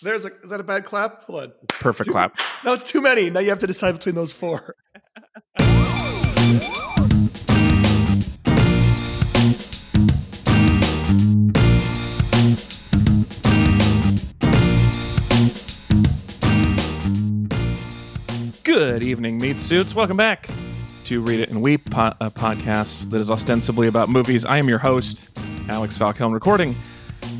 There's a is that a bad clap? Hold on. Perfect clap. No, it's too many. Now you have to decide between those four. Good evening, meat suits. Welcome back to Read It and Weep, po- a podcast that is ostensibly about movies. I am your host, Alex Falcone, recording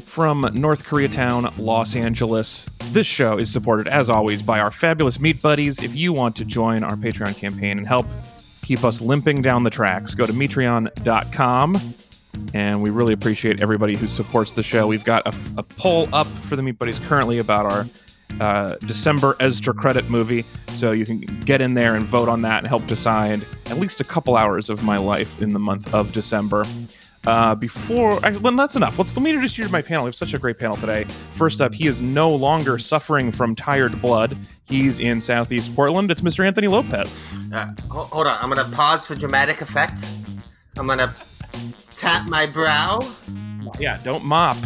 from North Koreatown, Los Angeles. This show is supported, as always, by our fabulous meat buddies. If you want to join our Patreon campaign and help keep us limping down the tracks, go to metreon.com. And we really appreciate everybody who supports the show. We've got a, a poll up for the Meat Buddies currently about our uh, December Ezra credit movie. So you can get in there and vote on that and help decide at least a couple hours of my life in the month of December. Uh, before, well, that's enough. Let's let me introduce you to my panel. We have such a great panel today. First up, he is no longer suffering from tired blood. He's in Southeast Portland. It's Mr. Anthony Lopez. Uh, ho- hold on, I'm gonna pause for dramatic effect. I'm gonna tap my brow. Yeah, don't mop.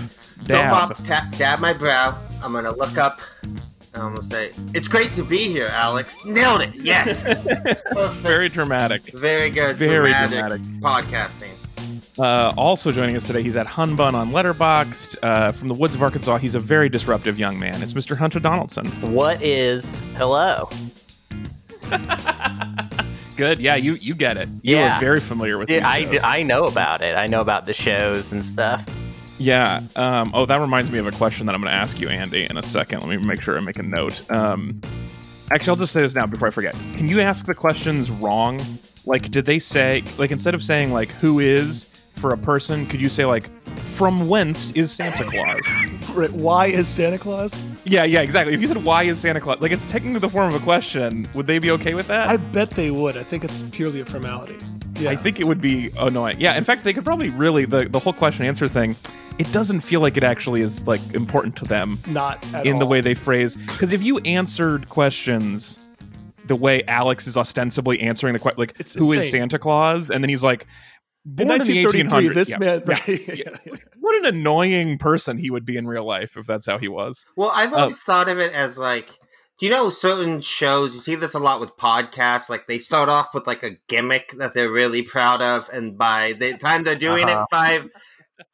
Don't mop, tap, dab my brow. I'm gonna look up. and I'm gonna say, "It's great to be here, Alex. Nailed it. Yes. Very dramatic. Very good. very dramatic, podcasting. Uh, also joining us today, he's at Hunbun on Letterboxd. Uh, from the woods of Arkansas, he's a very disruptive young man. It's Mr. Hunter Donaldson. What is hello? Good. Yeah, you you get it. You Yeah. are very familiar with it. I. I know about it. I know about the shows and stuff. Yeah. Um, oh, that reminds me of a question that I'm going to ask you, Andy, in a second. Let me make sure I make a note. Um, actually, I'll just say this now before I forget. Can you ask the questions wrong? Like, did they say, like, instead of saying, like, who is for a person, could you say, like, from whence is Santa Claus? Right, Why is Santa Claus? yeah, yeah, exactly. If you said, why is Santa Claus? Like, it's technically the form of a question. Would they be okay with that? I bet they would. I think it's purely a formality. Yeah. I think it would be annoying. Yeah, in fact, they could probably really the the whole question answer thing. It doesn't feel like it actually is like important to them not at in the way they phrase. Because if you answered questions the way Alex is ostensibly answering the question, like It's who is insane. Santa Claus, and then he's like, born in, the 1933, 1800s. this Yeah. man. Yeah. Right, Yeah. What an annoying person he would be in real life if that's how he was. Well, I've Oh. always thought of it as like, do you know certain shows? You see this a lot with podcasts. Like they start off with like a gimmick that they're really proud of, and by the time they're doing Uh-huh. it five,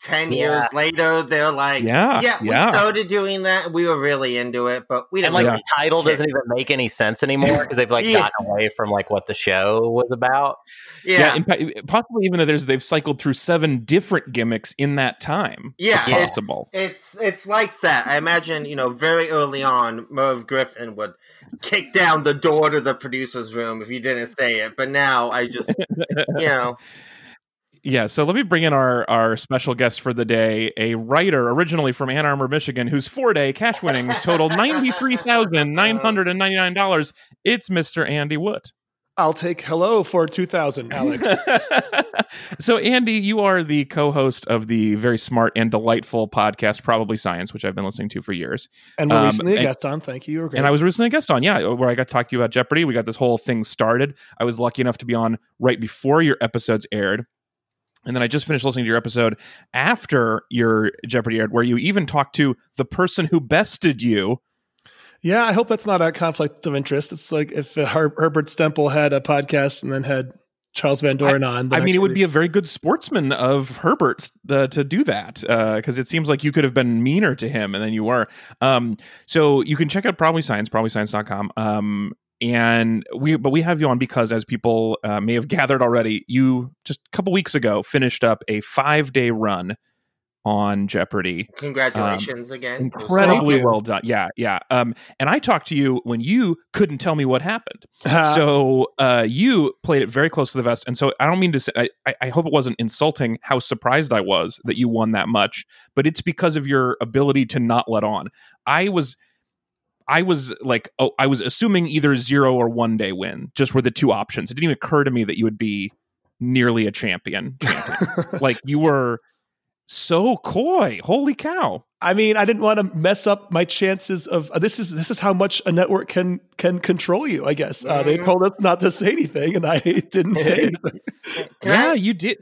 ten years later, they're like, Yeah, yeah, we started doing that. We were really into it, but we And didn't like really the title doesn't even make any sense anymore because they've like Yeah. gotten away from like what the show was about. Yeah, pa- possibly even that there's they've cycled through seven different gimmicks in that time. Yeah, it's it's- possible. It's it's like that. I imagine you know very early on, Merv Griffin would kick down the door to the producer's room if you didn't say it. But now I just you know Yeah, so let me bring in our our special guest for the day, a writer originally from Ann Arbor, Michigan, whose four day cash winnings total ninety three thousand nine hundred and ninety nine dollars. It's Mister Andy Wood. I'll take hello for 2000, Alex. so, Andy, you are the co host of the very smart and delightful podcast, Probably Science, which I've been listening to for years. and we're Um, recently a guest on. Thank you. You were great. And I was recently a guest on, yeah, where I got to talk to you about Jeopardy. We got this whole thing started. I was lucky enough to be on right before your episodes aired. And then I just finished listening to your episode after your Jeopardy aired, where you even talked to the person who bested you. Yeah, I hope that's not a conflict of interest. It's like if uh, Her- Herbert Stempel had a podcast and then had Charles Van Doren on. I mean, it would week. be a very good sportsman of Herbert's uh, to do that because it seems like you could have been meaner to him and then you were. Um, so you can check out Probably Science, probablyscience.com. Um, and we, but we have you on because, as people uh, may have gathered already, you just a couple weeks ago finished up a five day run on Jeopardy. congratulations again. Incredibly well done. Yeah, yeah. Um, and I talked to you when you couldn't tell me what happened Uh, so uh, you played it very close to the vest, and so I don't mean to say. I- I, I hope it wasn't insulting how surprised I was that you won that much, but it's because of your ability to not let on. I was, I was like, oh, I was assuming either zero or one day win. Just were the two options. It didn't even occur to me that you would be nearly a champion. champion. like you were so coy. Holy cow! I mean, I didn't want to mess up my chances of uh, this is this is how much a network can can control you. I guess uh, they Mhm. told us not to say anything, and I didn't say anything. Yeah, I, you did.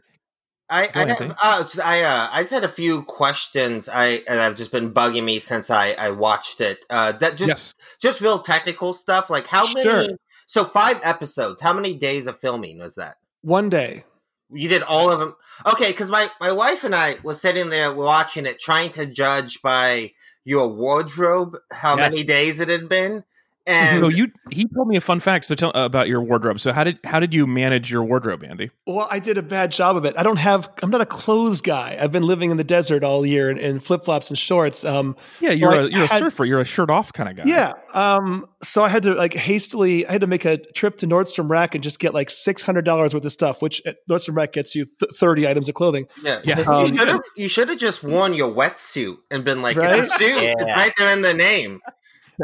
I Go I, ahead, uh, s- I uh I just had a few questions I that have just been bugging me since I I watched it. Uh, that just yes. just real technical stuff. Like how many? So five episodes. How many days of filming was that? One day. You did all of them. Okay, because my my wife and I was sitting there watching it, trying to judge by your wardrobe how Yes. many days it had been, and so you he told me a fun fact so tell uh, about your wardrobe. So how did how did you manage your wardrobe, Andy? Well, I did a bad job of it. I don't have. I'm not a clothes guy. I've been living in the desert all year in, in flip flops and shorts. Um, Yeah, So you're I a you're a surfer. You're a shirt off kind of guy. yeah. Um, so I had to like hastily. I had to make a trip to Nordstrom Rack and just get like six hundred dollars worth of stuff, which at Nordstrom Rack gets you th- thirty items of clothing. yeah, Yeah. you Um, should have you should have just worn your wetsuit and been like, Right? it's a suit, it's right there in the name.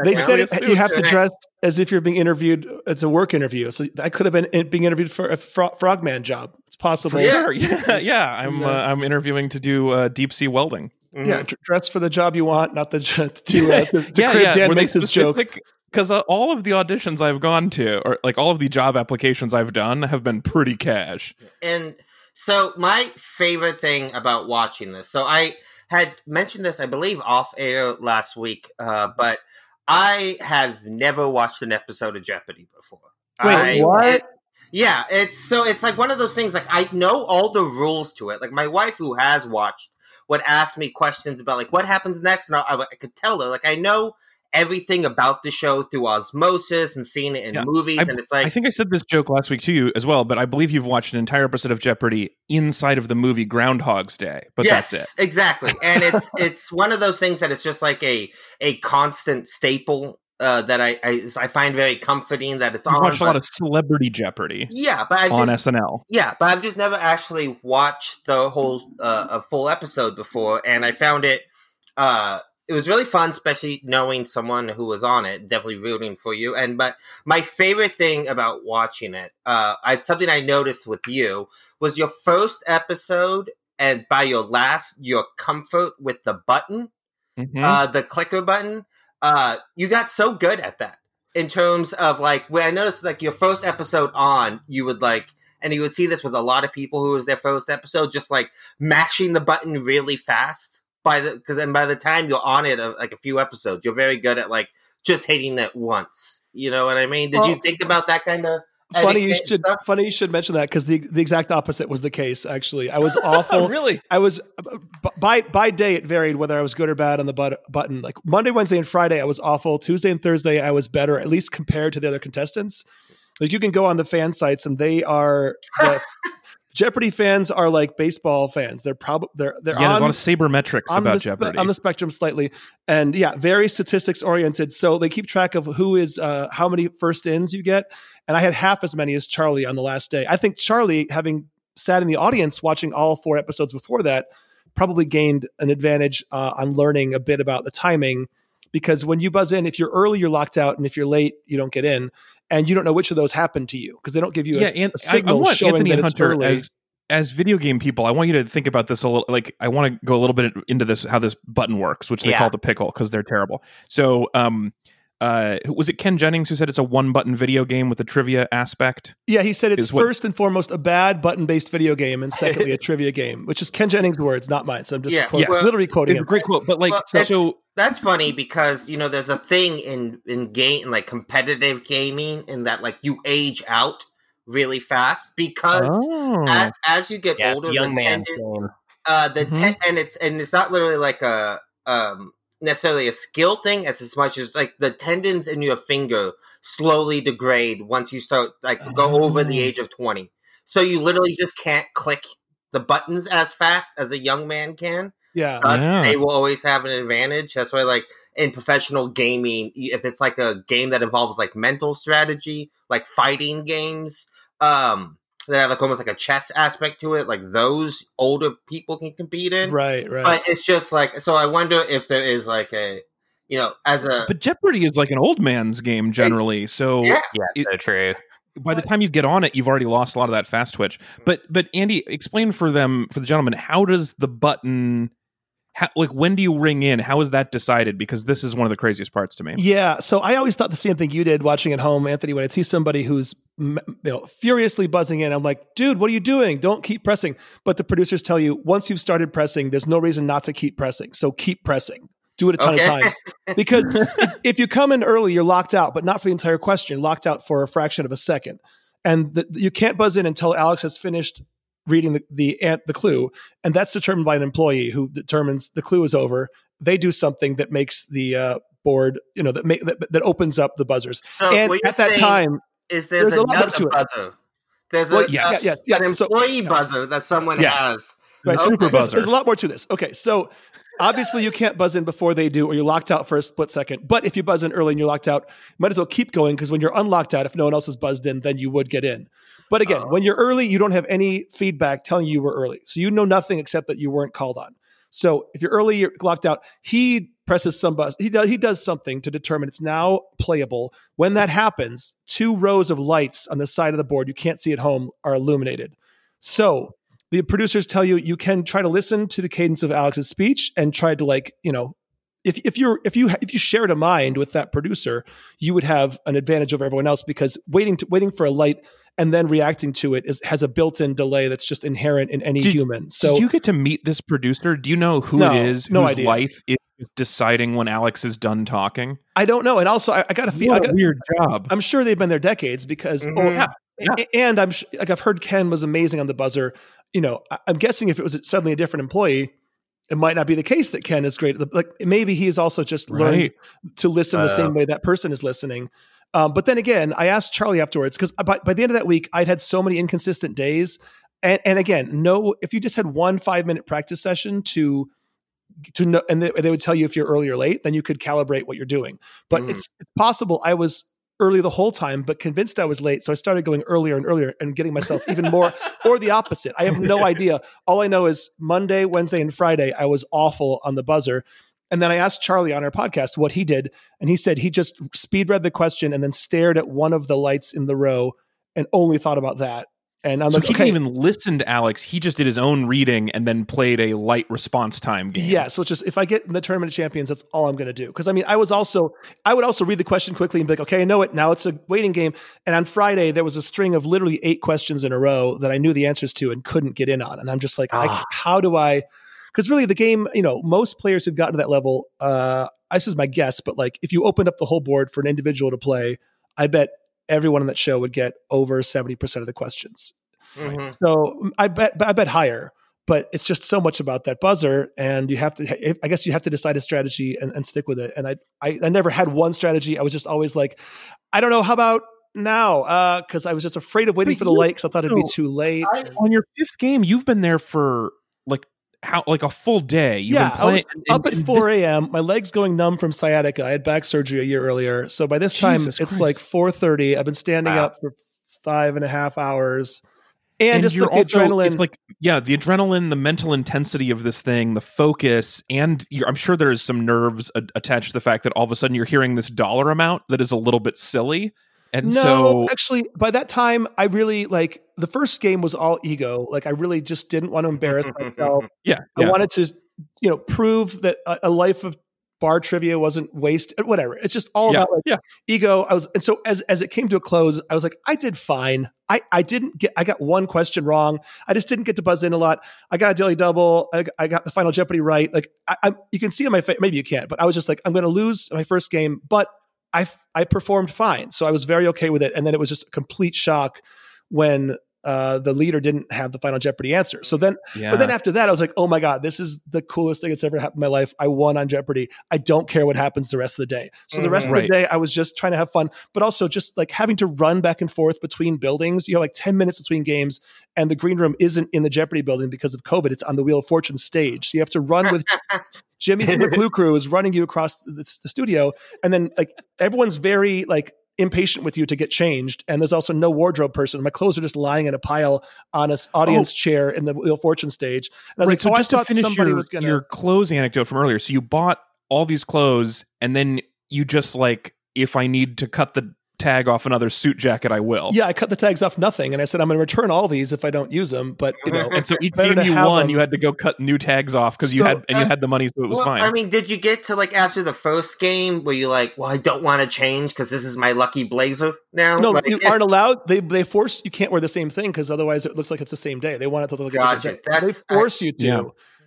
They said it, you have to dress as if you're being interviewed. It's a work interview, so I could have been being interviewed for a fro- frogman job. It's possible. Yeah. sure. Yeah, yeah. I'm Yeah. uh, I'm interviewing to do uh, deep sea welding. Mhm. Yeah, dress for the job you want, not the to uh, to, to yeah, crib yeah. Dan Were they Mason's joke. Because uh, all of the auditions I've gone to, or like all of the job applications I've done, have been pretty cash. And so my favorite thing about watching this, so I had mentioned this, I believe, off air last week, uh, but I have never watched an episode of Jeopardy before. Wait, I- what? it- yeah, it's so it's like one of those things. Like I know all the rules to it. Like my wife, who has watched, would ask me questions about like what happens next, and I, I could tell her like I know everything about the show through osmosis and seeing it in Yeah, movies, and it's like I think I said this joke last week to you as well, but I believe you've watched an entire episode of Jeopardy inside of the movie Groundhog's Day. But yes, that's it. exactly. And it's it's one of those things that it's just like a a constant staple uh, that I, I I find very comforting that it's You've on. watched a lot of Celebrity Jeopardy yeah, but I've on just SNL. yeah, but I've just never actually watched the whole uh, a full episode before, and I found it. Uh, it was really fun, especially knowing someone who was on it. Definitely rooting for you. And but my favorite thing about watching it, uh, I something I noticed with you was your first episode, and by your last, your comfort with the button, Mhm. uh, the clicker button. Uh, you got so good at that in terms of like when I noticed like your first episode on, you would like, and you would see this with a lot of people who was their first episode, just like mashing the button really fast by the because then by the time you're on it, uh, like a few episodes, you're very good at like just hating it once. You know what I mean? Did you think about that kind of? Funny you should. stuff? Funny you should mention that because the the exact opposite was the case. Actually, I was awful. really? I was by by day it varied whether I was good or bad on the but- button. Like Monday, Wednesday, and Friday I was awful. Tuesday and Thursday I was better, at least compared to the other contestants. Like you can go on the fan sites and they are the, Jeopardy fans are like baseball fans. They're probably they're they're Yeah, there's a on, lot of sabermetrics about the, Jeopardy. on the spectrum slightly, and yeah, very statistics oriented. So they keep track of who is uh, how many first ins you get, and I had half as many as Charlie on the last day. I think Charlie, having sat in the audience watching all four episodes before that, probably gained an advantage uh, on learning a bit about the timing. Because when you buzz in, if you're early, you're locked out, and if you're late, you don't get in, and you don't know which of those happened to you because they don't give you a, yeah, s- and a signal I, I want showing Anthony that and it's Hunter early. as as video game people. I want you to think about this a little. Like, I want to go a little bit into this how this button works, which they Yeah. call the pickle because they're terrible. So, um, uh, was it Ken Jennings who said it's a one button video game with a trivia aspect? Yeah, he said it's is what- first and foremost a bad button-based video game, and secondly a trivia game, which is Ken Jennings' words, not mine. So I'm just Yeah, quote- well, literally quoting It's a him. great quote, but like, Well, so, so That's funny because you know there's a thing in in game like competitive gaming in that like you age out really fast because oh. as, as you get Yeah, older, young the man tendon, game. uh, the Mhm. ten- and it's and it's not literally like a um necessarily a skill thing as as much as like the tendons in your finger slowly degrade once you start like go over the Oh. age of 20 so you literally just can't click the buttons as fast as a young man can Yeah, Thus, Yeah. they will always have an advantage. That's why, like in professional gaming, if it's like a game that involves like mental strategy, like fighting games, um, that have like almost like a chess aspect to it, like those older people can compete in. right, right. But it's just like so. I wonder if there is like a, you know, as a but Jeopardy is like an old man's game generally. So Yeah. Yeah, It- so true. by the time you get on it, you've already lost a lot of that fast twitch. But but Andy, explain for them for the gentleman how does the button how, like when do you ring in? How is that decided? Because this is one of the craziest parts to me. Yeah, so I always thought the same thing you did watching at home, Anthony. When I see somebody who's you know furiously buzzing in, I'm like, dude, what are you doing? Don't keep pressing. But the producers tell you once you've started pressing, there's no reason not to keep pressing. So keep pressing. Do it a ton Okay. of time because if, if you come in early, you're locked out, but not for the entire question. You're locked out for a fraction of a second, and the, you can't buzz in until Alex has finished reading the the ant the clue, and that's determined by an employee who determines the clue is over. They do something that makes the uh, board, you know, that, make, that that opens up the buzzers. So and what you're at that time, is there's, there's a lot more another to buzzer. There's Well, a, yes. a- Yeah, yeah, yeah. an So- employee buzzer that someone Yes. has. Right, Okay. super there's, buzzer. there's a lot more to this. Okay, so obviously you can't buzz in before they do, or you're locked out for a split second. But if you buzz in early and you're locked out, might as well keep going because when you're unlocked out, if no one else has buzzed in, then you would get in. But again, Oh. when you're early, you don't have any feedback telling you you were early, so you know nothing except that you weren't called on. So if you're early, you're locked out. He presses some bus. He does. He does something to determine it's now playable. When that happens, two rows of lights on the side of the board you can't see at home are illuminated. So the producers tell you you can try to listen to the cadence of Alex's speech and try to like you know if if you're if you if you shared a mind with that producer you would have an advantage over everyone else because waiting to waiting for a light and then reacting to it is has a built-in delay that's just inherent in any Did- human. So Did you get to meet this producer? Do you know who No, it is? no whose idea. life is deciding when Alex is done talking? I don't know. And also I, I got to feel I a got, weird job. I'm sure they've been there decades because Mhm. oh, Yeah, yeah. And I'm like I've heard Ken was amazing on the buzzer. You know, I'm guessing if it was suddenly a different employee, it might not be the case that Ken is great. Like maybe he's also just learned Right. to listen the Uh, same way that person is listening. Um, but then again, I asked Charlie afterwards because by, by the end of that week, I'd had so many inconsistent days. And, and again, no, if you just had one five minute practice session to to know, and they, they would tell you if you're early or late, then you could calibrate what you're doing. But Mm. it's, it's possible I was early the whole time, but convinced I was late. So I started going earlier and earlier and getting myself even more, or the opposite. I have no idea. All I know is Monday, Wednesday, and Friday, I was awful on the buzzer. And then I asked Charlie on our podcast what he did. And he said he just speed read the question and then stared at one of the lights in the row and only thought about that. And I'm so like, he okay, didn't even listen to Alex. He just did his own reading and then played a light response time game. Yeah, so it's just if I get in the tournament of champions, that's all I'm going to do. Because I mean, I was also I would also read the question quickly and be like, okay, I know it now. It's a waiting game. And on Friday, there was a string of literally eight questions in a row that I knew the answers to and couldn't get in on. And I'm just like, I, Ah. how do I? Because really, the game, you know, most players who've gotten to that level, uh, this is my guess, but like if you opened up the whole board for an individual to play, I bet everyone on that show would get over seventy percent of the questions. Mhm. So I bet I bet higher, but it's just so much about that buzzer, and you have to. I guess you have to decide a strategy and, and stick with it. And I, I I never had one strategy. I was just always like, I don't know. How about now? Because I was just afraid of waiting But for the light because I thought it'd be too late. I- On your fifth game, you've been there for like how like a full day. You've yeah, been I was and- up at and this- four a.m. My legs going numb from sciatica. I had back surgery a year earlier, so by this time Jesus it's Christ. like four thirty. I've been standing Wow. up for five and a half hours, and, just the, also- adrenaline. It's like yeah, the adrenaline, the mental intensity of this thing, the focus, and you're, I'm sure there's some nerves a- attached to the fact that all of a sudden you're hearing this dollar amount that is a little bit silly, and no, so actually, by that time, I really like the first game was all ego. Like, I really just didn't want to embarrass myself. yeah, I yeah. wanted to, you know, prove that a, a life of bar trivia wasn't wasted. Uh, whatever. It's just all yeah, about like yeah. ego. I was, and so as as it came to a close, I was like, I did fine. I I didn't get. I got one question wrong. I just didn't get to buzz in a lot. I got a daily double. I, I got the final Jeopardy right. Like, I, I you can see on my face. Maybe you can't, but I was just like, I'm going to lose my first game, but I I performed fine, so I was very okay with it. And then it was just a complete shock when uh, the leader didn't have the final Jeopardy answer. So then, yeah. but then after that, I was like, oh my god, this is the coolest thing that's ever happened in my life. I won on Jeopardy. I don't care what happens the rest of the day. So the rest Mhm. of the day, I was just trying to have fun, but also just like having to run back and forth between buildings. You have like ten minutes between games, and the green room isn't in the Jeopardy building because of COVID. It's on the Wheel of Fortune stage. So you have to run with Jimmy from the Clue Crew is running you across the, the studio, and then like everyone's very like impatient with you to get changed, and there's also no wardrobe person. My clothes are just lying in a pile on a s- audience oh. chair in the Wheel Fortune stage. And I was right, like, so oh, just I to finish somebody your, was gonna. your clothes anecdote from earlier, so you bought all these clothes, and then you just like, if I need to cut the tag off another suit jacket, I will. Yeah, I cut the tags off nothing, and I said I'm going to return all these if I don't use them. But you know, And so each Better game you won, them. you had to go cut new tags off because you had and you uh, had the money, so it was well, fine. I mean, did you get to like after the first game where you're like, well, I don't want to change because this is my lucky blazer now? no, Like, you it- aren't allowed. They they force you can't wear the same thing because otherwise it looks like it's the same day. They want it to look like Gotcha. a different day. So they force you to. Yeah.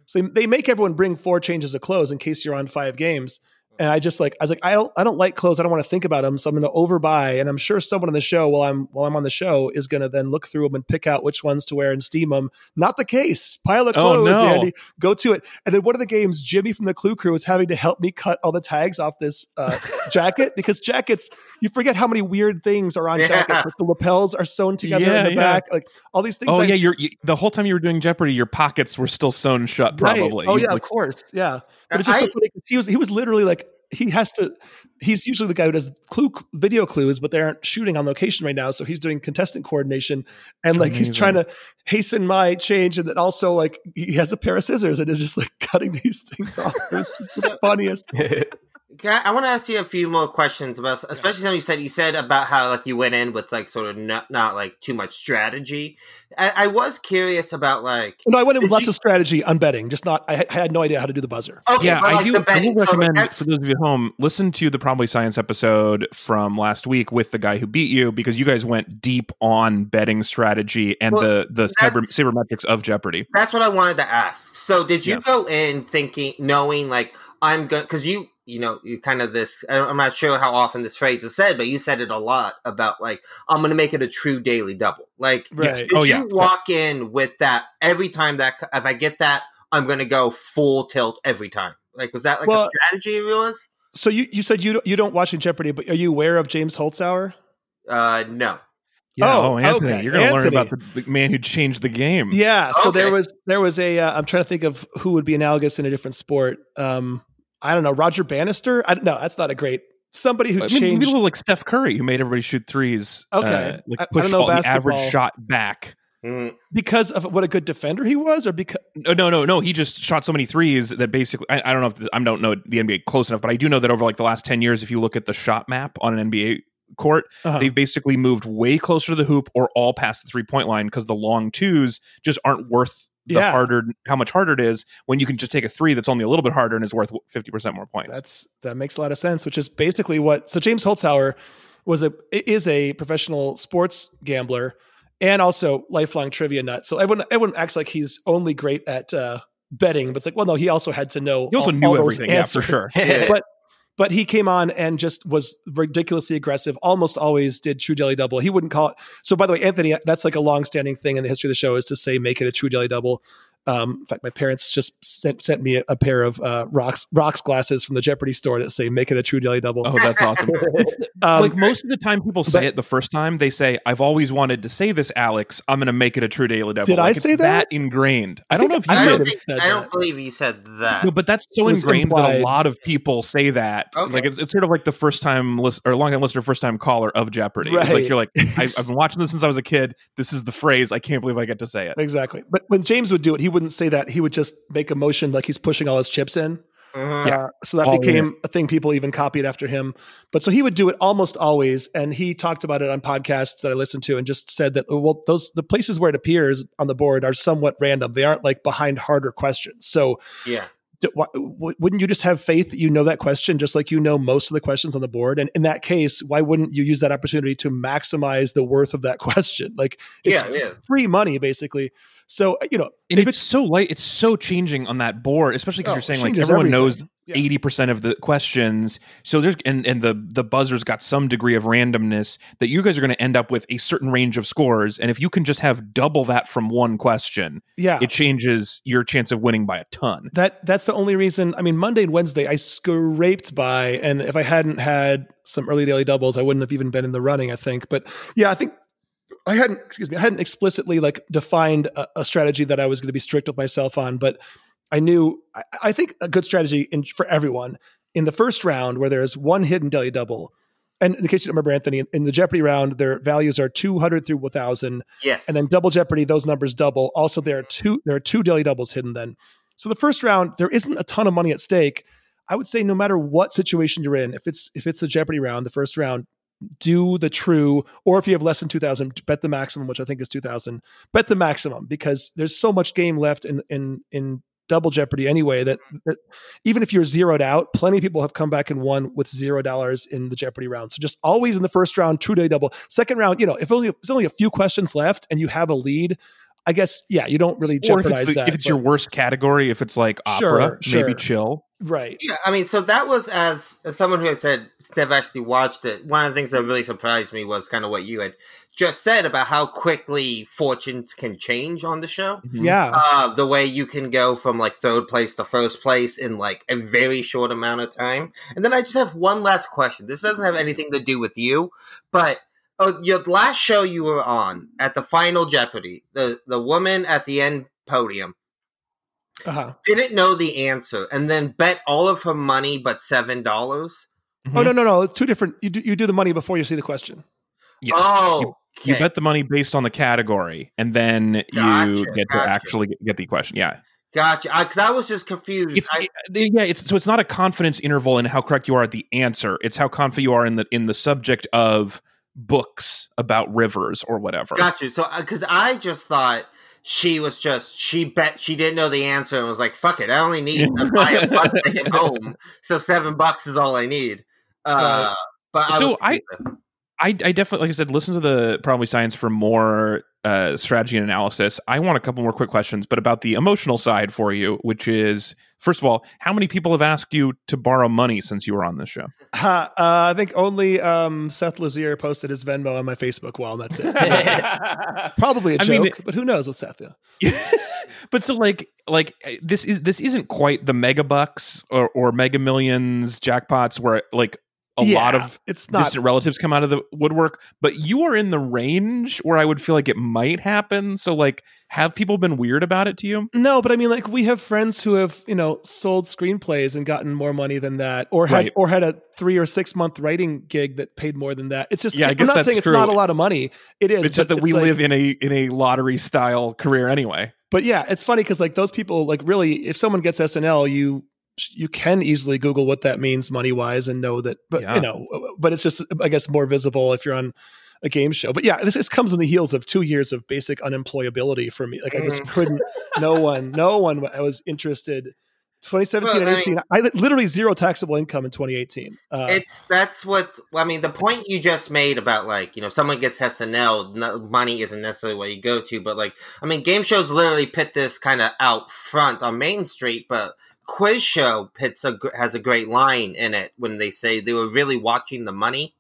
So they, they make everyone bring four changes of clothes in case you're on five games. And I just like I was like I don't I don't like clothes. I don't want to think about them. So I'm going to overbuy. And I'm sure someone on the show while I'm while I'm on the show is going to then look through them and pick out which ones to wear and steam them. Not the case. Pile of Oh, clothes, no. Andy. Go to it. And then one of the games, Jimmy from the Clue Crew was having to help me cut all the tags off this uh, jacket because jackets you forget how many weird things are on Yeah. jackets. Like the lapels are sewn together Yeah, in the yeah. back. Like all these things. oh I- yeah, you're you, the whole time you were doing Jeopardy, your pockets were still sewn shut. Right. Probably. Oh You, yeah, like, of course. Yeah. But it's just so I- funny 'cause he was he was literally like he has to he's usually the guy who does clue video clues, but they aren't shooting on location right now. So he's doing contestant coordination and like he's trying to hasten my change and then also like he has a pair of scissors and is just like cutting these things off. It's just the funniest. Can I, I want to ask you a few more questions about, especially something you said. You said about how like you went in with like sort of not, not like too much strategy. I, I was curious about like No, I went in with Did lots you- of strategy on betting, just not I, I had no idea how to do the buzzer. okay, yeah, but, I do. the I betting, will so, recommend that's- for those of you at home, listen to the Probably Science episode from last week with the guy who beat you because you guys went deep on betting strategy and Well, the the cyber, that's- sabermetrics of Jeopardy. That's what I wanted to ask. So, did you Yeah. go in thinking, knowing like I'm going because you, you know, you kind of this. I don't- I'm not sure how often this phrase is said, but you said it a lot about like I'm going to make it a true daily double. Like, Right. did Oh, you yeah. walk in with that every time that if I get that, I'm going to go full tilt every time? Like, was that like Well- a strategy of yours? So you, you said you don't, you don't watch in Jeopardy, but are you aware of James Holzhauer? Uh, no. Yeah. Oh, Oh, Anthony, okay. you're going to learn about the, the man who changed the game. Yeah. So there was there was a uh, I'm trying to think of who would be analogous in a different sport. Um, I don't know Roger Bannister. I don't know. That's not a great somebody who I mean, changed. people like Steph Curry who made everybody shoot threes. Okay. uh, like I- I push don't know all the average shot back. Mm, because of what a good defender he was, or because No, no, no, no. He just shot so many threes that basically, I, I don't know if this, I don't know the NBA close enough, but I do know that over like the last ten years, if you look at the shot map on an NBA court, uh, they've basically moved way closer to the hoop or all past the three point line because the long twos just aren't worth the Yeah. harder how much harder it is when you can just take a three that's only a little bit harder and is worth fifty percent more points. that's that makes a lot of sense. Which is basically what. So James Holzhauer was a is a professional sports gambler and also lifelong trivia nut. So everyone everyone acts like he's only great at uh, betting, but it's like well, no, he also had to know. he also all- knew all those everything, yeah, for sure. but but he came on and just was ridiculously aggressive. Almost always did true daily double. He wouldn't call it. So by the way, Anthony, that's like a long-standing thing in the history of the show is to say make it a true daily double. Um, in fact, my parents just sent, sent me a, a pair of uh, rocks rocks glasses from the Jeopardy store that say make it a true daily double. Oh, that's awesome. um, like most of the time people say but- it the first time they say i've always wanted to say this alex i'm going to make it a true daily double Did I Like, it's say that? ingrained i don't know if you I I don't have think said I don't that. believe you said that. No, but that's so It was ingrained that a lot of people say that. Okay. Like it's, it's sort of like the first time list or long time listener, first time caller of Jeopardy. It's like you're like, I, I've been watching this since I was a kid. This is the phrase. I can't believe I get to say it. exactly. But when James would do it, he wouldn't say that. He would just make a motion like he's pushing all his chips in. Mhm. Yeah. Uh, so that All became a thing people even copied after him. But so he would do it almost always, and he talked about it on podcasts that I listened to, and just said that well, those the places where it appears on the board are somewhat random. They aren't like behind harder questions. So Yeah. d- why- wouldn't you just have faith that you know that question just like you know most of the questions on the board? And in that case, why wouldn't you use that opportunity to maximize the worth of that question? Like it's Yeah, yeah. free money basically. So uh, you know, And if it's, so light. It's so changing on that board, especially because Oh, you're saying like everyone everything. knows Yeah. eighty percent of the questions. So there's and and the the buzzer's got some degree of randomness that you guys are going to end up with a certain range of scores. And if you can just have double that from one question, yeah, it changes your chance of winning by a ton. That that's the only reason. I mean, Monday and Wednesday I scraped by, and if I hadn't had some early daily doubles, I wouldn't have even been in the running. I think, but yeah, I think I hadn't. Excuse me, I hadn't explicitly like defined a, a strategy that I was going to be strict with myself on, but I knew. I, I think a good strategy in, for everyone in the first round, where there is one hidden daily double. And in the case you don't remember, Anthony, in the Jeopardy round, their values are 200 through 1,000 Yes. and then double jeopardy those numbers double also there are two there are two daily doubles hidden then so the first round there isn't a ton of money at stake i would say no matter what situation you're in if it's if it's the jeopardy round the first round do the true, or if you have less than 2000, bet the maximum, which I think is 2000, bet the maximum because there's so much game left in, in, in double jeopardy anyway that, mm-hmm. that even if you're zeroed out, plenty of people have come back and won with zero dollars in the jeopardy round. So just always in the first round, true day double. Second round, you know, if only, if there's only a few questions left and you have a lead, I guess, yeah, you don't really Or if it's, the- that. if it's but- your worst category, if it's like Sure, opera, maybe chill. right. Yeah, I mean, so that was as, as someone who had said never actually watched it. One of the things that really surprised me was kind of what you had just said about how quickly fortunes can change on the show. Yeah. Uh, the way you can go from like third place to first place in like a very short amount of time. And then I just have one last question. This doesn't have anything to do with you, but uh, your last show you were on at the final Jeopardy, the the woman at the end podium Uh-huh. didn't know the answer and then bet all of her money but seven dollars. Oh no, no, no! It's two different. You do you do the money before you see the question. Yes. Oh, You, you bet the money based on the category, and then you Gotcha, get to actually get, get the question. Yeah. Gotcha. Because I, was just confused. It's I- it- yeah, it's so it's not a confidence interval in how correct you are at the answer. It's how confident you are in the in the subject of books about rivers or whatever. Gotcha. So, because I just thought she was just she bet she didn't know the answer and was like, "Fuck it, I only need to buy a bus ticket home, so seven bucks is all I need." Uh, but So was- I- I, I definitely, like I said, listen to the Probably Science for more uh, strategy and analysis. I want a couple more quick questions, but about the emotional side for you, which is first of all, how many people have asked you to borrow money since you were on this show? Ha, uh, I think only um, Seth Lazier posted his Venmo on my Facebook wall, and that's it. Probably a joke, mean, but who knows with Seth? Yeah. but so like like eh, this is this isn't quite the mega bucks or, or mega millions jackpots where like a lot of it's not. distant relatives come out of the woodwork but you are in the range where i would feel like it might happen so like have people been weird about it to you No, but I mean, like we have friends who have you know sold screenplays and gotten more money than that, or had Right. or had a three or six month writing gig that paid more than that. It's just Yeah, I I'm not saying it's not a lot of money. It is. it's just that we like- live in a in a lottery style career anyway But yeah, it's funny because like those people, like really, if someone gets SNL, you you can easily Google what that means money wise and know that. But Yeah. you know, but it's just I guess more visible if you're on a game show. But yeah, this, this comes in the heels of two years of basic unemployability for me. Like I just Mhm. couldn't. No one, no one I was interested. 2017 Well, and I 18, I li- literally zero taxable income in 2018. Uh, it's that's what I mean. The point you just made about like you know someone gets SNL, no, money isn't necessarily what you go to, but like I mean, game shows literally pit this kind of out front on Main Street, but Quiz Show pits a, has a great line in it when they say they were really watching the money.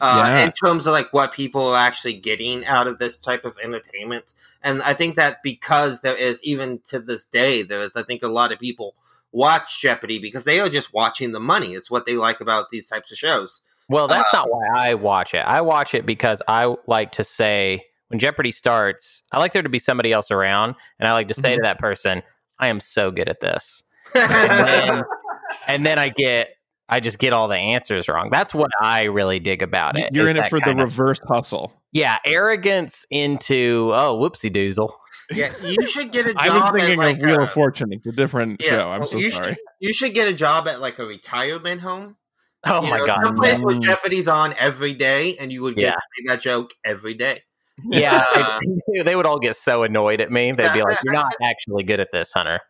Uh, Yeah. In terms of like what people are actually getting out of this type of entertainment, and I think that because there is even to this day there is I think a lot of people watch Jeopardy because they are just watching the money. It's what they like about these types of shows. Well, that's Uh, not why I watch it. I watch it because I like to say when Jeopardy starts, I like there to be somebody else around, and I like to say to that person, "I am so good at this," and then, and then I get, I just get all the answers wrong. That's what I really dig about it. you're in it for the kind of- reverse hustle yeah, arrogance into oh whoopsie doozle. Yeah, you should get a job. i was thinking at like of wheel a, of fortune it's a different Yeah, show i'm well, so you sorry You should get a job at like a retirement home. Oh You my know, god! some place where. Jeopardy's on every day, and you would get Yeah. that joke every day. Yeah, Uh, they, they would all get so annoyed at me. They'd be like, "You're not actually good at this, Hunter."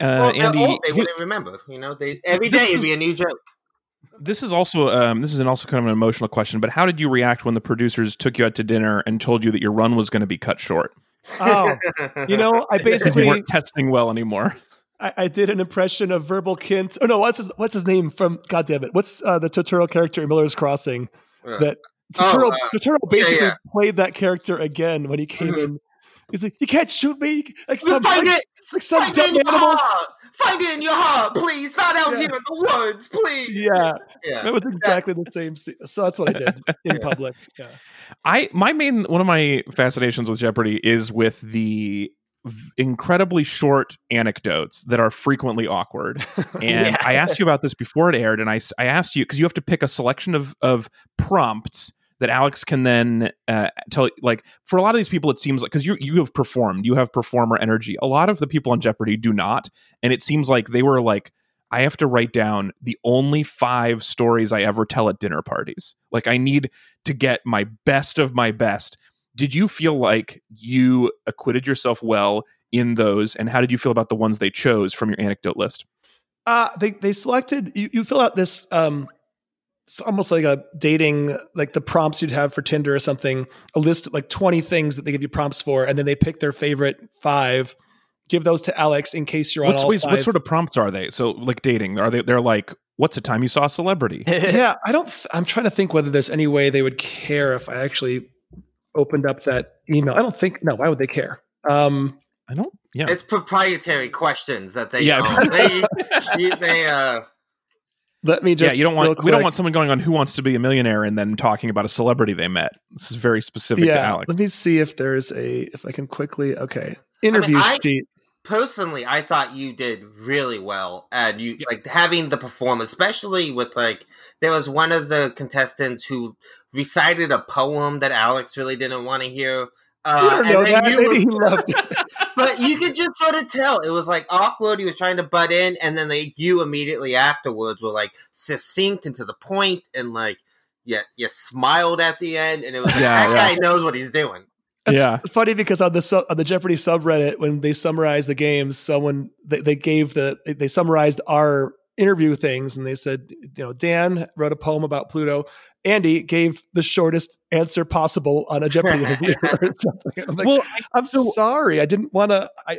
Uh, well, they're andy old, they wouldn't remember. You know, they every This day it'd be a new joke. This is also um, this is an also kind of an emotional question, but how did you react when the producers took you out to dinner and told you that your run was going to be cut short oh, you know, I because you basically weren't testing well anymore? I, I did an impression of Verbal Kint. Oh no, what's his what's his name from? God damn it, what's uh, the Turturro character in Miller's Crossing? Uh, That Oh, Turturro, uh, Turturro basically yeah. played that character again when he came Mhm. in. He's like, "You can't shoot me like You some find like, it. Like some Find it dumb in your animal." heart. Find it in your heart, please. Not out Yeah. here in the woods, please. Yeah, yeah. that was exactly the same. Scene. So that's what I did in Yeah. public. Yeah. I my main one of my fascinations with Jeopardy is with the incredibly short anecdotes that are frequently awkward. And Yeah. I asked you about this before it aired, and I I asked you because you have to pick a selection of of prompts that Alex can then uh, tell. Like for a lot of these people, it seems like because you you have performed, you have performer energy. A lot of the people on Jeopardy do not, and it seems like they were like. I have to write down the only five stories I ever tell at dinner parties. Like I need to get my best of my best. Did you feel like you acquitted yourself well in those and how did you feel about the ones they chose from your anecdote list? Uh, they they selected you, you fill out this um it's almost like a dating like the prompts you'd have for Tinder or something, a list of like 20 things that they give you prompts for, and then they pick their favorite five, give those to Alex in case you're on all wait, five. what sort of prompts are they? So like dating, are they they're like, what's the time you saw a celebrity? yeah, I don't th- I'm trying to think whether there's any way they would care if I actually opened up that email. I don't think no, why would they care? Um I don't yeah. It's proprietary questions that they Yeah. know. they, they uh let me just yeah, you don't want we don't want someone going on Who Wants to Be a Millionaire and then talking about a celebrity they met. This is very specific to Alex. let me see if there's a if I can quickly okay. Interview I- sheet. personally I thought you did really well and you like having the performance, especially with like there was one of the contestants who recited a poem that Alex really didn't want to hear. Uh, you don't know that. you Maybe were- he loved it. but you could just sort of tell it was like awkward. He was trying to butt in, and then they, you immediately afterwards were like succinct and to the point, and like yeah, you smiled at the end, and it was like, Yeah, that yeah. guy knows what he's doing. It's Yeah. funny because on the su- on the Jeopardy subreddit, when they summarized the games, someone they, they gave the they- they summarized our interview things, and they said, you know, Dan wrote a poem about Pluto. Andy gave the shortest answer possible on a Jeopardy interview or something. I'm like, well, I'm so- sorry, I didn't want to. I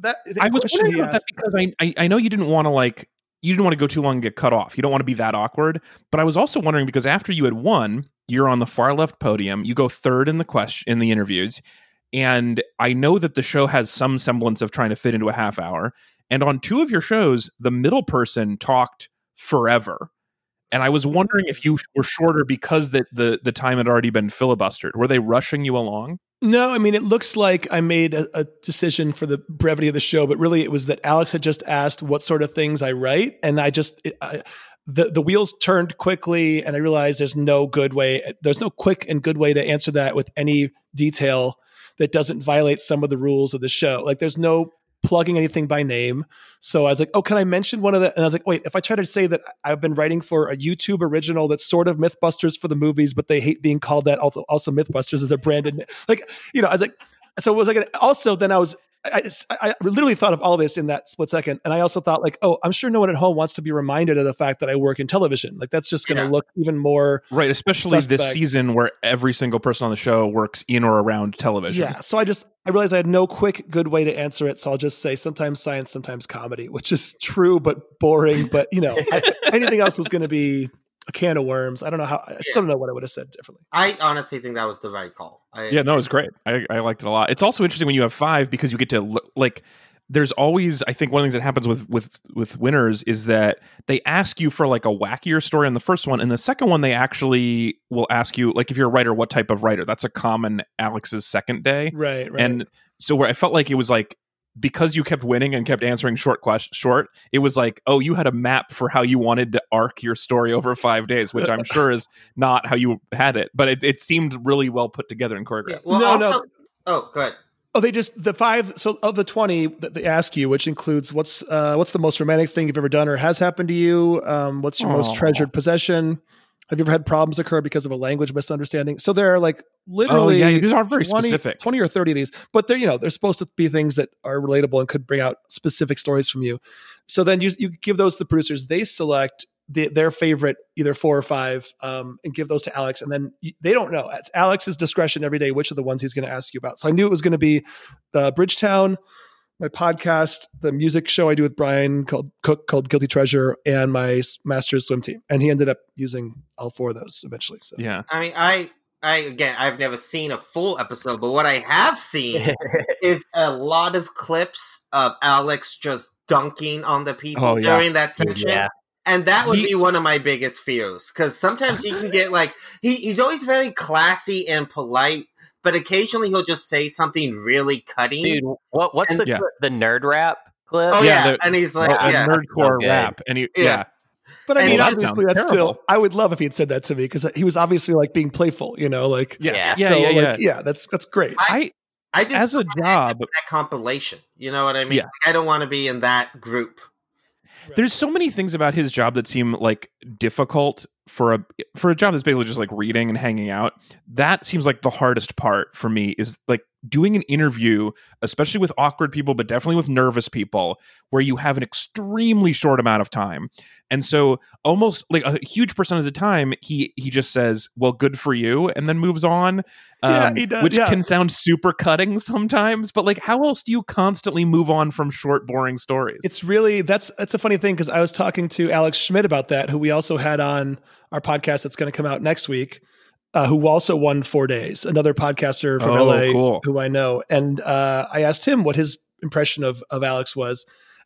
that I was wondering about that because I, I I know you didn't want to like you didn't want to go too long and get cut off. You don't want to be that awkward. But I was also wondering because after you had won, you're on the far left podium. You go third in the question in the interviews, and I know that the show has some semblance of trying to fit into a half hour. And on two of your shows, the middle person talked forever. And I was wondering if you were shorter because that the the time had already been filibustered. Were they rushing you along? No, I mean, it looks like I made a, a decision for the brevity of the show, but really it was that Alex had just asked what sort of things I write. And I just, it, I, the, the wheels turned quickly and I realized there's no good way, there's no quick and good way to answer that with any detail that doesn't violate some of the rules of the show. Like there's no plugging anything by name. So I was like, oh, can I mention one of the? And I was like, wait, if I try to say that I've been writing for a YouTube original that's sort of MythBusters for the movies, but they hate being called that. Also, also MythBusters is a branded, like you know, I was like, so it was like, an, also then I was. I, I, I literally thought of all this in that split second, and I also thought like, oh, I'm sure no one at home wants to be reminded of the fact that I work in television. Like that's just going to Yeah. look even more Right, especially this season where every single person on the show works in or around television. Yeah. So I just I realized I had no quick good way to answer it. So I'll just say sometimes science, sometimes comedy, which is true but boring. But you know, I, anything else was going to be a can of worms. I don't know how. I still don't know what I would have said differently. I honestly think that was the right call. I, Yeah, no, it was great. I, I liked it a lot. It's also interesting when you have five because you get to like. There's always, I think, one of the things that happens with with with winners is that they ask you for like a wackier story on the first one, and the second one they actually will ask you, like, if you're a writer, what type of writer? That's a common Alex's second day, Right. Right. and so where I felt like it was like because you kept winning and kept answering short question short, it was like, oh, you had a map for how you wanted to arc your story over five days, which I'm sure is not how you had it, but it, it seemed really well put together and choreographed. Yeah, well, No, no. also, Oh, good. Oh, they just the five. So of the twenty that they ask you, which includes what's uh, what's the most romantic thing you've ever done or has happened to you? Um, what's your most treasured possession? Have you ever had problems occur because of a language misunderstanding? So there are like literally Oh, yeah, these aren't very 20, specific. 20 or 30 of these, but they're, you know, they're supposed to be things that are relatable and could bring out specific stories from you. So then you, you give those to the producers, they select the, their favorite, either four or five, um, and give those to Alex. And then they don't know. It's Alex's discretion every day, which of the ones he's going to ask you about. So I knew it was going to be the Bridgetown, my podcast, the music show I do with Brian called Cook called Guilty Treasure, and my master's swim team. And he ended up using all four of those eventually. So Yeah. I mean, I, I again, I've never seen a full episode, but what I have seen is a lot of clips of Alex just dunking on the people Oh, yeah. during that section. Yeah. And that would He- be one of my biggest fears because sometimes he can get like he, he's always very classy and polite, but occasionally he'll just say something really cutting. Dude, what what's And- the Yeah. the nerd rap clip? oh Yeah, yeah, the- and he's like, a yeah, nerdcore Okay. rap, and he, Yeah. yeah. But I And mean, that obviously, that's terrible. still. I would love if he had said that to me because he was obviously like being playful, you know, like Yeah, Yeah. yeah, so, yeah, like, yeah. yeah. That's that's great. I, I just as a don't wanna end job, up that compilation. You know what I mean? Yeah. Like, I don't want to be in that group. there's so many things about his job that seem like difficult for a for a job that's basically just like reading and hanging out that seems like the hardest part for me is like doing an interview especially with awkward people but definitely with nervous people where you have an extremely short amount of time and so almost like a huge percent of the time he he just says well good for you and then moves on Yeah, um, he does, which yeah. can sound super cutting sometimes but like how else do you constantly move on from short boring stories It's really that's that's a funny thing because I was talking to Alex Schmidt about that, who we also had on our podcast that's going to come out next week, uh, who also won four days, another podcaster from Oh, LA cool. who I know, and uh, I asked him what his impression of of Alex was,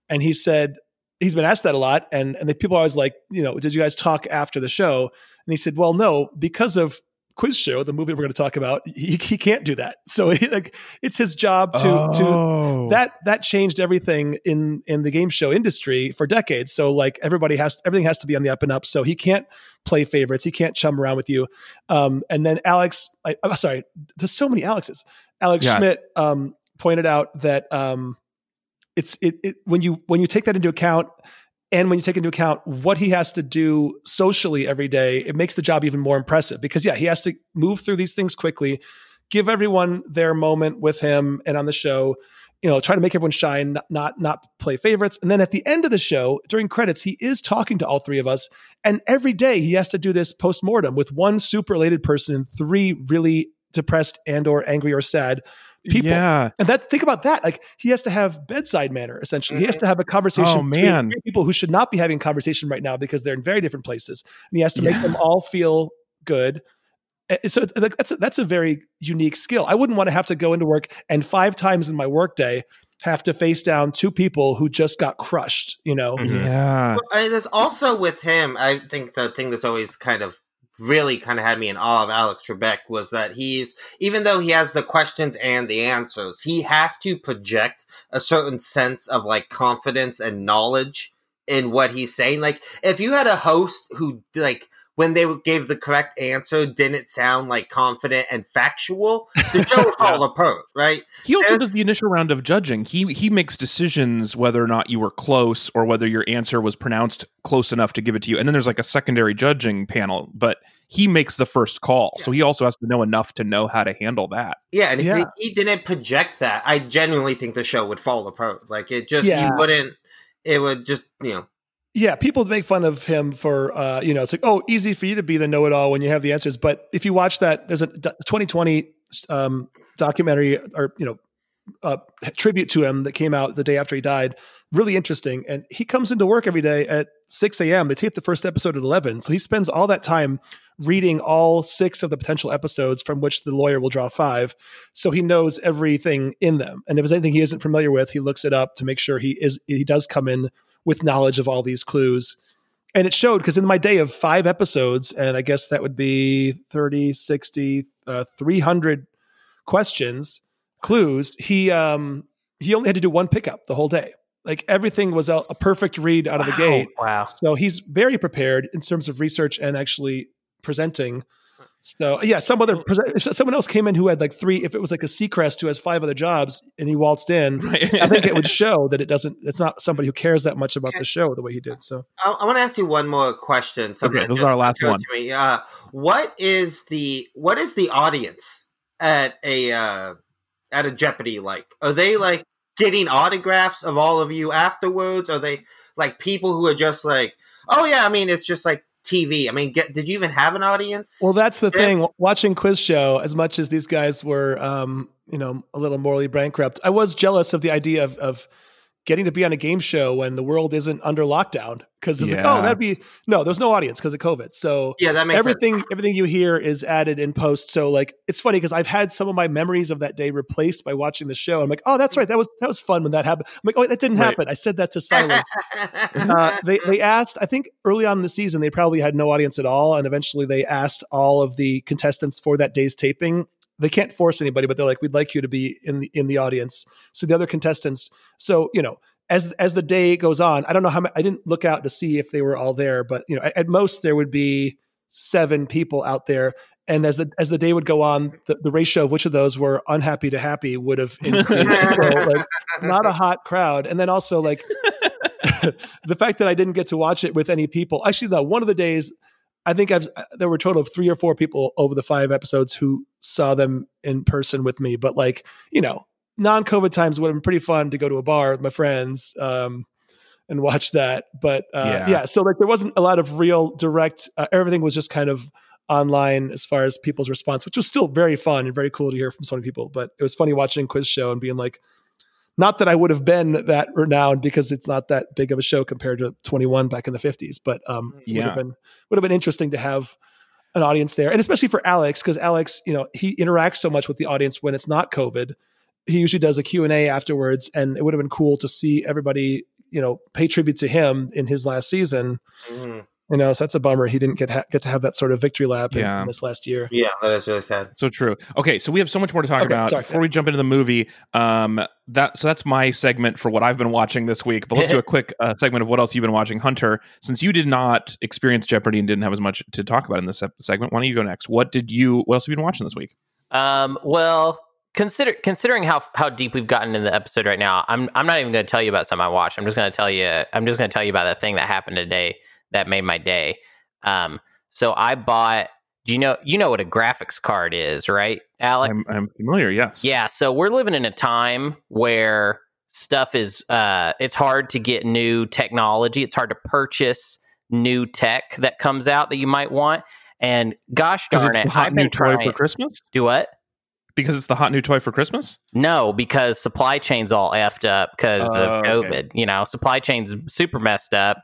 and he said he's been asked that a lot, and and the people are always like, you know, did you guys talk after the show? And he said, well, no, because of quiz show the movie we're going to talk about he, he can't do that. So he, like it's his job to to Oh. that that changed everything in in the game show industry for decades. So like everybody has everything has to be on the up and up. So he can't play favorites. He can't chum around with you. Um and then alex I, i'm sorry there's so many alexes. Alex Yeah. schmidt um pointed out that um it's it, it when you when you take that into account and when you take into account what he has to do socially every day it makes the job even more impressive because yeah he has to move through these things quickly give everyone their moment with him and on the show you know try to make everyone shine not not, play favorites. And then at the end of the show during credits he is talking to all three of us. And every day he has to do this post-mortem with one super related person and three really depressed and or angry or sad people. yeah and that think about that like he has to have bedside manner essentially he has to have a conversation Oh, man. three people who should not be having a conversation right now because they're in very different places and he has to make them all feel good so that's a, that's a very unique skill i wouldn't want to have to go into work and five times in my workday have to face down two people who just got crushed you know Mhm. yeah Well, I, there's also with him. I think the thing that's always kind of really kind of had me in awe of Alex Trebek was that he's even though he has the questions and the answers, he has to project a certain sense of like confidence and knowledge in what he's saying. Like if you had a host who like when they gave the correct answer didn't sound like confident and factual, the show would fall apart, right? He also There's- does the initial round of judging. He he makes decisions whether or not you were close or whether your answer was pronounced close enough to give it to you. And then there's like a secondary judging panel, but he makes the first call. So he also has to know enough to know how to handle that. Yeah, and Yeah. if he didn't project that, I genuinely think the show would fall apart. Like it just Yeah. you wouldn't. It would just you know. Yeah people make fun of him for uh you know it's like oh easy for you to be the know-it-all when you have the answers. But if you watch that there's a 2020 um documentary or you know uh, tribute to him that came out the day after he died really interesting. And he comes into work every day at 6 a.m they tape the first episode at 11 so he spends all that time reading all six of the potential episodes from which the lawyer will draw five. So he knows everything in them. And if there's anything he isn't familiar with he looks it up to make sure he is he does come in with knowledge of all these clues. And it showed because in my day of five episodes, and I guess that would be 30, 60, uh, 300 questions, clues, he um he only had to do one pickup the whole day. Like everything was a, a perfect read out of the gate. Wow. So he's very prepared in terms of research and actually presenting. So yeah, some other prese- someone else came in who had like three. If it was like a Seacrest who has five other jobs, and he waltzed in, Right. I think it would show that it doesn't. It's not somebody who cares that much about the show the way he did. So I, I want to ask you one more question. something Okay, this is our last one. to me. Uh, what is the what is the audience at a uh, at a Jeopardy like? Are they like getting autographs of all of you afterwards? Are they like people who are just like, oh yeah, I mean, it's just like TV. I mean, get, did you even have an audience? Well, that's the Yeah. thing. Watching quiz show, as much as these guys were, um, you know, a little morally bankrupt, I was jealous of the idea of, of getting to be on a game show when the world isn't under lockdown. Because it's like, oh, that'd be no. There's no audience because of COVID. So yeah, that makes everything sense. everything you hear is added in post. So like it's funny because I've had some of my memories of that day replaced by watching the show. I'm like, oh, that's right. That was that was fun when that happened. I'm like, oh, that didn't Right. happen. I said that to silence. uh, they they asked. I think early on in the season they probably had no audience at all, and eventually they asked all of the contestants for that day's taping. They can't force anybody, but they're like, "We'd like you to be in the in the audience." So the other contestants. So you know, as as the day goes on, I don't know how ma- I didn't look out to see if they were all there, but you know, at, at most there would be seven people out there. And as the as the day would go on, the, the ratio of which of those were unhappy to happy would have increased. so like not a hot crowd. And then also like the fact that I didn't get to watch it with any people. Actually, no, one of the days, I think I've there were a total of three or four people over the five episodes who saw them in person with me. But like, you know, non-COVID times would have been pretty fun to go to a bar with my friends um, and watch that. But uh, Yeah. yeah. so like there wasn't a lot of real direct. Uh, everything was just kind of online as far as people's response, which was still very fun and very cool to hear from so many people. But it was funny watching quiz show and being like, not that I would have been that renowned because it's not that big of a show compared to 21 back in the 50s, but um, would Yeah. have been would have been interesting to have an audience there, and especially for Alex because Alex, you know, he interacts so much with the audience when it's not COVID. He usually does a Q and A afterwards, and it would have been cool to see everybody, you know, pay tribute to him in his last season. Mhm. You know, so that's a bummer. He didn't get ha- get to have that sort of victory lap in- Yeah. in this last year. Yeah, that is really sad. So true. Okay, so we have so much more to talk Okay, about sorry. before we jump into the movie. Um, that so that's my segment for what I've been watching this week. But let's do a quick uh, segment of what else you've been watching, Hunter. Since you did not experience Jeopardy and didn't have as much to talk about in this ep- segment, why don't you go next? What did you? What else have you been watching this week? Um, well, consider considering how how deep we've gotten in the episode right now, I'm I'm not even going to tell you about something I watched. I'm just going to tell you I'm just going to tell you about that thing that happened today that made my day. Um, so I bought. Do you know you know what a graphics card is, right, Alex? I'm, I'm familiar. Yes. Yeah, so we're living in a time where stuff is uh it's hard to get new technology. It's hard to purchase new tech that comes out that you might want. And gosh darn it, I've new been toy trying. for Christmas. Do what? Because it's the hot new toy for Christmas. No, because supply chain's all effed up because Oh, of okay. COVID. You know, supply chain's super messed up.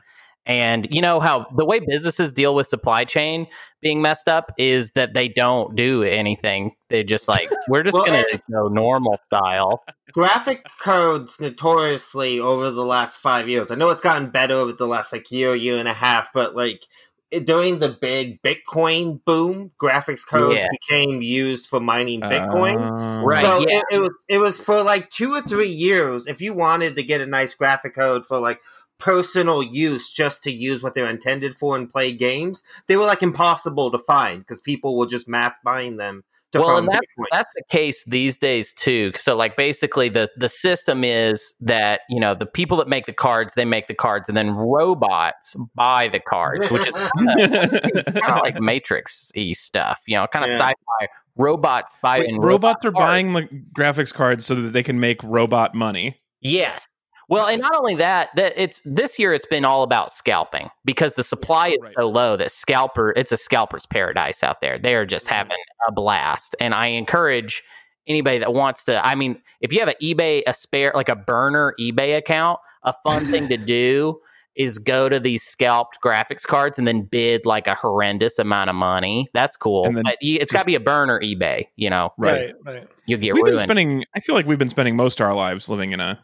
And you know how the way businesses deal with supply chain being messed up is that they don't do anything. They just like, we're just Well, going to go normal style. Graphic codes notoriously over the last five years. I know it's gotten better over the last like year, year and a half, but like it- during the big Bitcoin boom, graphics codes Yeah. became used for mining Bitcoin. Um, Right, So yeah. it, it was it was for like two or three years. If you wanted to get a nice graphic code for like personal use, just to use what they're intended for and play games, they were like impossible to find because people were just mass buying them to Well, and that- That's the case these days too. So like basically the the system is that, you know, the people that make the cards, they make the cards and then robots buy the cards, which is kind of like Matrix y stuff, you know, kind of Yeah. sci-fi. Robots buy Wait, and robots are cards. buying the graphics cards so that they can make robot money. Yes. Well, and not only that, that it's this year it's been all about scalping because the supply is so low that scalper it's a scalper's paradise out there. They are just mm-hmm. having a blast. And I encourage anybody that wants to I mean, if you have an eBay a spare like a burner eBay account, a fun thing to do is go to these scalped graphics cards and then bid like a horrendous amount of money. That's cool. But you, it's got to be a burner eBay, you know. Right. right. right. You'll get we've been spending. I feel like we've been spending most of our lives living in a,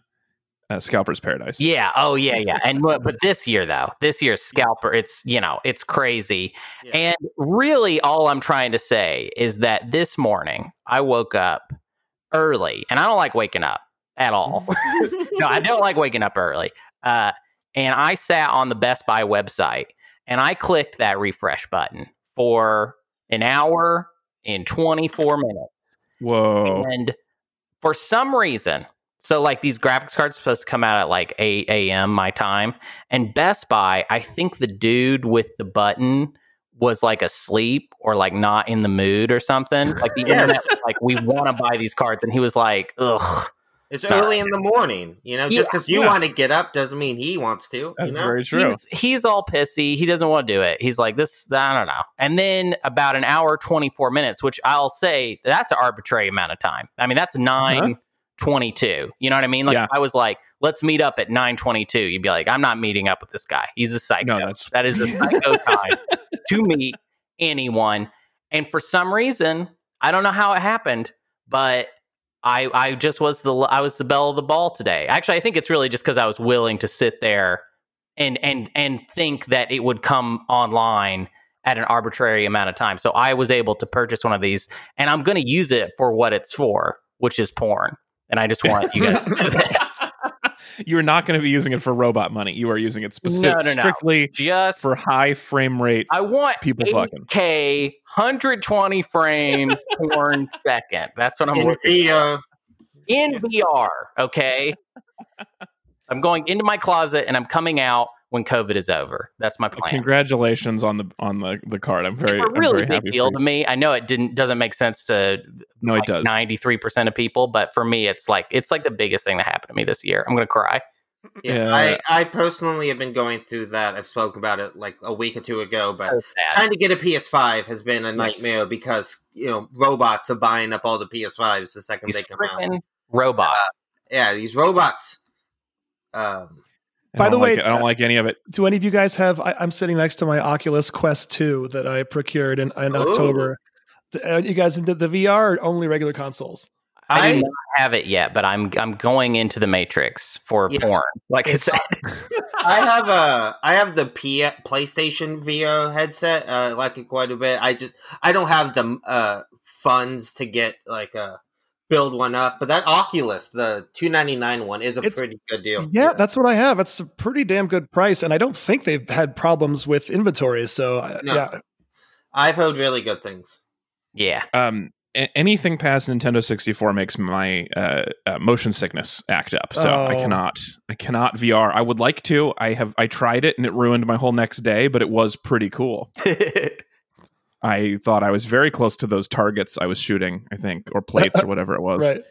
a scalper's paradise. Yeah. Oh, yeah, yeah. And but but this year though, this year's scalper, it's you know, it's crazy. Yeah. And really, all I'm trying to say is that this morning I woke up early, and I don't like waking up at all. no, I don't like waking up early. Uh, and I sat on the Best Buy website and I clicked that refresh button for an hour and 24 minutes. Whoa. And for some reason, so like these graphics cards are supposed to come out at like 8 a.m. my time. And Best Buy, I think the dude with the button was like asleep or like not in the mood or something. Like the internet was like, we want to buy these cards. And he was like, ugh. It's early in the morning, you know. Just because you Yeah. want to get up doesn't mean he wants to. That's you know? very true. He's, he's all pissy. He doesn't want to do it. He's like, this, I don't know. And then about an hour, 24 minutes, which I'll say that's an arbitrary amount of time. I mean, that's uh-huh. 922. You know what I mean? Like, Yeah. I was like, let's meet up at 922. You'd be like, I'm not meeting up with this guy. He's a psycho. No, that's- that is the psycho time to meet anyone. And for some reason, I don't know how it happened, but I I just was the I was the bell of the ball today. Actually, I think it's really just because I was willing to sit there and and and think that it would come online at an arbitrary amount of time. So I was able to purchase one of these, and I'm going to use it for what it's for, which is porn. And I just want you guys. to know that. You're not going to be using it for robot money. You are using it specifically No, no, no. strictly just for high frame rate. I want people fucking. 8K, 120 frames porn second. That's what I'm In looking VR. Uh, in VR. Okay. I'm going into my closet and I'm coming out when COVID is over. That's my plan. Congratulations on the on the the card. I'm very it's a really I'm very big deal to me. I know it didn't doesn't make sense to No, it does. ninety three percent of people, but for me, it's like it's like the biggest thing that happened to me this year. I'm gonna cry. Yeah, Yeah. I, I personally have been going through that. I've spoken about it like a week or two ago, but So trying to get a PS5 has been a nightmare because you know robots are buying up all the PS5s the second These they come out. freaking robots. Yeah, these robots. Um, I By the way, it. I don't uh, like any of it. Do any of you guys have? I, I'm sitting next to my Oculus Quest 2 that I procured in, in October. D- Are you guys into the VR or only regular consoles? I, I do not have it yet, but I'm I'm going into the Matrix for Yeah. porn. Like I It's- said, I have a I have the P- PlayStation VR headset. Uh, I like it quite a bit. I just I don't have the uh, funds to get like a build one up. But that Oculus, the two ninety nine one, is a It's- pretty good deal. Yeah, that's what I have. It's a pretty damn good price, and I don't think they've had problems with inventory. So No. yeah, I've heard really good things. yeah. Um, a- anything past Nintendo 64 makes my uh, uh, motion sickness act up. So I Oh. cannot, I cannot VR. I would like to. I have, I tried it and it ruined my whole next day, but it was pretty cool. I thought I was very close to those targets I was shooting. I think, or plates or whatever it was. right.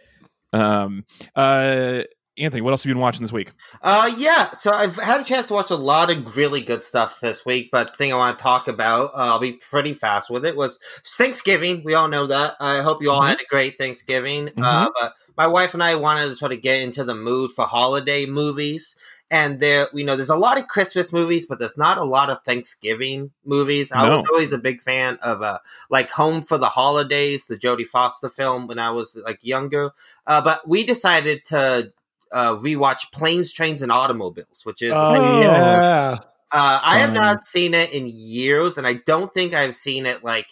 Um, uh, Anthony, what else have you been watching this week? Uh, yeah. So I've had a chance to watch a lot of really good stuff this week, but the thing I want to talk about, uh, I'll be pretty fast with it, was Thanksgiving. We all know that. I hope you all Mhm. had a great Thanksgiving. Uh, but my wife and I wanted to sort of get into the mood for holiday movies. And there, you know, there's a lot of Christmas movies, but there's not a lot of Thanksgiving movies. I was always a big fan of, uh, like Home for the Holidays, the Jodie Foster film when I was like younger. Uh, but we decided to uh, rewatch Planes, Trains, and Automobiles, which is Oh Oh. yeah. uh, I have not seen it in years, and I don't think I've seen it like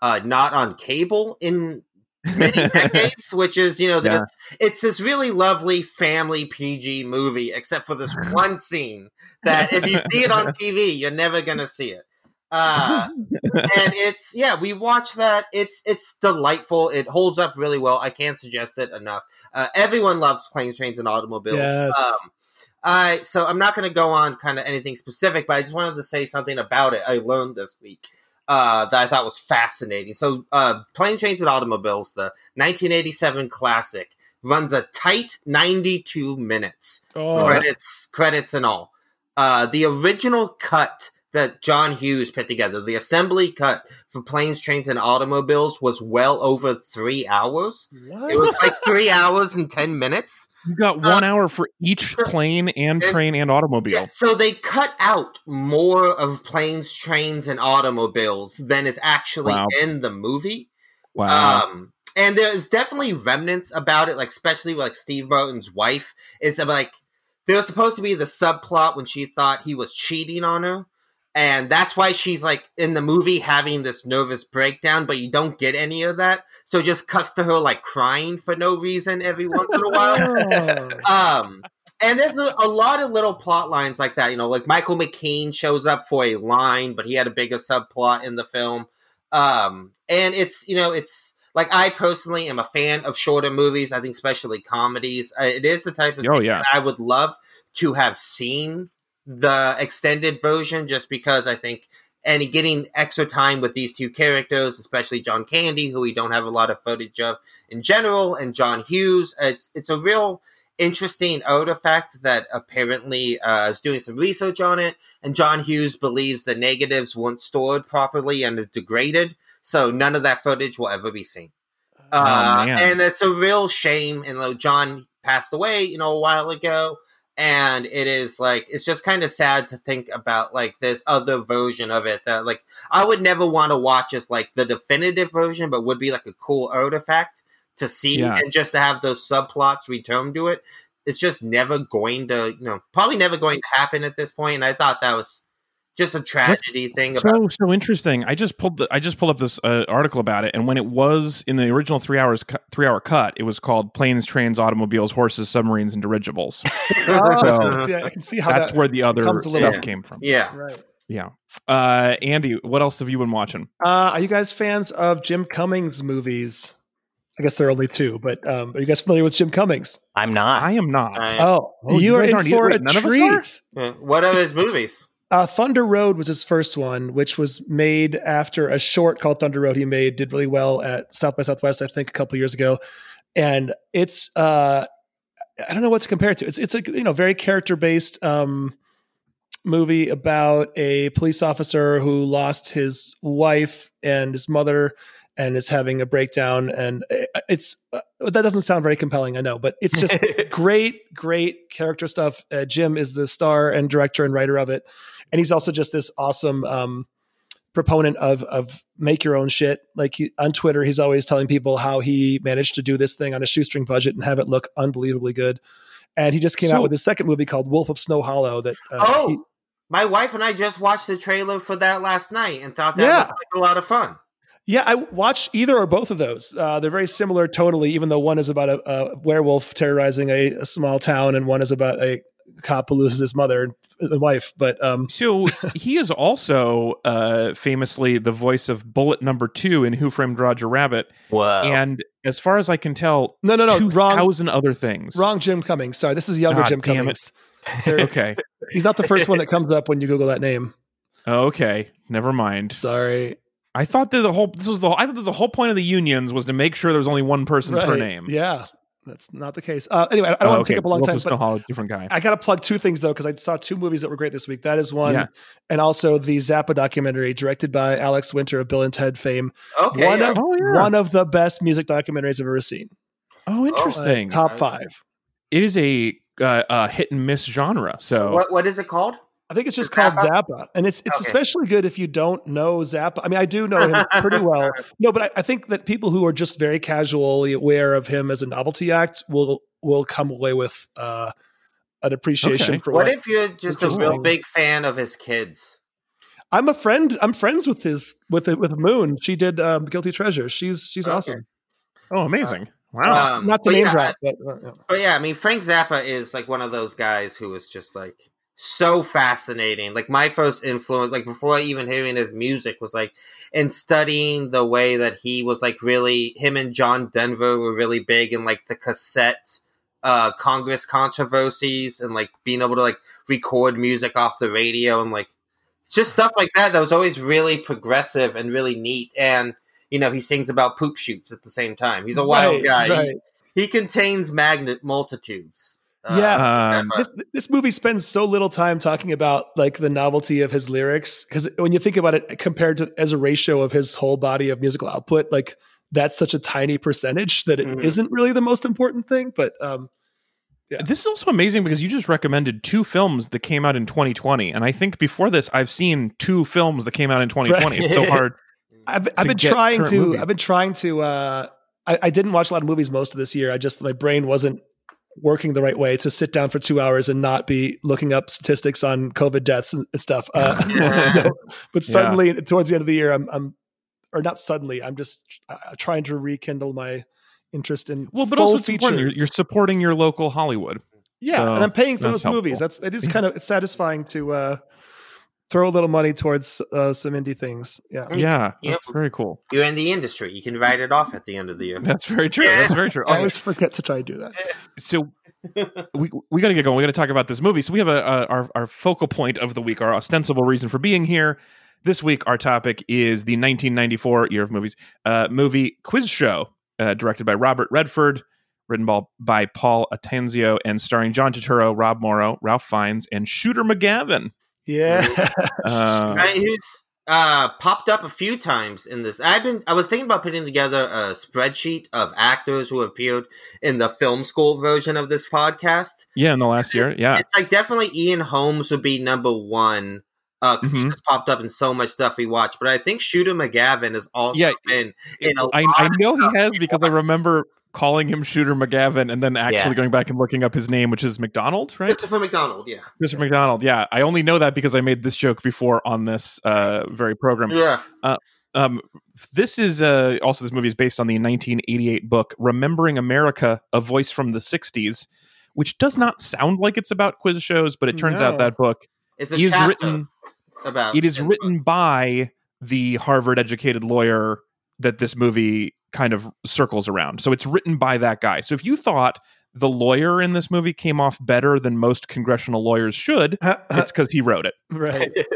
uh, not on cable in many decades. Which is, you know, there's it's this really lovely family PG movie, except for this one scene that if you see it on TV, you're never gonna see it. Uh, and it's yeah, we watch that. It's it's delightful. It holds up really well. I can't suggest it enough. Uh, everyone loves planes, trains, and automobiles. Yes. Um, I so I'm not going to go on kind of anything specific, but I just wanted to say something about it. I learned this week uh, that I thought was fascinating. So, uh, Plane, Trains, and Automobiles, the 1987 classic, runs a tight 92 minutes Oh, credits, credits and all. Uh, the original cut that John Hughes put together, the assembly cut for planes, trains, and automobiles, was well over three hours. what? It was like three hours and ten minutes. You got one hour for each plane and Uh, and- train and automobile. Yeah, so they cut out more of planes, trains, and automobiles than is actually Wow. in the movie. Wow. Um, and there's definitely remnants about it, like especially like Steve Martin's wife is uh, like there was supposed to be the subplot when she thought he was cheating on her, and that's why she's like in the movie having this nervous breakdown, but you don't get any of that. So it just cuts to her like crying for no reason every once in a while. Um, and there's a, lot of little plot lines like that. You know, like Michael McKean shows up for a line, but he had a bigger subplot in the film. Um, and it's you know it's like I personally am a fan of shorter movies. I think especially comedies. Uh, It is the type of Oh, thing yeah. that I would love to have seen the extended version, just because I think and getting extra time with these two characters, especially John Candy, who we don't have a lot of footage of in general, and John Hughes. It's it's a real interesting artifact that apparently uh, is doing some research on it, and John Hughes believes the negatives weren't stored properly and are degraded, so none of that footage will ever be seen. Uh, Oh, man. and it's a real shame. And though John passed away, you know, a while ago, and it is like it's just kind of sad to think about like this other version of it that like I would never want to watch as like the definitive version, but would be like a cool artifact to see Yeah. and just to have those subplots return to it. It's just never going to, you know, probably never going to happen at this point. And I thought that was just a tragedy thing about so so interesting. I just pulled the, I just pulled up this uh, article about it, and when it was in the original three hours cu- three hour cut, it was called planes, trains, automobiles, horses, submarines, and dirigibles. Oh, yeah, I can see how That's that. where the other stuff little- came from. yeah. Right. Yeah. Uh, Andy, what else have you been watching? Uh, are you guys fans of Jim Cummings movies? I guess there are only two, but um, are you guys familiar with Jim Cummings? I'm not. I am not. I- Oh, Oh, you, you are in for either. a Wait, none of us treat. What are his movies? Uh, Thunder Road was his first one, which was made after a short called Thunder Road he made, did really well at South by Southwest, I think, a couple years ago. And it's uh I don't know what to compare it to. It's it's a you know very character based um movie about a police officer who lost his wife and his mother and is having a breakdown and uh, it's uh, that doesn't sound very compelling i know but it's just great, great character stuff. Uh, Jim is the star and director and writer of it, and he's also just this awesome um, proponent of of make your own shit. Like he, on Twitter, he's always telling people how he managed to do this thing on a shoestring budget and have it look unbelievably good. And he just came So- out with his second movie called Wolf of Snow Hollow. That uh, oh, he- my wife and I just watched the trailer for that last night and thought that Yeah. looked like a lot of fun. Yeah, I watched either or both of those. Uh, they're very similar tonally, even though one is about a, a werewolf terrorizing a, a small town, and one is about a cop who loses his mother and wife. But um, So he is also uh, famously the voice of Bullet Number Two in Who Framed Roger Rabbit, Whoa. and as far as I can tell, no, no, no, two wrong, thousand other things. wrong. Jim Cummings. Sorry, this is younger Ah, Jim. Cummings. Okay. He's not the first one that comes up when you Google that name. Okay. Never mind. Sorry. I thought that the whole this was the I thought this was the whole point of the unions was to make sure there was only one person per name. Yeah, that's not the case. Uh, anyway, I don't Oh, want to okay. take up a long Wolf time, Snow but Hollow, different guy. I got to plug two things though because I saw two movies that were great this week. That is one, Yeah. and also the Zappa documentary directed by Alex Winter of Bill and Ted fame. Okay. one yeah. of Oh yeah. one of the best music documentaries I've ever seen. oh, interesting. Top five. it is a uh, uh, hit and miss genre. So what what is it called? I think it's just Zappa? called Zappa, and it's it's Okay. especially good if you don't know Zappa. I mean, I do know him pretty well. No, but I, I think that people who are just very casually aware of him as a novelty act will will come away with uh, an appreciation Okay. for What what. if you're just a real big fan of his kids? I'm a friend. I'm friends with his with with Moon. She did um, Guilty Treasure. She's she's Okay. awesome. oh, amazing. Wow. Um, Not to name yeah, drop, but uh, yeah. But yeah, I mean, Frank Zappa is like one of those guys who is just like so fascinating. Like my first influence, like before even hearing his music, was like in studying the way that he was like really him and John Denver were really big in like the cassette uh Congress controversies and like being able to like record music off the radio and like it's just stuff like that that was always really progressive and really neat and you know he sings about poop shoots at the same time he's a wild Right, guy He- he contains magnet multitudes. Uh, Yeah. Um, this this movie spends so little time talking about like the novelty of his lyrics because when you think about it compared to as a ratio of his whole body of musical output like that's such a tiny percentage that it Mhm. not really the most important thing but um yeah. This is also amazing because you just recommended two films that came out in 2020, and I think before this I've seen two films that came out in 2020. It's so hard. I've, I've been trying to movie. I've been trying to uh I, I didn't watch a lot of movies most of this year I just my brain wasn't working the right way to sit down for two hours and not be looking up statistics on COVID deaths and, stuff. Uh, so- but suddenly, towards the end of the year, I'm, I'm or not suddenly, I'm just uh, trying to rekindle my interest in Well, but full also important. You're, you're supporting your local Hollywood. yeah, so and I'm paying for those movies. That's it is kind of it's satisfying to uh, throw a little money towards uh, some indie things. Yeah. Mm. Yeah, Yep. that's very cool. You're in the industry. You can write it off at the end of the year. That's very true. That's very true. I always forget to try and do that. so we we got to get going. We got to talk about this movie. So we have a, a our our focal point of the week, our ostensible reason for being here. This week, our topic is the 1994 year of movies uh, movie Quiz Show, uh, directed by Robert Redford, written by, by Paul Attanasio, and starring John Turturro, Rob Morrow, Ralph Fiennes, and Shooter McGavin. Yeah. Uh, Right, who's uh, popped up a few times in this. I've been. I was thinking about putting together a spreadsheet of actors who appeared in the film school version of this podcast. yeah, in the last year, yeah. It's like definitely Ian Holmes would be number one. Uh, 'cause he Mhm. just popped up in so much stuff we watch, but I think Shooter McGavin is also Yeah, been in a I, lot I know he has because I remember calling him Shooter McGavin and then actually Yeah. going back and looking up his name, which is McDonald, right? Christopher McDonald, yeah, Mr. McDonald. Yeah, I only know that because I made this joke before on this uh, very program. yeah. Um, this is uh, also this movie is based on the 1988 book "Remembering America: A Voice from the '60s," which does not sound like it's about quiz shows, but it turns No. out that book It's a is written. about It is him. written by the Harvard-educated lawyer that this movie kind of circles around. So it's written by that guy. So if you thought the lawyer in this movie came off better than most congressional lawyers should, it's because he wrote it. right.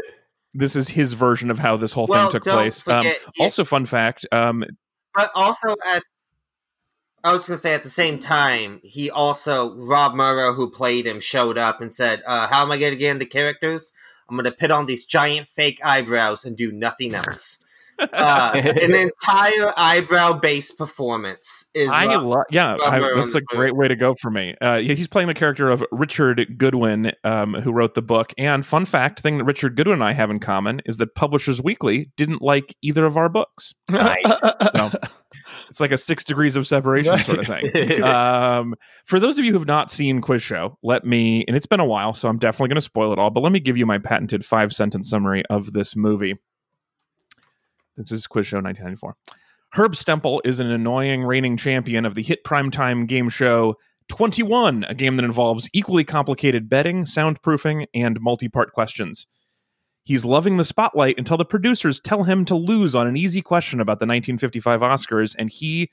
This is his version of how this whole Well, thing took don't place. Um, forget, he- also, fun fact: um, But also at I was gonna say at the same time, he also Rob Morrow, who played him, showed up and said, uh, "How am I gonna get into characters? I'm gonna put on these giant fake eyebrows and do nothing else." Uh, an entire eyebrow-based performance is. I Rob- love, yeah, I, that's a this great way to go for me. Uh, yeah, he's playing the character of Richard Goodwin, um, who wrote the book. And fun fact, thing that Richard Goodwin and I have in common is that Publishers Weekly didn't like either of our books. Nice. So it's like a six degrees of separation sort of thing. um, for those of you who have not seen Quiz Show, let me, and it's been a while, so I'm definitely going to spoil it all, but let me give you my patented five sentence summary of this movie. This is Quiz Show 1994. Herb Stempel is an annoying reigning champion of the hit primetime game show 21, a game that involves equally complicated betting, soundproofing, and multi part questions. He's loving the spotlight until the producers tell him to lose on an easy question about the 1955 Oscars, and he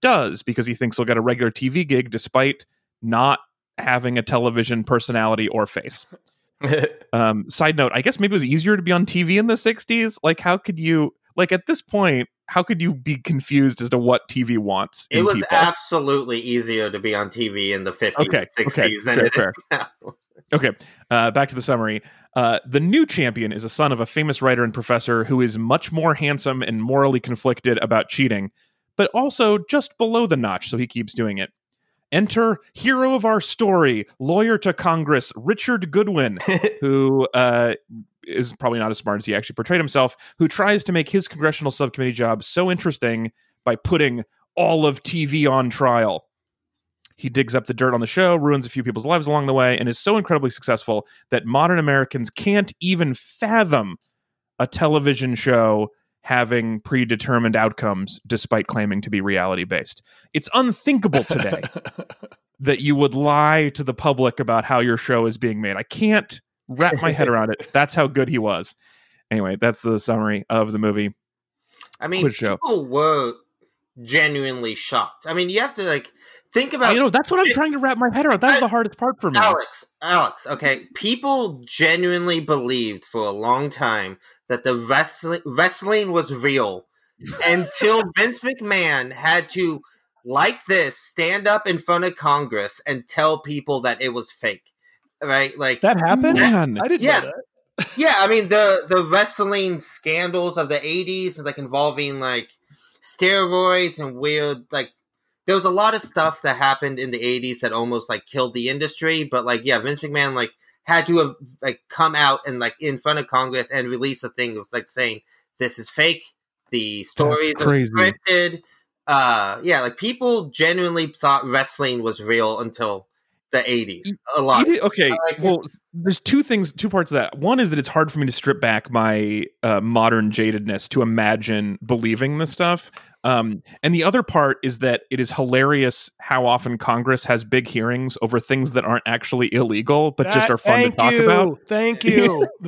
does because he thinks he'll get a regular TV gig despite not having a television personality or face. Um, side note, I guess maybe it was easier to be on TV in the 60s. Like, how could you, like, at this point, how could you be confused as to what TV wants? It was people? absolutely easier to be on TV in the 50s Okay, and 60s okay, than fair, it is now. Okay, uh, back to the summary. Uh, the new champion is a son of a famous writer and professor who is much more handsome and morally conflicted about cheating, but also just below the notch, so he keeps doing it. Enter hero of our story, lawyer to Congress, Richard Goodwin, who uh, is probably not as smart as he actually portrayed himself, who tries to make his congressional subcommittee job so interesting by putting all of TV on trial. He digs up the dirt on the show, ruins a few people's lives along the way, and is so incredibly successful that modern Americans can't even fathom a television show having predetermined outcomes despite claiming to be reality based. It's unthinkable today that you would lie to the public about how your show is being made. I can't wrap my head around it. That's how good he was. Anyway, that's the summary of the movie. I mean, Quiz show. people were genuinely shocked. I mean, you have to like think about you know, that's what I'm trying to wrap my head around. That's the hardest part for me. Alex, Alex, okay. People genuinely believed for a long time that the wrestling wrestling was real until Vince McMahon had to like this stand up in front of Congress and tell people that it was fake. Right? Like that happened. Man. I didn't Yeah. know that. yeah, I mean the the wrestling scandals of the 80s like involving like steroids and weird like there was a lot of stuff that happened in the 80s that almost like killed the industry but like yeah Vince McMahon like had to have like come out and like in front of Congress and release a thing of like saying this is fake the stories are crazy. scripted uh yeah like people genuinely thought wrestling was real until the 80s a lot Even- okay, Like, well, there's two things, two parts of that. One is that it's hard for me to strip back my uh, modern jadedness to imagine believing this stuff. Um, and the other part is that it is hilarious how often Congress has big hearings over things that aren't actually illegal, but just are fun to talk you. about. Thank you.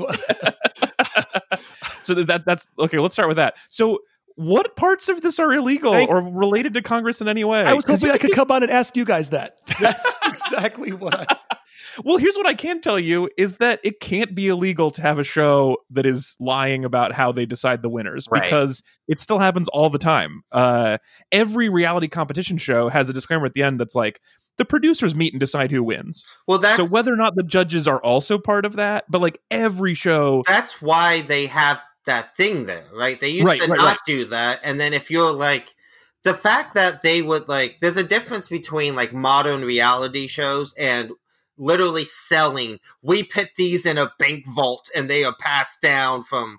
so that that's okay. Let's start with that. So, what parts of this are illegal Thank- or related to Congress in any way? I was 'Cause hoping you I could could come on and ask you guys that. That's exactly what I. Well, here's what I can tell you is that it can't be illegal to have a show that is lying about how they decide the winners Right. because it still happens all the time. Uh, every reality competition show has a disclaimer at the end that's like, the producers meet and decide who wins. well that's so whether or not the judges are also part of that, but like every show, that's why they have that thing there, right? They used Right, to right, not right. do that, and then if you're like the fact that they would like, there's a difference between like modern reality shows and literally selling. We put these in a bank vault, and they are passed down from.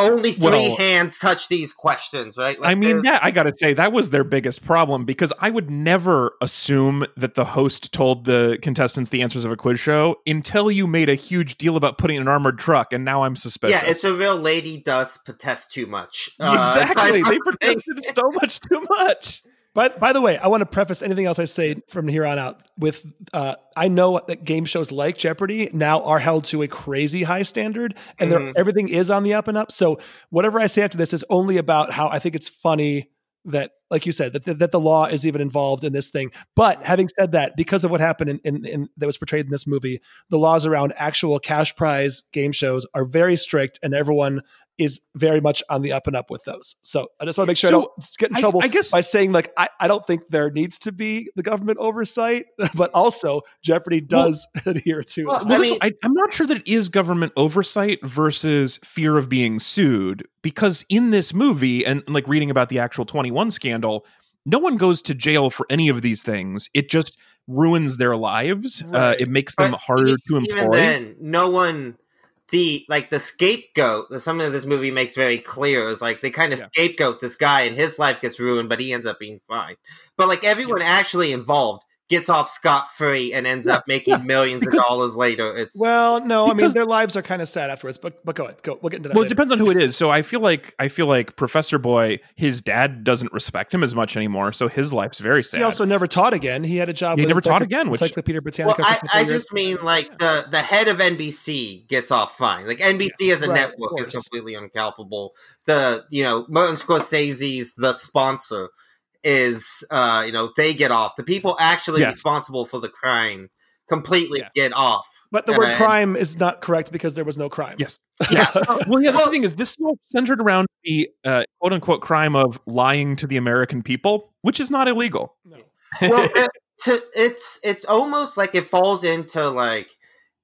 Only three Well- hands touch these questions, right? Like, I mean, yeah, I gotta say that was their biggest problem because I would never assume that the host told the contestants the answers of a quiz show until you made a huge deal about putting an armored truck, and now I'm suspicious. yeah, it's a real lady does protest too much. Uh, exactly. but- they protested so much too much. But by the way, I want to preface anything else I say from here on out with uh, I know that game shows like Jeopardy now are held to a crazy high standard, and Mhm. everything is on the up and up. So whatever I say after this is only about how I think it's funny that, like you said, that the, that the law is even involved in this thing. But having said that, because of what happened in, in, in that was portrayed in this movie, the laws around actual cash prize game shows are very strict, and everyone is very much on the up and up with those. So I just want to make sure So, I don't get in trouble I guess- by saying like I, I don't think there needs to be the government oversight, but also Jeopardy does adhere to. Well, it. I mean, I, I'm not sure that it is government oversight versus fear of being sued because in this movie and like reading about the actual 21 scandal, no one goes to jail for any of these things. It just ruins their lives. Uh, it makes them But harder to employ. then, no one. The like the scapegoat. Something that this movie makes very clear is like they kind of Yeah. scapegoat this guy, and his life gets ruined, but he ends up being fine. But like everyone actually involved gets off scot free and ends Yeah, up making yeah, millions because- of dollars later. It's well, no, I mean their lives are kind of sad afterwards. But but go ahead, go. We'll get into that. Well, it depends on who it is. So I feel like I feel like Professor Boy, his dad doesn't respect him as much anymore, so his life's very sad. He also never taught again. He had a job. He with never taught Encycl- again, which- Encyclopedia Britannica. well, for a I, couple I just mean like the the head of NBC gets off fine. Like NBC as a Right, network is completely uncalpable. The you know Martin Scorsese's the sponsor is uh you know they get off. The people actually Yes. responsible for the crime completely Yeah. get off. But the word And- crime is not correct because there was no crime. yes. Yeah. Well, yeah, that's Well- the thing is this is all centered around the uh, quote unquote crime of lying to the American people, which is not illegal. No. well, it, to, it's it's almost like it falls into like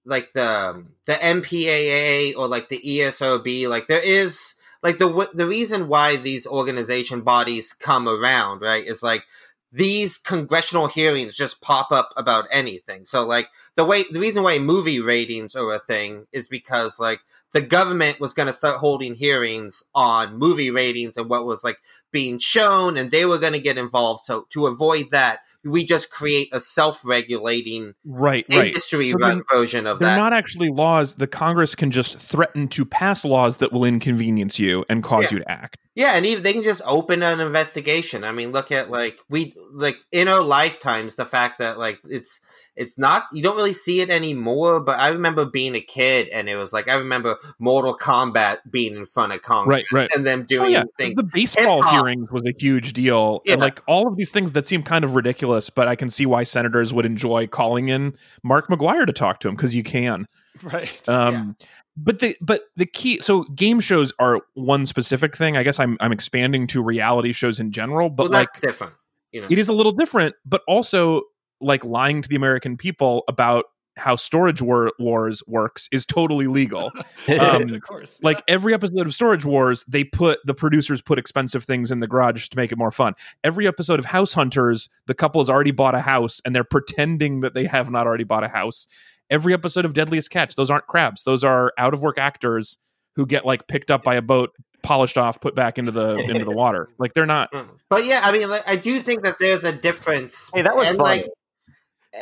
like the the MPAA or like the ESRB. Like there is like the the reason why these organization bodies come around, right? Is like these congressional hearings just pop up about anything. So like the way the reason why movie ratings are a thing is because like the government was going to start holding hearings on movie ratings and what was like being shown and they were going to get involved so to avoid that we just create a self-regulating Right, right. industry So run they're, version of that. they're not actually laws. The Congress can just threaten to pass laws that will inconvenience you and cause Yeah. you to act. yeah and even they can just open an investigation i mean look at like we like in our lifetimes the fact that like it's it's not you don't really see it anymore but i remember being a kid and it was like i remember mortal kombat being in front of congress Right, right. and them Oh doing yeah, things the baseball Hip-hop. hearings was a huge deal, and like all of these things that seem kind of ridiculous, but I can see why senators would enjoy calling in Mark McGwire to talk to him because you can. Right. Um, But the but the key so game shows are one specific thing. I guess I'm I'm expanding to reality shows in general, but well like different you know it is a little different, but also like lying to the American people about how storage war- wars works is totally legal. Um, of course. like every episode of storage wars they put the producers put expensive things in the garage to make it more fun every episode of house hunters the couple has already bought a house and they're pretending that they have not already bought a house every episode of deadliest catch those aren't crabs those are out of work actors who get like picked up by a boat polished off put back into the into the water like they're not. But yeah, I mean, like, I do think that there's a difference. Hey, that was and funny. like,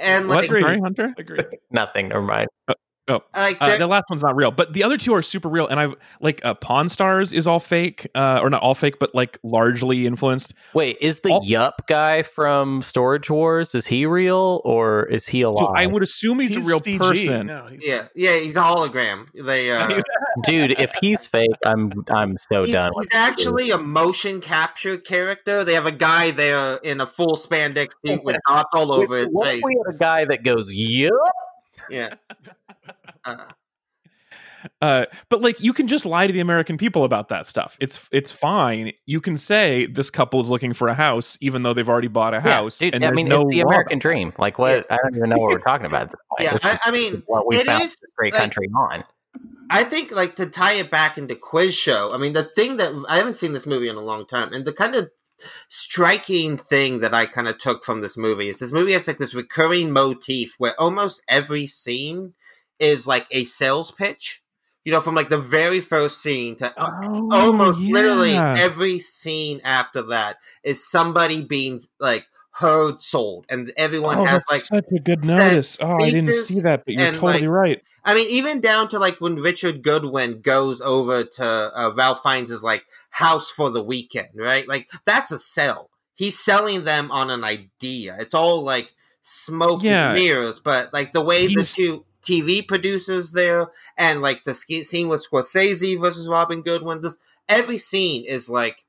and what like, sorry hunter Agreed. Nothing. Never mind. Like uh, the last one's not real, but the other two are super real. And I've like uh, Pawn Stars is all fake, uh, or not all fake, but like largely influenced. Wait, is the All- Yup guy from Storage Wars? Is he real or is he alive? So I would assume he's, a real CG. person. No, he's- yeah, yeah, he's a hologram. They, uh, Dude, if he's fake, I'm I'm so he's, done. he's with actually a motion capture character. They have a guy there in a full spandex suit with dots all over his What if face. we had a guy that goes, "Yup"? Yeah. Uh, Uh, but like you can just lie to the American people about that stuff. It's it's fine. You can say this couple is looking for a house, even though they've already bought a house. dude. and I mean, no it's the American about dream. Like, what? I don't even know what we're talking about. At this point. Yeah, This I- is- I mean, is what we it found is, this great like- country on. I think like to tie it back into quiz show. I mean, the thing that I haven't seen this movie in a long time, and the kind of striking thing that I kind of took from this movie is this movie has like this recurring motif where almost every scene is like a sales pitch. You know, from like the very first scene to. Oh, almost literally every scene after that is somebody being like heard sold, and everyone oh, has like such a good notice. Oh, I didn't see that, but you're and, totally like, right. I mean, even down to like when Richard Goodwin goes over to uh, Ralph Fiennes' like house for the weekend, right? Like that's a sell. He's selling them on an idea. It's all like smoke Yeah. and mirrors, but like the way the He's- two TV producers there and like the scene with Scorsese versus Robin Goodwin, just every scene is like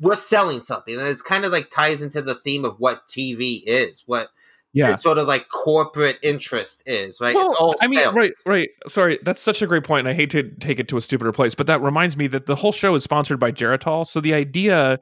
we're selling something, and it's kind of like ties into the theme of what TV is, what Yeah. sort of like corporate interest is, right? Well, it's all I mean, sales. right, right. Sorry, that's such a great point, and I hate to take it to a stupider place, but that reminds me that the whole show is sponsored by Geritol. So the idea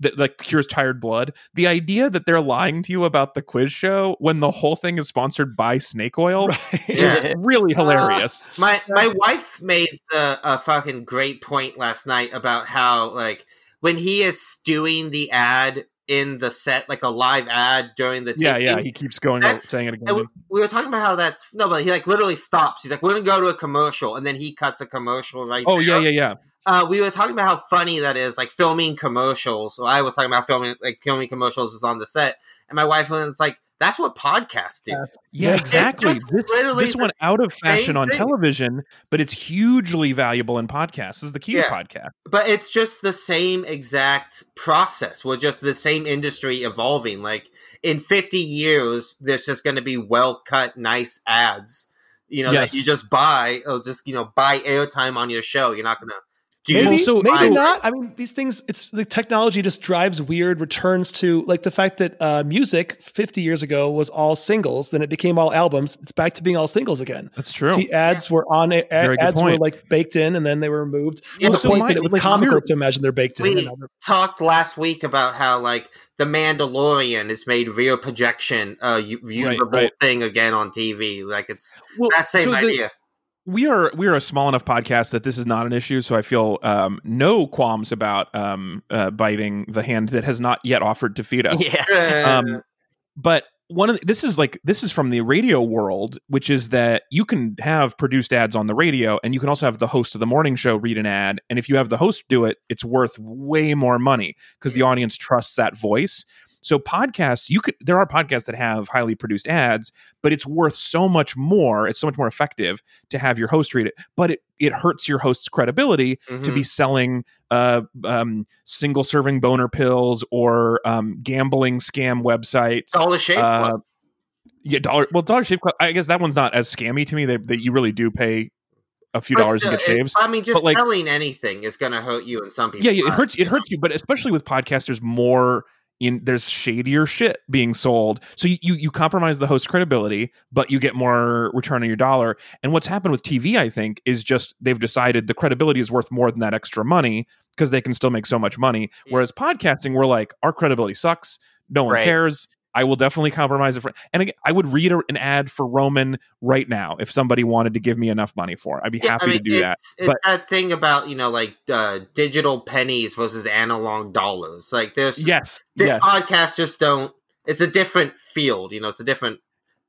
that like cures tired blood, the idea that they're lying to you about the quiz show when the whole thing is sponsored by snake oil Right. Yeah. is really uh, hilarious. My my wife made a, a uh, fucking great point last night about how like when he is doing the ad in the set, like a live ad during the yeah, yeah. He keeps going on That's- saying it again. we, we were talking about how that's no, but he like literally stops. He's like, "We're gonna go to a commercial," and then he cuts a commercial right. Oh yeah, yeah, yeah. Uh, we were talking about how funny that is, like filming commercials. So I was talking about filming, like filming commercials is on the set, and my wife was like, "That's what podcasts do." Yeah. Yeah, exactly. This literally this the went out of fashion on thing. television, but it's hugely valuable in podcasts. This is the key to Yeah. podcast. But it's just the same exact process. We're just the same industry evolving. Like in 50 years, there's just going to be well cut, nice ads. You know Yes. that you just buy, or just you know buy airtime on your show. You're not going to do. Maybe, Well, so- maybe I- not. I mean, these things. It's the technology just drives weird returns to like the fact that uh, music 50 years ago was all singles, then it became all albums. It's back to being all singles again. That's true. See, ads were on a- Very good ads were like baked in, and then they were removed. Yeah, to the so point my- it was like, comical we're- to imagine they're baked in. We- and now they're- talked last week about how like the Mandalorian has made real projection a u- usable right. thing again on TV. Like it's well, that same so the- idea. We are we are a small enough podcast that this is not an issue. So I feel um, no qualms about um, uh, biting the hand that has not yet offered to feed us. Yeah. um, but one of the, this is like this is from the radio world, which is that you can have produced ads on the radio, and you can also have the host of the morning show read an ad. And if you have the host do it, it's worth way more money because the audience trusts that voice. So podcasts, you could there are podcasts that have highly produced ads, but it's worth so much more. It's so much more effective to have your host read it, but it it hurts your host's credibility to Mhm. be selling uh, um, single serving boner pills or um, gambling scam websites. Dollar Shave Uh, Club. yeah, dollar. Well, Dollar Shave Club. I guess that one's not as scammy to me. That that you really do pay a few But dollars to still, get it- shaves. I mean, just like- selling anything is going to hurt you in some people. Yeah, yeah, it hurts. It hurts you, but especially with podcasts, there's more in. There's shadier shit being sold, so you you, you compromise the host credibility, but you get more return on your dollar. And what's happened with TV, I think, is just they've decided the credibility is worth more than that extra money because they can still make so much money. Whereas podcasting, we're like, our credibility sucks. No one Right. cares. I will definitely compromise it for. And again, I would read a, an ad for Roman right now if somebody wanted to give me enough money for. it. I'd be Yeah, happy I mean, to do that. it's, It's but- that thing about you know like uh, digital pennies versus analog dollars. Like there's Yes, di- yes. podcasts just don't. It's a different field. You know, it's a different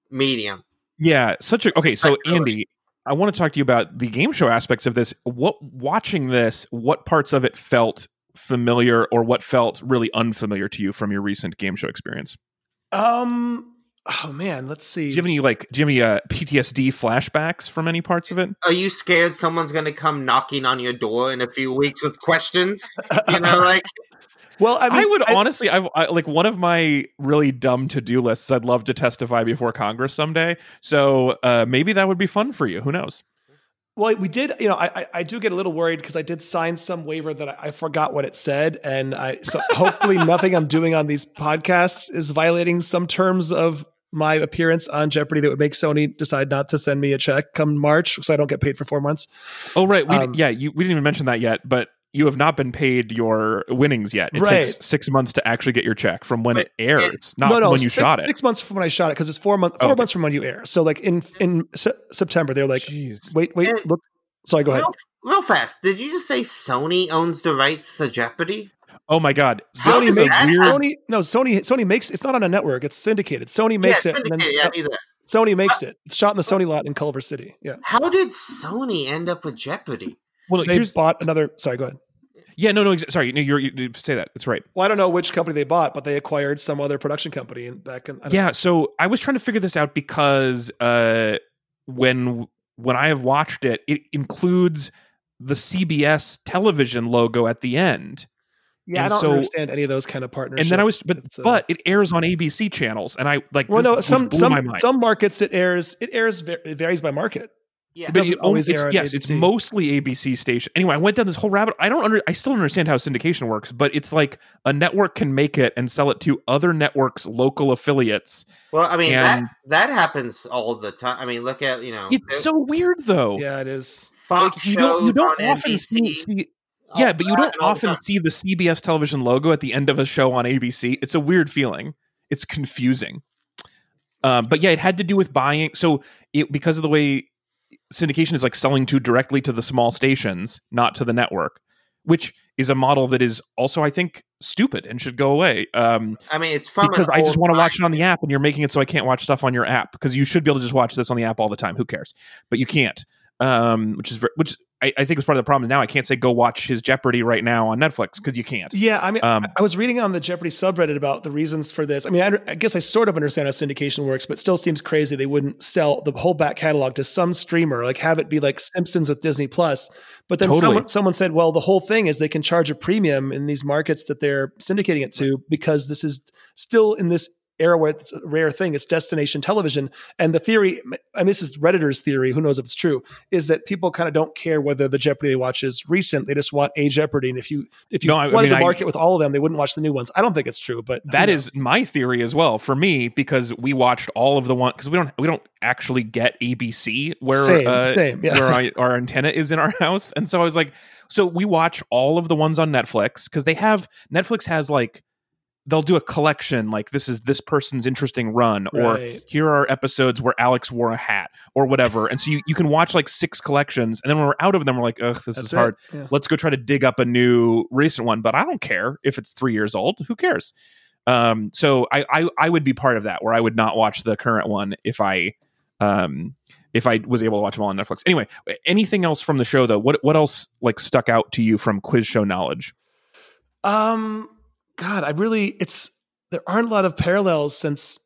medium. Yeah, such a okay. So. Andy, I want to talk to you about the game show aspects of this. What watching this, what parts of it felt familiar, or what felt really unfamiliar to you from your recent game show experience? Um. Oh man, let's see. Do you have any like, do you have any uh, PTSD flashbacks from any parts of it? Are you scared someone's going to come knocking on your door in a few weeks with questions? You know, like well, I I, mean, would honestly, I, I like one of my really dumb to do lists. I'd love to testify before Congress someday. So uh, maybe that would be fun for you. Who knows? Well, we did. You know, I I, do get a little worried because I did sign some waiver that I, I forgot what it said, and I so hopefully nothing I'm doing on these podcasts is violating some terms of my appearance on Jeopardy that would make Sony decide not to send me a check come March, so I don't get paid for four months. Oh right, we Um, yeah, you, we didn't even mention that yet, but you have not been paid your winnings yet. It Right. takes six months to actually get your check from when But it airs, it- not no, no, when you six, shot it. Six months from when I shot it because it's four months. Four oh, Okay. months from when you air. So like in in se- September, they're like, Jeez. wait, wait, And- look. Sorry, go ahead. real, real fast. Did you just say Sony owns the rights to Jeopardy? Oh my god, Sony does this is makes weird. Sony. No, Sony. Sony makes. It's not on a network. It's syndicated. Sony makes yeah, it. And then yeah, I. Sony makes it. It's shot in the Sony lot in Culver City. Yeah, How did Sony end up with Jeopardy? Well, they here's bought another. Sorry, go ahead. yeah, no, no, exa- sorry, no, you're, you you say that. That's right. Well, I don't know which company they bought, but they acquired some other production company and back in. I don't Yeah, know. so I was trying to figure this out because uh, when when I have watched it, it includes the CBS television logo at the end. yeah. I and don't so- understand any of those kind of partnerships. And then I was, but It's, uh, but it airs on ABC channels, and I like. well, no, some some some markets it airs. It airs. It varies by market. Yeah. It But doesn't it- always it's, air on yes, it's mostly ABC station. Anyway, I went down this whole rabbit. I don't under, I still don't understand how syndication works, but it's like a network can make it and sell it to other networks' local affiliates. Well, I mean that And- that happens all the time. I mean, look at you know It's so weird, though. Yeah, it is. Fox Like, you don't you don't on often NBC. see, see all yeah, but you don't and all the often see the CBS television logo at the end of a show on ABC. It's a weird feeling. It's confusing. Um, but yeah, it had to do with buying. So it because of the way syndication is like selling to directly to the small stations, not to the network, which is a model that is also, I think, stupid and should go away. Um, I mean, it's from because I just want to watch it on the app, and you're making it so I can't watch stuff on your app because you should be able to just watch this on the app all the time. Who cares? But you can't, um, which is ver- which I, I think was part of the problem. Now I can't say go watch his Jeopardy right now on Netflix because you can't. Yeah, I mean, Um, I- I was reading on the Jeopardy subreddit about the reasons for this. I mean, I, I guess I sort of understand how syndication works, but still seems crazy they wouldn't sell the whole back catalog to some streamer, like have it be like Simpsons with Disney Plus. But then Totally. someone someone said, well, the whole thing is they can charge a premium in these markets that they're syndicating it to because this is still in this era where it's a rare thing. It's destination television, and the theory, and this is Redditor's theory. Who knows if it's true? Is that people kind of don't care whether the Jeopardy they watch is recent. They just want a Jeopardy, and if you if you No, I- I flooded mean, the I- market with all of them, they wouldn't watch the new ones. I don't think it's true, but That is my theory as well for me because we watched all of the one because we don't we don't actually get ABC where same, uh, same. Yeah. where I, our antenna is in our house. And so I was like, so we watch all of the ones on Netflix because they have Netflix has like they'll do a collection like this is this person's interesting run or Right. here are episodes where Alex wore a hat or whatever. And so you, you can watch like six collections and then when we're out of them we're like, ugh, this That's is it. hard. Yeah. Let's go try to dig up a new recent one. But I don't care if it's three years old. Who cares? Um, so I, I I would be part of that where I would not watch the current one if I um if I was able to watch them all on Netflix. Anyway, anything else from the show though? What what else like stuck out to you from quiz show knowledge? Um, God, I really it's there aren't a lot of parallels since.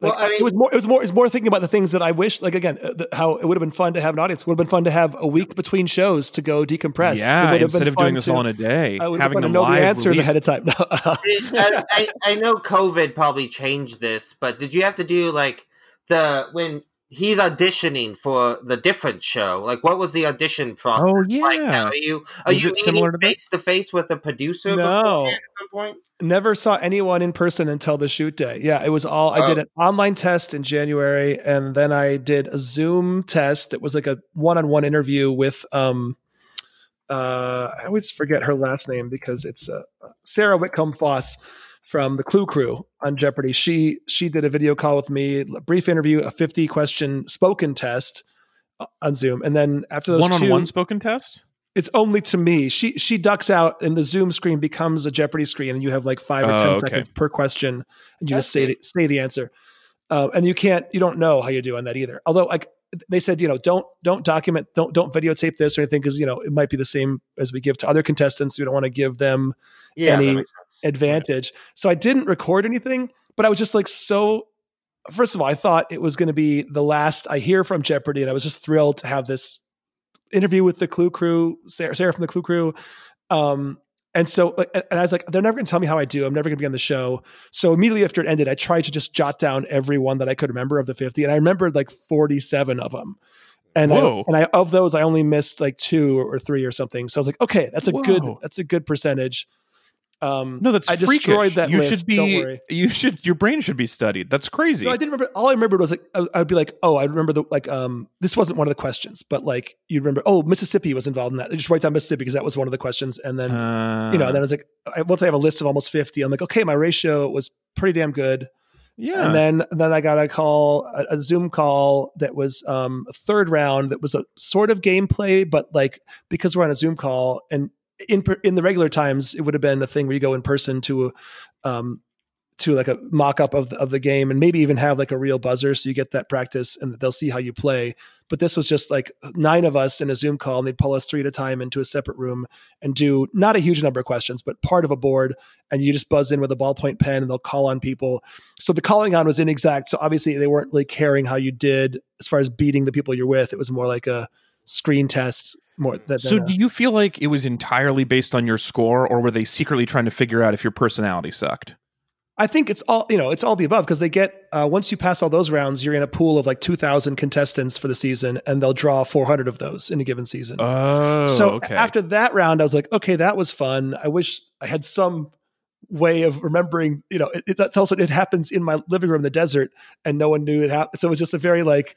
Like, Well, I mean- it was more. It was more. It was more thinking about the things that I wish. Like again, uh, the, how it would have been fun to have an audience. Would have been fun to have a week between shows to go decompress. It yeah, would have instead been of doing fun this to- all in a day, I would having have to them know live the answers released. ahead of time. No. I, I, I know COVID probably changed this, but did you have to do like the when he's auditioning for the different show? Like, what was the audition process? Oh Like, yeah, are you are Was you similar to face to face with the producer? No. at some point. Never saw anyone in person until the shoot day. Yeah, it was all. I did Oh. an online test in January, and then I did a Zoom test. It was like a one-on-one interview with. um uh, I always forget her last name because it's uh, Sarah Whitcomb Foss from the Clue Crew on Jeopardy. She she did a video call with me, a brief interview, a fifty question spoken test uh, on Zoom, and then after those one on one spoken test. it's only to me. She she ducks out, and the Zoom screen becomes a Jeopardy screen, and you have like five or Oh, ten okay. seconds per question, and you That's just say the, say the answer. Uh, and you can't, you don't know how you do on that either. Although, like they said, you know, don't don't document, don't don't videotape this or anything because you know it might be the same as we give to other contestants. We don't want to give them Yeah, Any that makes sense. advantage. So I didn't record anything, but I was just like so. First of all, I thought it was going to be the last I hear from Jeopardy, and I was just thrilled to have this interview with the Clue Crew, Sarah, Sarah from the Clue Crew. Um, and so, uh, like, and I was like, they're never going to tell me how I do. I'm never going to be on the show. So immediately after it ended, I tried to just jot down every one that I could remember of the 50, and I remembered like 47 of them. And I, and I of those I only missed like two or three or something. So I was like, okay, that's a good that's a good percentage. Um, No, that's I destroyed freakish. that You list. should be. Don't worry. You should. Your brain should be studied. That's crazy. No, I didn't remember. All I remembered was like I, I would be like, oh, I remember the like um this wasn't one of the questions, but like you remember, oh, Mississippi was involved in that. I just write down Mississippi because that was one of the questions, and then Uh, you know, then I was like, I, once I have a list of almost fifty, I'm like, okay, my ratio was pretty damn good. yeah. And then then I got a call, a, a Zoom call that was um, a third round that was a sort of gameplay, but like because we're on a Zoom call and in in the regular times it would have been a thing where you go in person to um to like a mock up of of the game and maybe even have like a real buzzer so you get that practice and they'll see how you play. But this was just like nine of us in a Zoom call and they'd pull us three at a time into a separate room and do not a huge number of questions, but part of a board. And you just buzz in with a ballpoint pen and they'll call on people. So the calling on was inexact. So obviously they weren't really caring how you did as far as beating the people you're with. It was more like a screen test more than, so, than do you feel like it was entirely based on your score, or were they secretly trying to figure out if your personality sucked? I think it's all you know. It's all the above because they get uh, once you pass all those rounds, you're in a pool of like two thousand contestants for the season, and they'll draw four hundred of those in a given season. Oh, so okay. after that round, I was like, okay, that was fun. I wish I had some way of remembering. You know, it, it tells it happens in my living room in the desert, and no one knew it happened. So it was just a very like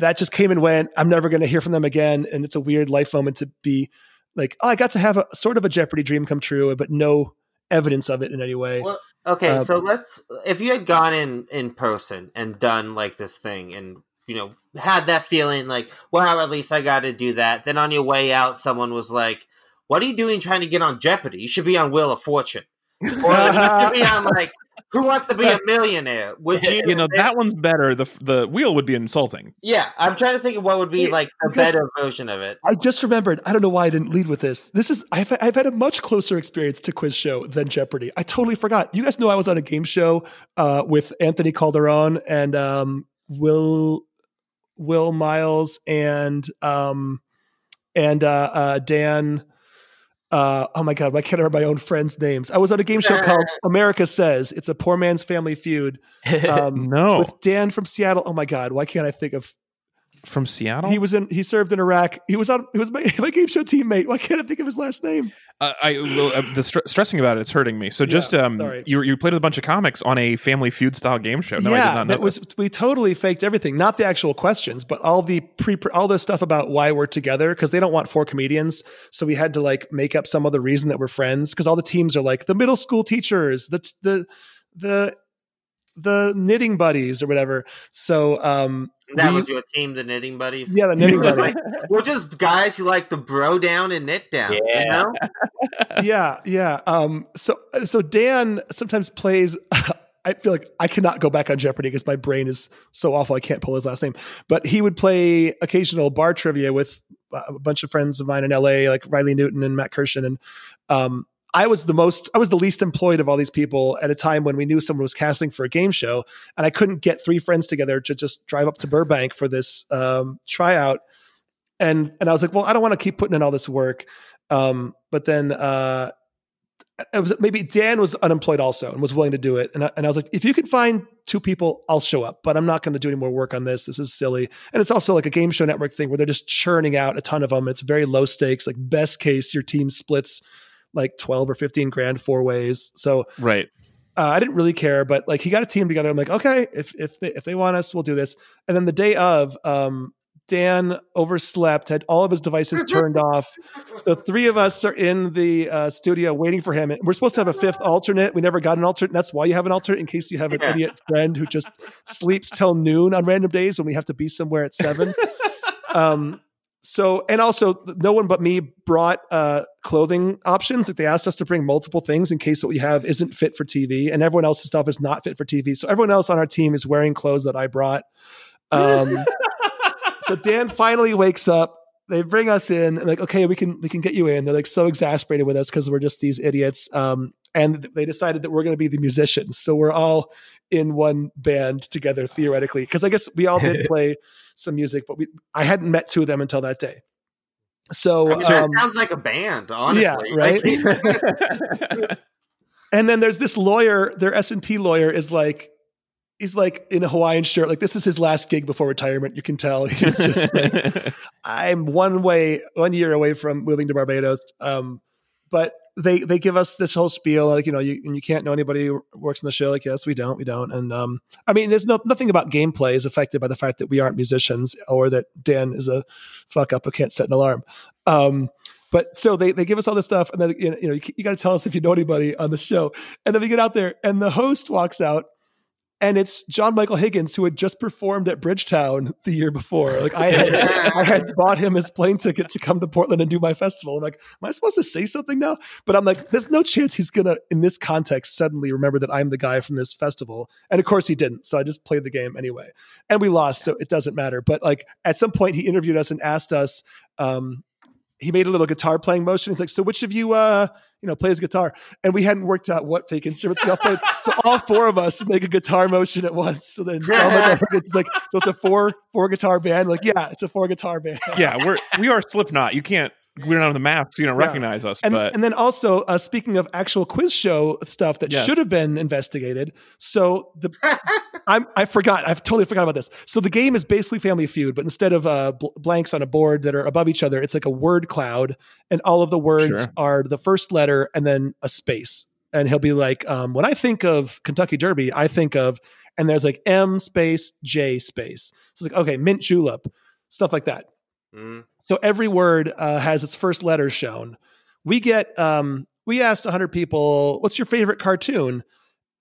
that just came and went. I'm never going to hear from them again, and it's a weird life moment to be like, oh, I got to have a sort of a Jeopardy dream come true, but no evidence of it in any way. Well, okay, Uh, so let's if you had gone in in person and done like this thing and you know had that feeling like, well, at least I got to do that. Then on your way out, someone was like, "What are you doing trying to get on Jeopardy? You should be on Wheel of Fortune, or you should be on like Who Wants to Be a Millionaire." Would you? you know that one's better. The the wheel would be insulting. Yeah, I'm trying to think of what would be Yeah, like a better version of it. I just remembered. I don't know why I didn't lead with this. This is I've I've had a much closer experience to quiz show than Jeopardy. I totally forgot. You guys know I was on a game show uh, with Anthony Calderon and um, Will Will Miles and um, and uh, uh, Dan. Uh, oh my god, I can't I remember my own friends' names. I was on a game show called America Says. It's a poor man's family feud um, No, with Dan from Seattle. Oh my god, why can't I think of from Seattle. he was in. He served in Iraq. He was on. He was my, my game show teammate. Why can't I think of his last name? Uh, I well, uh, the str- stressing about it, it's hurting me. So Yeah, just um, sorry. you you played with a bunch of comics on a Family Feud style game show. No, I did yeah, not know that was we totally faked everything. Not the actual questions, but all the pre all the stuff about why we're together because they don't want four comedians. So we had to like make up some other reason that we're friends because all the teams are like the middle school teachers, the the the the knitting buddies or whatever. So um, That we- was your team, the Knitting Buddies. yeah, the knitting buddies. We're just guys who like to bro down and knit down. Yeah. You know? yeah, yeah. Um, so so Dan sometimes plays. I feel like I cannot go back on Jeopardy because my brain is so awful. I can't pull his last name. But he would play occasional bar trivia with uh, a bunch of friends of mine in LA, like Riley Newton and Matt Kirshen. And um, I was the most, I was the least employed of all these people at a time when we knew someone was casting for a game show, and I couldn't get three friends together to just drive up to Burbank for this um, tryout. And and I was like, well, I don't want to keep putting in all this work. Um, but then uh, it was maybe Dan was unemployed also and was willing to do it. And I, and I was like, if you can find two people, I'll show up, but I'm not going to do any more work on this. This is silly. And it's also like a game show network thing where they're just churning out a ton of them. It's very low stakes. Like best case, your team splits like 12 or 15 grand four ways. So right. uh, I didn't really care, but like he got a team together. I'm like, okay, if if they if they want us, we'll do this. And then the day of, um, Dan overslept, had all of his devices turned off. So three of us are in the uh, studio waiting for him. And we're supposed to have a fifth alternate. We never got an alternate. And that's why you have an alternate in case you have an Yeah. idiot friend who just sleeps till noon on random days when we have to be somewhere at seven. um, so and also no one but me brought uh, clothing options. Like they asked us to bring multiple things in case what we have isn't fit for TV, and everyone else's stuff is not fit for TV. So everyone else on our team is wearing clothes that I brought. Um, so Dan finally wakes up. They bring us in and like, okay, we can we can get you in. They're like so exasperated with us because we're just these idiots. Um, and they decided that we're going to be the musicians. So we're all in one band together theoretically. Because I guess we all did play some music, but we I hadn't met two of them until that day. So I mean, that um, sounds like a band, honestly. yeah, right? And then there's this lawyer, their S and P lawyer is like, he's like in a Hawaiian shirt, like this is his last gig before retirement. You can tell he's just like, I'm one way, one year away from moving to Barbados. Um, but they they give us this whole spiel, like you know, you and you can't know anybody who works in the show. Like, yes, we don't, we don't. And um, I mean, there's no nothing about gameplay is affected by the fact that we aren't musicians or that Dan is a fuck up who can't set an alarm. Um, but so they they give us all this stuff, and then you know you, know, you, you got to tell us if you know anybody on the show. And then we get out there, and the host walks out, and it's John Michael Higgins who had just performed at Bridgetown the year before. Like I had I had bought him his plane ticket to come to Portland and do my festival. I'm like, am I supposed to say something now? But I'm like, there's no chance he's gonna in this context suddenly remember that I'm the guy from this festival. And of course he didn't. So I just played the game anyway, and we lost, so it doesn't matter. But like at some point he interviewed us and asked us. Um, he made a little guitar playing motion. He's like, "So which of you, uh, you know, plays guitar?" And we hadn't worked out what fake instruments we all played. So all four of us make a guitar motion at once. So then John Michael Higgins is like, "So it's a four four guitar band." Like, yeah, it's a four guitar band. yeah, we're we are Slipknot. You can't we don't have the masks, you don't Yeah. recognize us. And, but and then also uh, speaking of actual quiz show stuff that Yes. should have been investigated. So the I'm, I forgot. I've totally forgot about this. So the game is basically Family Feud, but instead of uh, bl- blanks on a board that are above each other, it's like a word cloud, and all of the words Sure. are the first letter and then a space. And he'll be like, um, when I think of Kentucky Derby, I think of, and there's like M space J space. So it's like okay, mint julep, stuff like that. Mm. So every word uh, has its first letter shown. We get um, we asked 100 people, "What's your favorite cartoon?"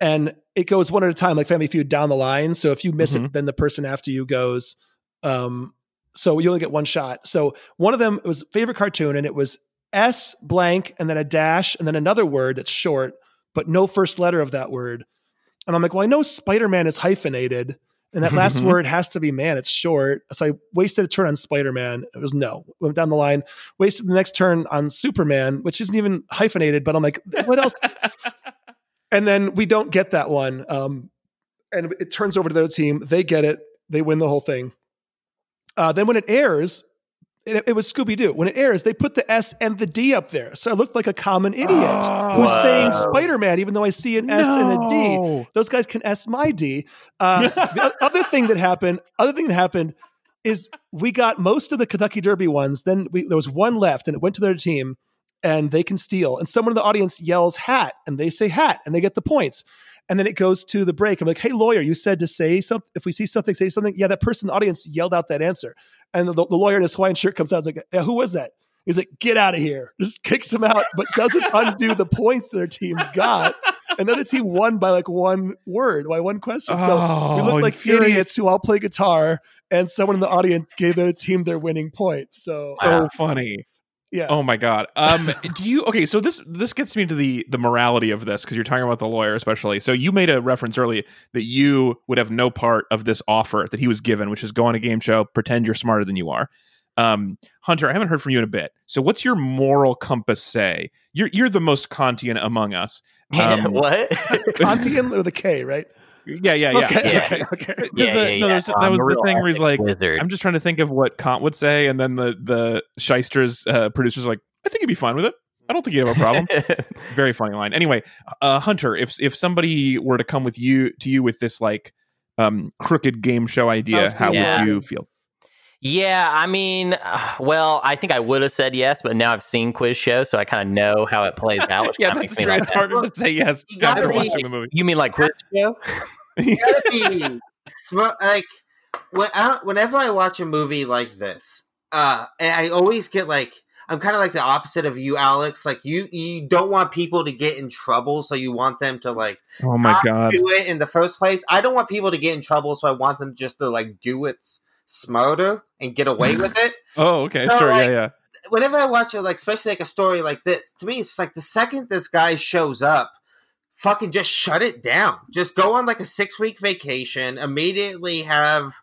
And it goes one at a time, like Family Feud down the line. So if you miss it, then the person after you goes. Um, so you only get one shot. So one of them was favorite cartoon, and it was S blank, and then a dash, and then another word that's short, but no first letter of that word. And I'm like, well, I know Spider Man is hyphenated, and that last Mhm. word has to be man. It's short. So I wasted a turn on Spider Man. It was no. Went down the line. Wasted the next turn on Superman, which isn't even hyphenated. But I'm like, what else? and then we don't get that one. Um, and it turns over to the other team. They get it. They win the whole thing. Uh, then when it airs, it, it was Scooby Doo. When it airs, they put the S and the D up there, so I looked like a common idiot who's Oh. saying Spider Man, even though I see an S and a D those guys can S my D. Uh, the other thing that happened, other thing that happened is we got most of the Kentucky Derby ones. Then we, there was one left, and it went to their team, and they can steal. And someone in the audience yells "hat," and they say "hat," and they get the points. And then it goes to the break. I'm like, "Hey, lawyer, you said to say something. If we see something, say something." Yeah, that person in the audience yelled out that answer, and the, the lawyer in his Hawaiian shirt comes out. and is like, yeah, "Who was that?" He's like, "Get out of here!" Just kicks him out, but doesn't undo the points their team got. And then the team won by like one word, by one question. So oh, we Oh, look like idiots who all play guitar, and someone in the audience gave their team their winning point. So so Wow. funny. Yeah, Oh my god. Um do you okay, so this this gets me to the the morality of this because you're talking about the lawyer especially. So you made a reference earlier that you would have no part of this offer that he was given, which is go on a game show, pretend you're smarter than you are. Um Hunter, I haven't heard from you in a bit. So what's your moral compass say? You're you're the most Kantian among us. Um, what? Kantian with a K, right? Yeah, yeah, yeah. Okay, Yeah. okay, okay. yeah, the- yeah, no, yeah. that was a the thing where he's like, wizard. I'm just trying to think of what Kant would say, and then the the shysters uh, producers are like, I think he'd be fine with it. I don't think he'd have a problem. Very funny line. Anyway, uh, Hunter, if if somebody were to come with you to you with this like um, crooked game show idea, Sounds how. Yeah. would you feel? Yeah, I mean, uh, well, I think I would have said yes, but now I've seen quiz show, so I kind of know how it plays out. Yeah, that's makes true. like It's that. harder to say yes You gotta after be- watching the movie. You mean like quiz show? You gotta be sm- like when I, whenever I watch a movie like this, uh, and I always get like I'm kind of like the opposite of you, Alex. Like you, you don't want people to get in trouble, so you want them to like Oh my not god! do it in the first place. I don't want people to get in trouble, so I want them just to like do it smarter and get away with it. Oh, okay, So, sure, like, yeah, yeah. whenever I watch it, like especially like a story like this, to me, it's just like the second this guy shows up, fucking just shut it down. Just go on like a six week vacation. Immediately have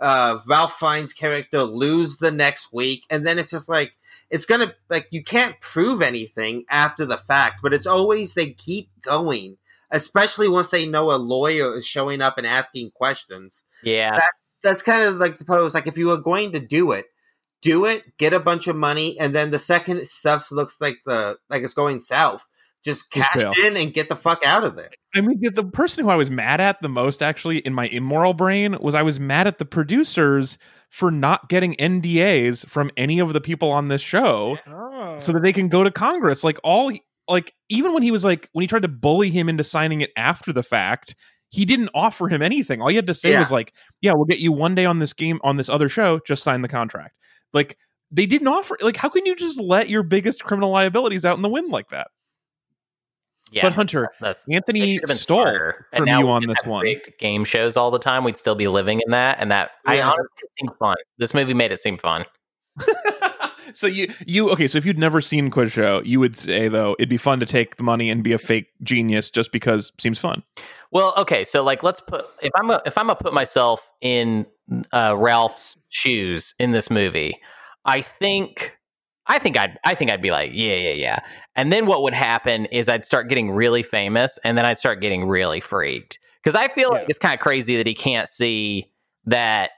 uh, Ralph Fiennes' character lose the next week, and then it's just like it's gonna like you can't prove anything after the fact, but it's always they keep going. Especially once they know a lawyer is showing up and asking questions Yeah, that's kind of like the pose. Like if you were going to do it, do it, get a bunch of money, and then the second stuff looks like the like it's going south, just cash in and get the fuck out of there. I mean, the, the person who I was mad at the most, actually, in my immoral brain, was I was mad at the producers for not getting NDAs from any of the people on this show. Oh. so that they can go to Congress. Like all, like even when he was like when he tried to bully him into signing it after the fact, he didn't offer him anything. All you had to say Yeah. was like, "Yeah, we'll get you one day on this game on this other show. Just sign the contract." Like they didn't offer. Like how can you just let your biggest criminal liabilities out in the wind like that? Yeah. But Hunter, That's Anthony stole smarter. And from you on this one. game shows all the time. We'd still be living in that, and that I Yeah. honestly it seemed fun. This movie made it seem fun. so you you okay? So if you'd never seen Quiz Show, you would say though it'd be fun to take the money and be a fake genius just because it seems fun. Well, okay, so like let's put if I'm a, if I'm gonna put myself in uh, Ralph's shoes in this movie, I think I think I'd I think I'd be like yeah yeah yeah, and then what would happen is I'd start getting really famous, and then I'd start getting really freaked because I feel like it's kind of crazy that he can't see that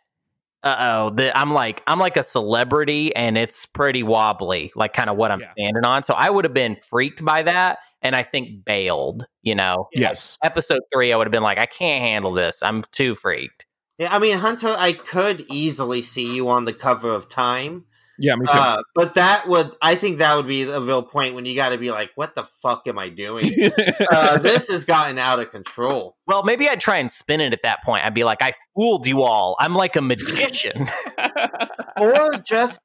uh oh, I'm like I'm like a celebrity and it's pretty wobbly, like kind of what I'm Yeah. standing on. So I would have been freaked by that and I think bailed, you know. Yes. Episode three, I would have been like, I can't handle this. I'm too freaked. Yeah, I mean, Hunter, I could easily see you on the cover of Time, Yeah, me too. uh, but that would, I think, that would be a real point when you got to be like, "What the fuck am I doing?" uh, this has gotten out of control. Well, maybe I'd try and spin it at that point. I'd be like, I fooled you all. I'm like a magician. or just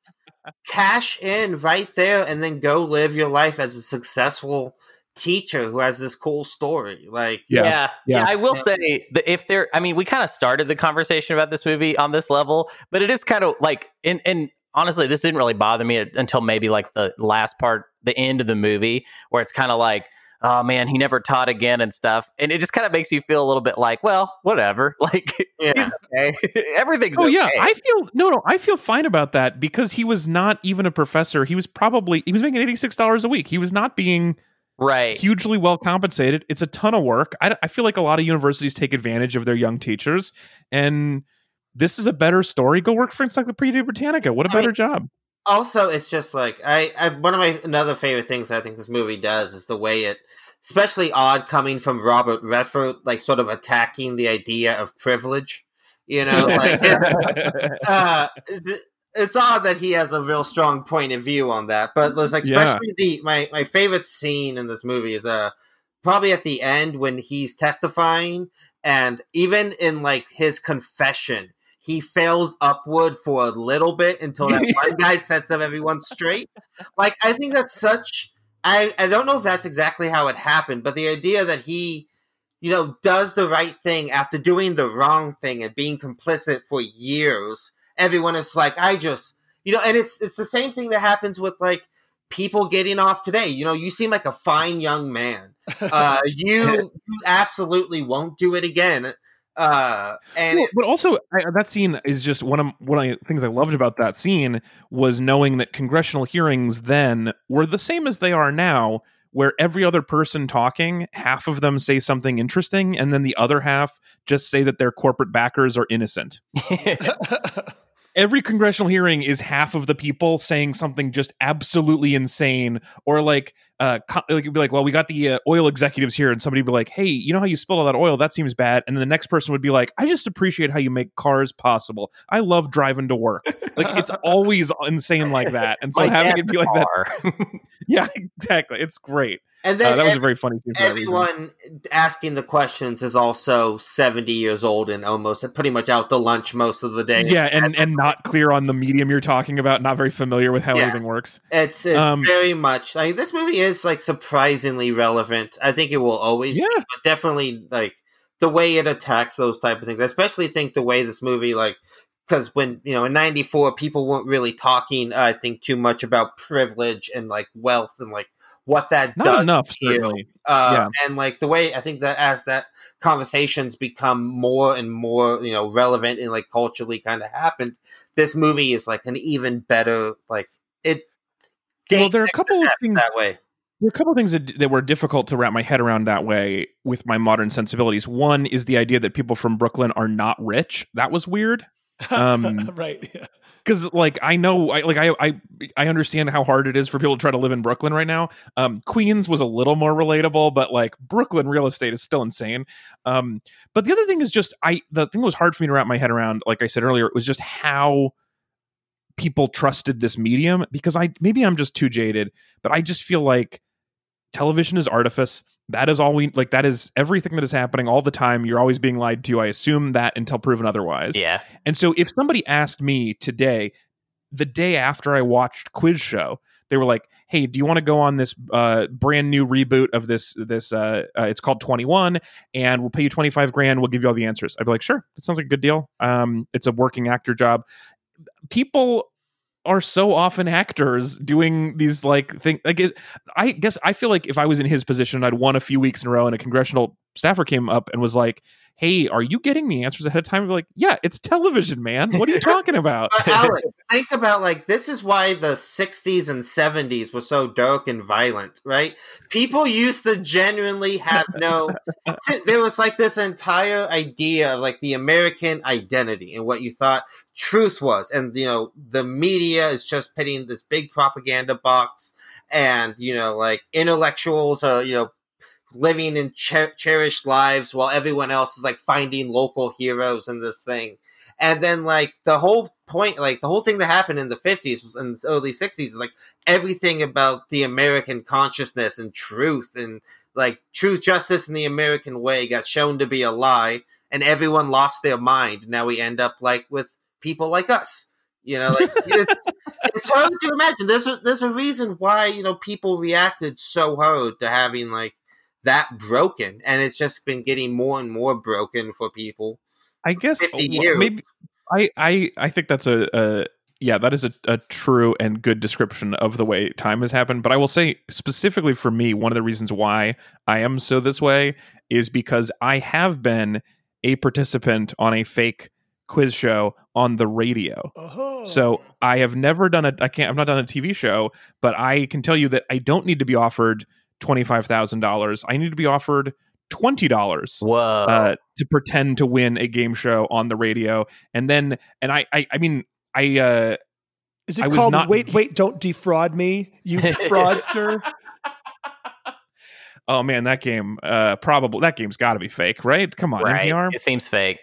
cash in right there and then go live your life as a successful teacher who has this cool story. Like, Yeah. yeah, Yeah. I will say that if there, I mean, we kind of started the conversation about this movie on this level, but it is kind of like, and and honestly, this didn't really bother me until maybe like the last part, the end of the movie, where it's kind of like. Oh man, he never taught again and stuff, and it just kind of makes you feel a little bit like, well, whatever. Like, yeah, okay, everything's. Oh yeah. I feel no, no. I feel fine about that because he was not even a professor. He was probably he was making eighty six dollars a week. He was not being right. hugely well compensated. It's a ton of work. I, I feel like a lot of universities take advantage of their young teachers, and this is a better story. Go work for Encyclopedia Britannica. What a better mean- job. also it's just like I, I one of my another favorite things I think this movie does is the way it especially odd coming from Robert Redford like sort of attacking the idea of privilege you know like it- uh, it's odd that he has a real strong point of view on that but like Yeah. especially the my my favorite scene in this movie is uh probably at the end when he's testifying and even in like his confession he fails upward for a little bit until that one guy sets up everyone straight. Like I think that's such I I don't know if that's exactly how it happened, but the idea that he you know does the right thing after doing the wrong thing and being complicit for years, everyone is like I just you know and it's it's the same thing that happens with like people getting off today. You know, you seem like a fine young man. Uh you you absolutely won't do it again. Uh and Well, but also I, that scene is just one of one of the things I loved about that scene was knowing that congressional hearings then were the same as they are now, where every other person talking, half of them say something interesting, and then the other half just say that their corporate backers are innocent. Every congressional hearing is half of the people saying something just absolutely insane, or like, uh, like it'd be like, well, we got the uh, oil executives here, and somebody would be like, hey, you know how you spilled all that oil? That seems bad. And then the next person would be like, I just appreciate how you make cars possible. I love driving to work. Like it's always insane like that, and so having it be like that, yeah, exactly. It's great. And Uh, that was a very funny scene. Everyone asking the questions is also 70 years old and almost pretty much out to lunch most of the day. Yeah, and and not clear on the medium you're talking about, not very familiar with how Yeah. everything works. It's, it's Um, very much. I mean, this movie is like surprisingly relevant. I think it will always, Yeah. be, but definitely like the way it attacks those type of things. I especially think the way this movie like because when you know in '94 people weren't really talking, uh, I think, too much about privilege and like wealth and like what that Not does. enough, to you. certainly. uh, and like the way I think that as that conversations become more and more you know relevant and like culturally kind of happened, this movie is like an even better like it. Well, there are a couple of things that way. There are a couple of things that, that were difficult to wrap my head around that way with my modern sensibilities. One is the idea that people from Brooklyn are not rich. That was weird. Um, right. Yeah. because like I know I like I I I understand how hard it is for people to try to live in Brooklyn right now. Um, Queens was a little more relatable, but like Brooklyn real estate is still insane. Um, but the other thing is just I the thing that was hard for me to wrap my head around. Like I said earlier, it was just how people trusted this medium because I maybe I'm just too jaded, but I just feel like television is artifice. That is all we like. That is everything that is happening all the time. You're always being lied to. I assume that until proven otherwise. yeah. And so if somebody asked me today, the day after I watched Quiz Show, they were like, "Hey, do you want to go on this uh, brand new reboot of this this uh, uh, it's called 21 and we'll pay you 25 grand, we'll give you all the answers." I'd be like, "Sure. That sounds like a good deal. Um it's a working actor job." People are so often actors doing these like thing like it, I guess I feel like if I was in his position I'd won a few weeks in a row in a congressional staffer came up and was like, "Hey, are you getting the answers ahead of time?" We're like, "Yeah, it's television, man. What are you talking about?" Alex, think about like this is why the 60s and 70s was so dark and violent, right? People used to genuinely have no there was like this entire idea of like the American identity and what you thought truth was and you know the media is just putting this big propaganda box and you know like intellectuals are you know living in cher- cherished lives while everyone else is like finding local heroes in this thing. And then like the whole point like the whole thing that happened in the 50s and early 60s is like everything about the american consciousness and truth and like truth justice and the american way got shown to be a lie and everyone lost their mind. Now we end up like with people like us. You know like it's, it's hard to imagine. There's a there's a reason why you know people reacted so hard to having like that broken and it's just been getting more and more broken for people I guess 50 w- years. maybe I I I think that's a, a yeah that is a, a true and good description of the way time has happened. But I will say specifically for me, one of the reasons why I am so this way is because I have been a participant on a fake quiz show on the radio. Oh. So I have never done a I can't I've not done a TV show, but I can tell you that I don't need to be offered twenty five thousand dollars. I need to be offered twenty dollars Whoa. uh, to pretend to win a game show on the radio, and then and I I, I mean I uh, is it I called not- "Wait, wait, don't defraud me, you fraudster"? oh man that game uh probably that game's got to be fake right come on right. NPR It seems fake.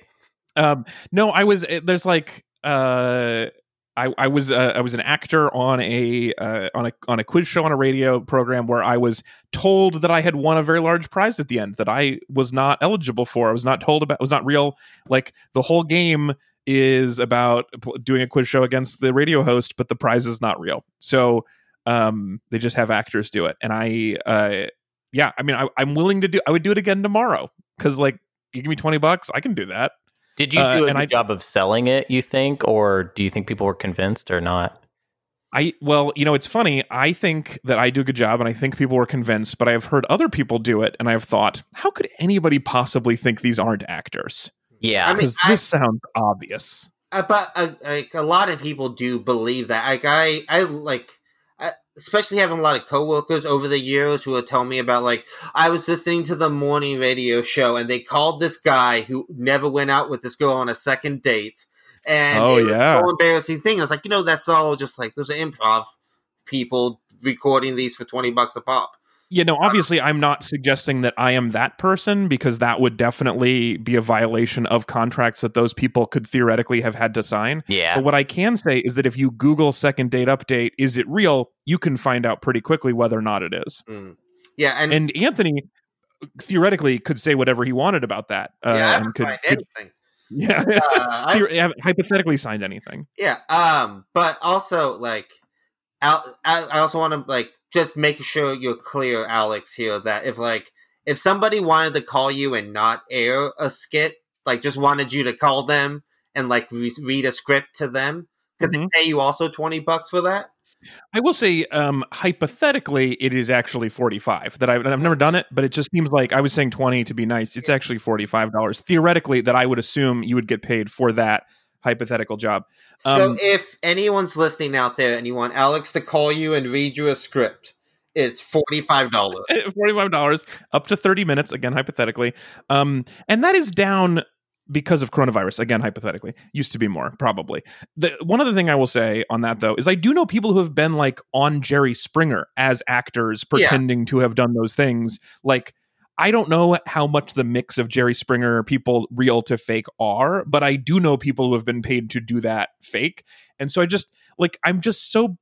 Um, no, I was. There's like, uh, I I was uh, I was an actor on a uh, on a on a quiz show on a radio program where I was told that I had won a very large prize at the end that I was not eligible for. I was not told about. It Was not real. Like the whole game is about doing a quiz show against the radio host, but the prize is not real. So um, they just have actors do it, and I uh, yeah, I mean, I, I'm willing to do. I would do it again tomorrow because like you give me twenty bucks, I can do that. Did you Uh, do a good I- job of selling it, you think? Or do you think people were convinced or not? I well, you know, it's funny. I think that I do a good job, and I think people were convinced. But I've heard other people do it, and I've thought, how could anybody possibly think these aren't actors? Yeah. I mean, Because I- this sounds obvious. Uh, but uh, like a lot of people do believe that. Like I, I like, I, especially having a lot of coworkers over the years who would tell me about like I was listening to the morning radio show and they called this guy who never went out with this girl on a second date, and Oh, it was yeah. so embarrassing thing. I was like, you know, that's all just like there's an improv people recording these for twenty bucks a pop. You know, obviously, I'm not suggesting that I am that person because that would definitely be a violation of contracts that those people could theoretically have had to sign. yeah. But what I can say is that if you Google second date update, is it real? You can find out pretty quickly whether or not it is. Mm. Yeah, and, And Anthony theoretically could say whatever he wanted about that. Uh, yeah, I and could, signed could- anything. yeah, Uh, I, Theor- hypothetically signed anything. Yeah. Um. But also, like, I I also want to like just make sure you're clear, Alex, here that if like if somebody wanted to call you and not air a skit, like just wanted you to call them and like re- read a script to them, could Mhm. they pay you also twenty bucks for that? I will say, um, hypothetically, it is actually forty-five. That I've, I've never done it, but it just seems like I was saying twenty to be nice. It's actually forty-five dollars. Theoretically, that I would assume you would get paid for that hypothetical job. So Um, if anyone's listening out there and you want Alex to call you and read you a script, it's forty five dollars. forty-five dollars up to thirty minutes. Again, hypothetically, um, and that is down because of coronavirus. Again, hypothetically, used to be more probably. The one other thing I will say on that though is I do know people who have been like on Jerry Springer as actors, Yeah. pretending to have done those things. Like I don't know how much the mix of Jerry Springer people real to fake are, but I do know people who have been paid to do that fake. And so I just like I'm just so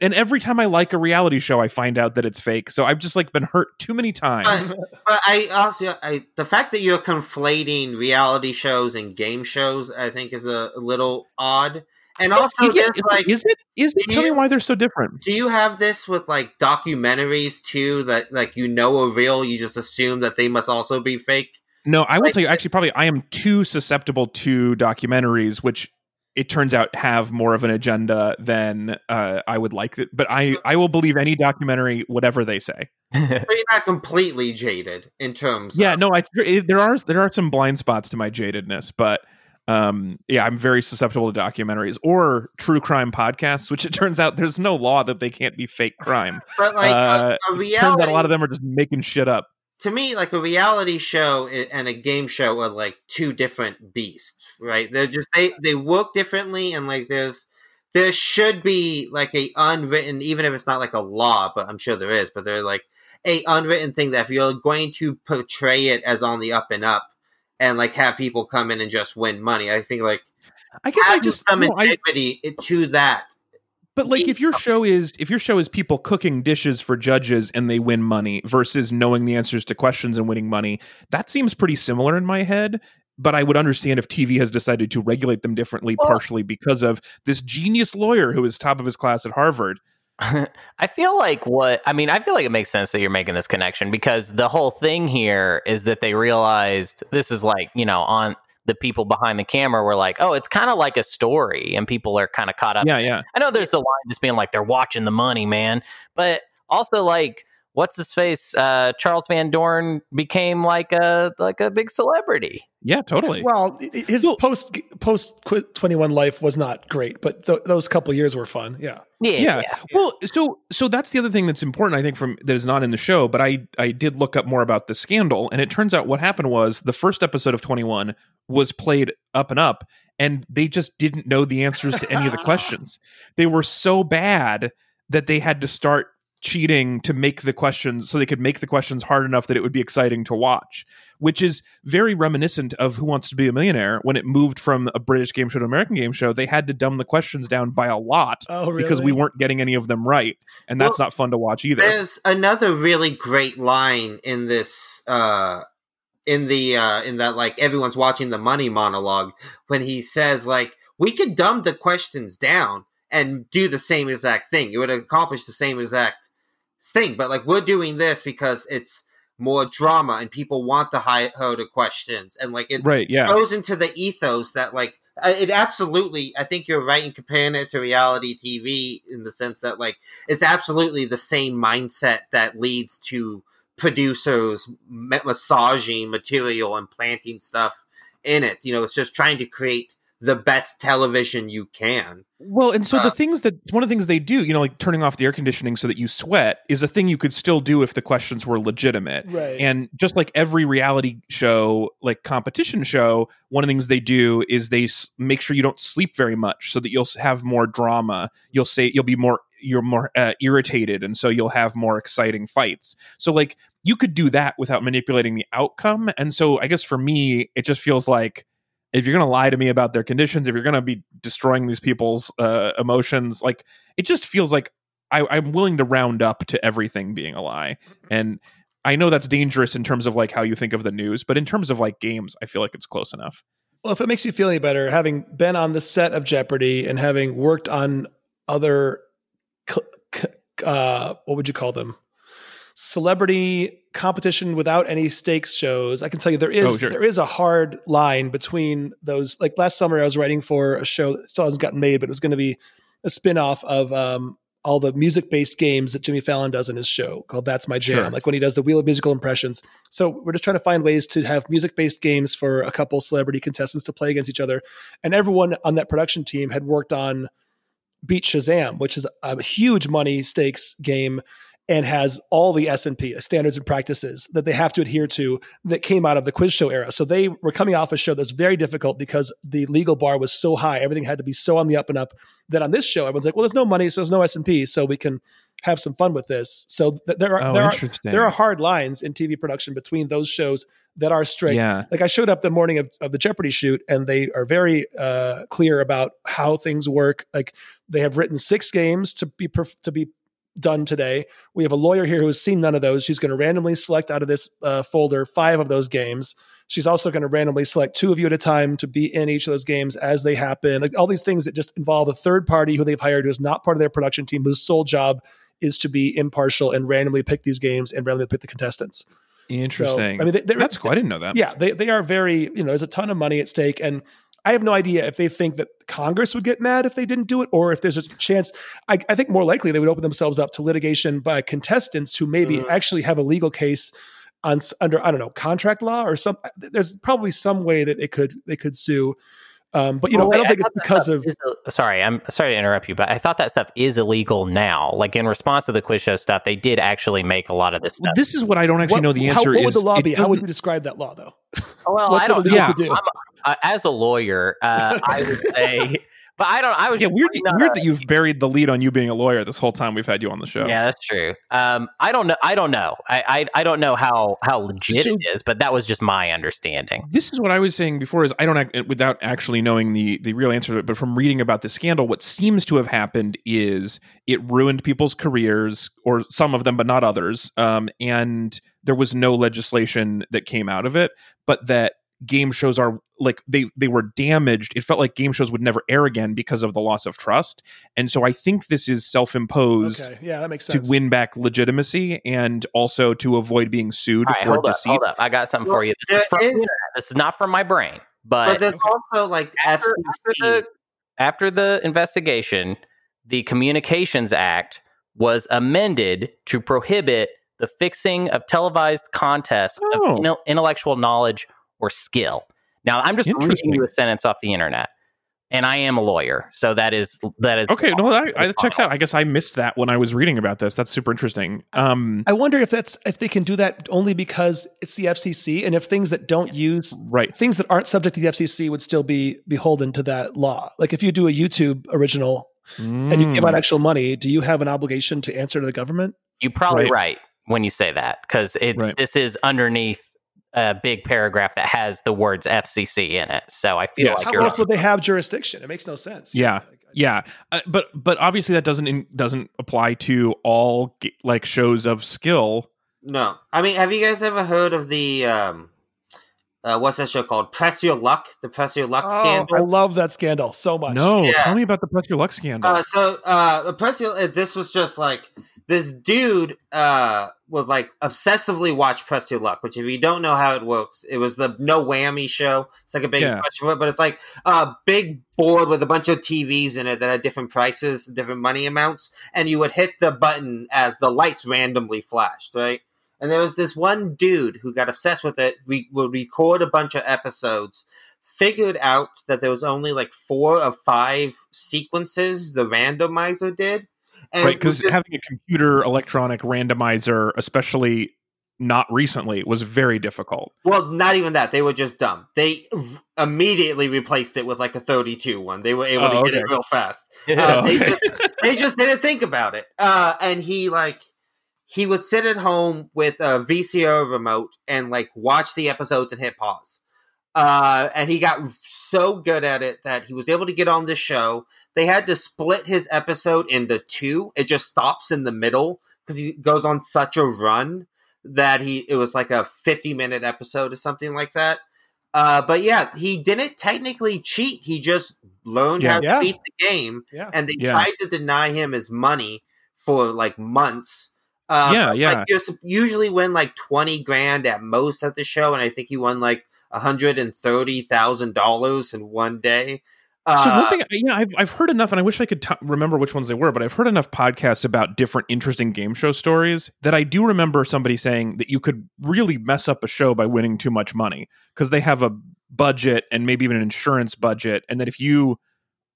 and every time I like a reality show, I find out that it's fake. So I've just like been hurt too many uh, times. But I also I the fact that you're conflating reality shows and game shows, I think, is a, a little odd. And also, Yeah, is, like, is it? Is it? Tell me why they're so different. do you have this with like documentaries too? That like you know are real, you just assume that they must also be fake. No, I will Like- tell you. Actually, probably I am too susceptible to documentaries, which it turns out have more of an agenda than uh, I would like. But I I will believe any documentary, whatever they say. But you're not completely jaded in terms. Yeah, of, no, I, it, there are there are some blind spots to my jadedness, but um yeah i'm very susceptible to documentaries or true crime podcasts which it turns out there's no law that they can't be fake crime but like uh, a, a reality, a lot of them are just making shit up to me, like a reality show and a game show are like two different beasts, right? They're just they they work differently, and like there's there should be like a unwritten, even if it's not like a law, but I'm sure there is, but they're like a unwritten thing that if you're going to portray it as on the up and up and like have people come in and just win money, I think like i guess i just some no, I, integrity to that. but like if your show is if your show is people cooking dishes for judges and they win money versus knowing the answers to questions and winning money that seems pretty similar in my head but I would understand if TV has decided to regulate them differently, Well- partially because of this genius lawyer who is top of his class at Harvard. I feel like what I mean, I feel like it makes sense that you're making this connection because the whole thing here is that they realized this is like, you know, on the people behind the camera were like, oh, it's kind of like a story, and people are kind of caught up. Yeah, yeah. I know there's the line just being like they're watching the money, man, but also like what's his face? Uh, Charles Van Doren became like a like a big celebrity. Yeah, totally. Well, i- i- his Well- post post twenty one life was not great, but th- those couple years were fun. Yeah. Yeah, yeah. yeah. Well, so so that's the other thing that's important, I think, from that is not in the show. But I I did look up more about the scandal, and it turns out what happened was the first episode of Twenty One was played up and up, and they just didn't know the answers to any of the questions. They were so bad that they had to start cheating to make the questions so they could make the questions hard enough that it would be exciting to watch which is very reminiscent of who wants to be a millionaire when it moved from a british game show to an american game show they had to dumb the questions down by a lot Oh, really? because we weren't getting any of them right and that's Well, not fun to watch either There's another really great line in this uh in the uh in that like everyone's watching the money monologue when he says like we could dumb the questions down and do the same exact thing. It would accomplish the same exact thing, but like we're doing this because it's more drama and people want the high harder questions and like it right yeah. goes into the ethos that like it absolutely i think you're right in comparing it to reality tv in the sense that like it's absolutely the same mindset that leads to producers massaging material and planting stuff in it. You know it's just trying to create the best television you can well and so uh, the things that one of the things they do you know like turning off the air conditioning so that you sweat is a thing you could still do if the questions were legitimate Right. And just like every reality show, like competition show, one of the things they do is they s- make sure you don't sleep very much so that you'll have more drama. You'll say you'll be more you're more uh, irritated and so you'll have more exciting fights. So like you could do that without manipulating the outcome. And so I guess for me it just feels like if you're going to lie to me about their conditions, if you're going to be destroying these people's uh, emotions, like it just feels like I, I'm willing to round up to everything being a lie. And I know that's dangerous in terms of like how you think of the news, but in terms of like games, I feel like it's close enough. Well, if it makes you feel any better, having been on the set of Jeopardy and having worked on other, uh, what would you call them? Celebrity competition without any stakes shows. I can tell you there is Oh, sure. there is a hard line between those. Like last summer, I was writing for a show that still hasn't gotten made, but it was going to be a spin off of um, all the music based games that Jimmy Fallon does in his show called That's My Jam. Sure. Like when he does the Wheel of Musical Impressions. So we're just trying to find ways to have music based games for a couple celebrity contestants to play against each other. And everyone on that production team had worked on Beat Shazam, which is a huge money stakes game and has all the S&P standards and practices that they have to adhere to that came out of the quiz show era. So they were coming off a show that's very difficult because the legal bar was so high. Everything had to be so on the up and up that on this show, everyone's like, well, there's no money, so there's no S&P, so we can have some fun with this. So th- there are Oh, there are there are hard lines in TV production between those shows that are strict. Yeah. Like I showed up the morning of, of the Jeopardy shoot, and they are very uh, clear about how things work. Like they have written six games to be perf- to be done today. We have a lawyer here who has seen none of those. She's going to randomly select out of this uh, folder five of those games. She's also going to randomly select two of you at a time to be in each of those games as they happen. Like all these things that just involve a third party who they've hired who is not part of their production team, whose sole job is to be impartial and randomly pick these games and randomly pick the contestants. Interesting. So, I mean, they, they're- that's cool. I didn't know that. yeah, they, they are very, you know, there's a ton of money at stake. And I have no idea if they think that Congress would get mad if they didn't do it, or if there's a chance. I, I think more likely they would open themselves up to litigation by contestants who maybe Mhm. actually have a legal case on under I don't know contract law or some. There's probably some way that it could they could sue. Um, but you know, Well, I don't think it's because of is a- sorry, I'm sorry to interrupt you, but I thought that stuff is illegal now. Like in response to the quiz show stuff, they did actually make a lot of this Well, stuff. this is what I don't actually what, know the how- answer what is. would the law be? How would you describe that law though? well, What's I don't illegal know. to do? I'm, uh, as a lawyer, uh, I would say, but I don't. I was yeah, just weird. Weird that you've buried the lead on you being a lawyer this whole time we've had you on the show. Yeah, that's true. Um, I don't know. I don't know. I I, I don't know how how legit So- it is, but that was just my understanding. This is what I was saying before. Is I don't act, without actually knowing the the real answer to it, but from reading about the scandal, what seems to have happened is it ruined people's careers, or some of them, but not others. Um, and there was no legislation that came out of it, but that game shows are like they they were damaged. It felt like game shows would never air again because of the loss of trust. And so I think this is self imposed. Okay, yeah, that makes sense To win back legitimacy and also to avoid being sued All right, for hold up, deceit. hold up. I got something Well, for you. This is, from is- this is not from my brain, but, But there's also like after, after the after the investigation, the Communications Act was amended to prohibit the fixing of televised contests Oh. of intellectual knowledge or skill. Now, I'm just reading you a sentence off the internet, and I am a lawyer, so that is that is Okay, no, that, I, that checks out. I guess I missed that when I was reading about this. That's super interesting. Um, I wonder if that's if they can do that only because it's the FCC, and if things that don't use right. things that aren't subject to the FCC would still be beholden to that law. Like if you do a YouTube original and you give Mm. out actual money, do you have an obligation to answer to the government? You're probably Right. right, when you say that because it Right. this is underneath a big paragraph that has the words FCC in it. So I feel Yes. like How you're else would they have jurisdiction? It makes no sense. Yeah. Like, Yeah, uh, but but obviously that doesn't in, doesn't apply to all like shows of skill. No, I mean, have you guys ever heard of the um, uh, what's that show called? Press Your Luck, the Press Your Luck Oh, scandal. I love that scandal so much. No, Yeah. tell me about the Press Your Luck scandal. Uh, so uh, the press. Your, This was just like this dude uh, would like obsessively watch Press Your Luck. Which, if you don't know how it works, it was the no whammy show. It's like a big Yeah. expression for it, but it's like a big board with a bunch of TVs in it that had different prices, different money amounts, and you would hit the button as the lights randomly flashed, right? And there was this one dude who got obsessed with it. We would record a bunch of episodes figured out that there was only like four of five sequences the randomizer did. And right, because having a computer electronic randomizer, especially not recently, was very difficult. well, not even that. They were just dumb. They immediately replaced it with like a 32 one. They were able Oh, to get it real fast. right. Uh, they, just, they just didn't think about it. Uh, and he like he would sit at home with a VCR remote and like watch the episodes and hit pause. Uh, and he got so good at it that he was able to get on the show. They had to split his episode into two. It just stops in the middle because he goes on such a run that he it was like a 50 minute episode or something like that. Uh, but yeah, he didn't technically cheat. He just learned Yeah. how to beat the game Yeah. and they Yeah. tried to deny him his money for like months. Uh, Yeah, yeah. Like, you usually win like twenty grand at most at the show, and I think he won like hundred and thirty thousand dollars in one day. Uh, so one thing, you know, I've I've heard enough, and I wish I could t- remember which ones they were, but I've heard enough podcasts about different interesting game show stories that I do remember somebody saying that you could really mess up a show by winning too much money because they have a budget and maybe even an insurance budget, and that if you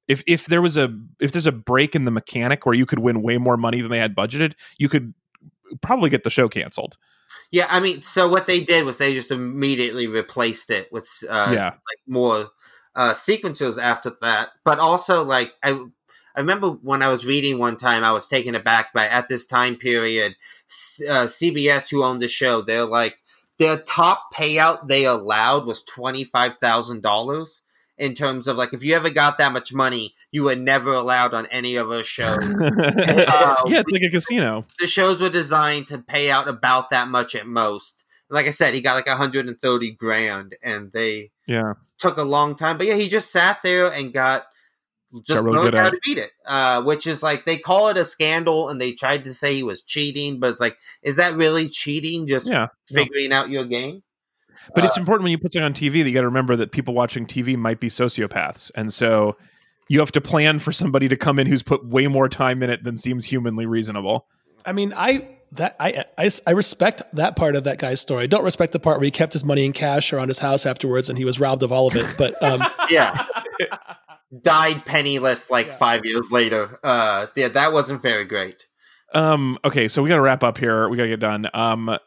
if if there was a if there's a break in the mechanic where you could win way more money than they had budgeted, you could probably get the show canceled. yeah, I mean, so what they did was they just immediately replaced it with uh, yeah, like more uh, sequences after that. But also, like I, I remember when I was reading one time, I was taken aback by at this time period, uh, CBS, who owned the show, they're like their top payout they allowed was twenty five thousand dollars. In terms of like, if you ever got that much money, you were never allowed on any of our shows. Uh, yeah, it's like a casino. the shows were designed to pay out about that much at most. Like I said, he got like 130 grand, and they Yeah, took a long time. But yeah, he just sat there and got just Got really learned how to beat it. Uh, which is like they call it a scandal, and they tried to say he was cheating, but it's like, is that really cheating? Just yeah. No. figuring out your game. But it's Uh, important when you put something on TV that you got to remember that people watching TV might be sociopaths, and so you have to plan for somebody to come in who's put way more time in it than seems humanly reasonable. I mean, I that I, I I respect that part of that guy's story. I don't respect the part where he kept his money in cash around his house afterwards and he was robbed of all of it. But um, yeah. Died penniless like Yeah. five years later. Uh, yeah, that wasn't very great. Um, okay, so we got to wrap up here. We got to get done. Um, la-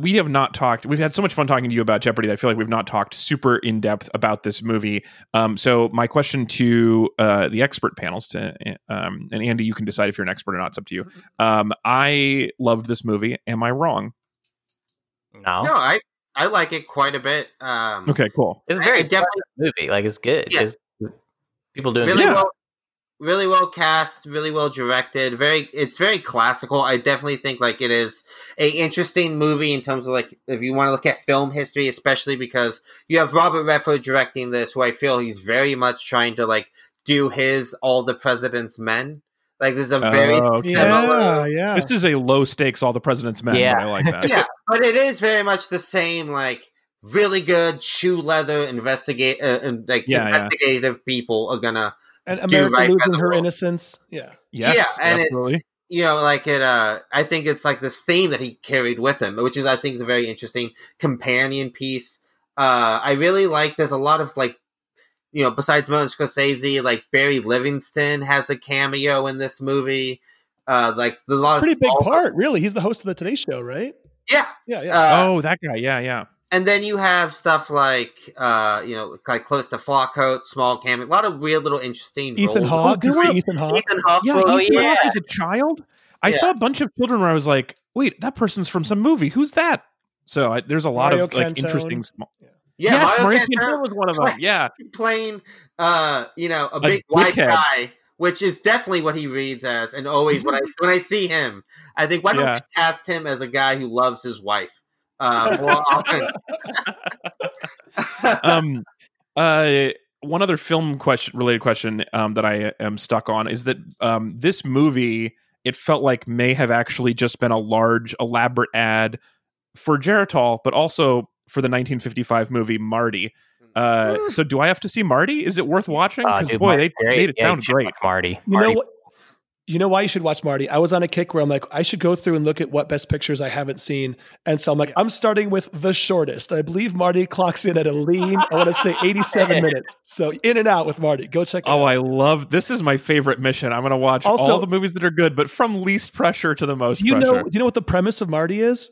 we have not talked. We've had so much fun talking to you about Jeopardy that I feel like we've not talked super in depth about this movie. Um, so my question to uh, the expert panels, to um, and Andy, you can decide if you're an expert or not. It's up to you. Um, I loved this movie. Am I wrong? No, No, I I like it quite a bit. Um, Okay, cool. it's a I- very I definitely movie. Like it's good. Yeah. It's- people doing really Yeah. well really well cast really well directed very it's very classical i definitely think like it is a interesting movie in terms of like if you want to look at film history especially because you have robert redford directing this who i feel he's very much trying to like do his all the president's men like this is a very Oh, okay. yeah, similar yeah. This is a low stakes, all the president's men. Yeah. I like that. yeah but it is very much the same like really good shoe leather investigate uh, and like Yeah, yeah. investigative people are gonna and do America right losing her world. innocence. Yeah. Yes, Yeah, and it's- absolutely. you know, like it. Uh, I think it's like this theme that he carried with him, which is I think is a very interesting companion piece. Uh, I really like. There's a lot of like, you know, besides Martin Scorsese, like Barry Levinson has a cameo in this movie. Uh, like the lot Pretty of big part, really. He's the host of the Today Show, right? Yeah. Yeah, yeah. Uh, oh, that guy. Yeah, yeah. And then you have stuff like, uh, you know, like Calista Flockhart, small cameo, a lot of weird little interesting. Ethan. Hawke. there You see were- Ethan Hawke? Ethan Hawke. Yeah, was- Oh, Ethan yeah. Hawke as a child. I Yeah. saw a bunch of children where I was like, "Wait, that person's from some movie. Who's that?" So I, there's a lot Mario of like interesting. Small- yeah, yes, Mario Mario Cantone. Cantone was one of them. Yeah, playing uh you know a big white dickhead. guy which is definitely what he reads as and always when i when i see him i think why don't Yeah. we cast him as a guy who loves his wife uh more often um, uh, one other film question related question um, that I am stuck on is that um, this movie it felt like may have actually just been a large elaborate ad for Geritol, but also for the 1955 movie Marty. Uh, so do I have to see Marty? Is it worth watching? Because dude, boy, Marty, they great. made it Yeah, sound great. Marty. You know what? You know why you should watch Marty? I was on a kick where I'm like, I should go through and look at what best pictures I haven't seen. And so I'm like, I'm starting with the shortest. I believe Marty clocks in at a lean, I want to say 87 minutes. So in and out with Marty. Go check it Oh, out. I love this. Is my favorite mission. I'm going to watch Also- all the movies that are good, but from least pressure to the most Do you pressure. know? Do you know what the premise of Marty is?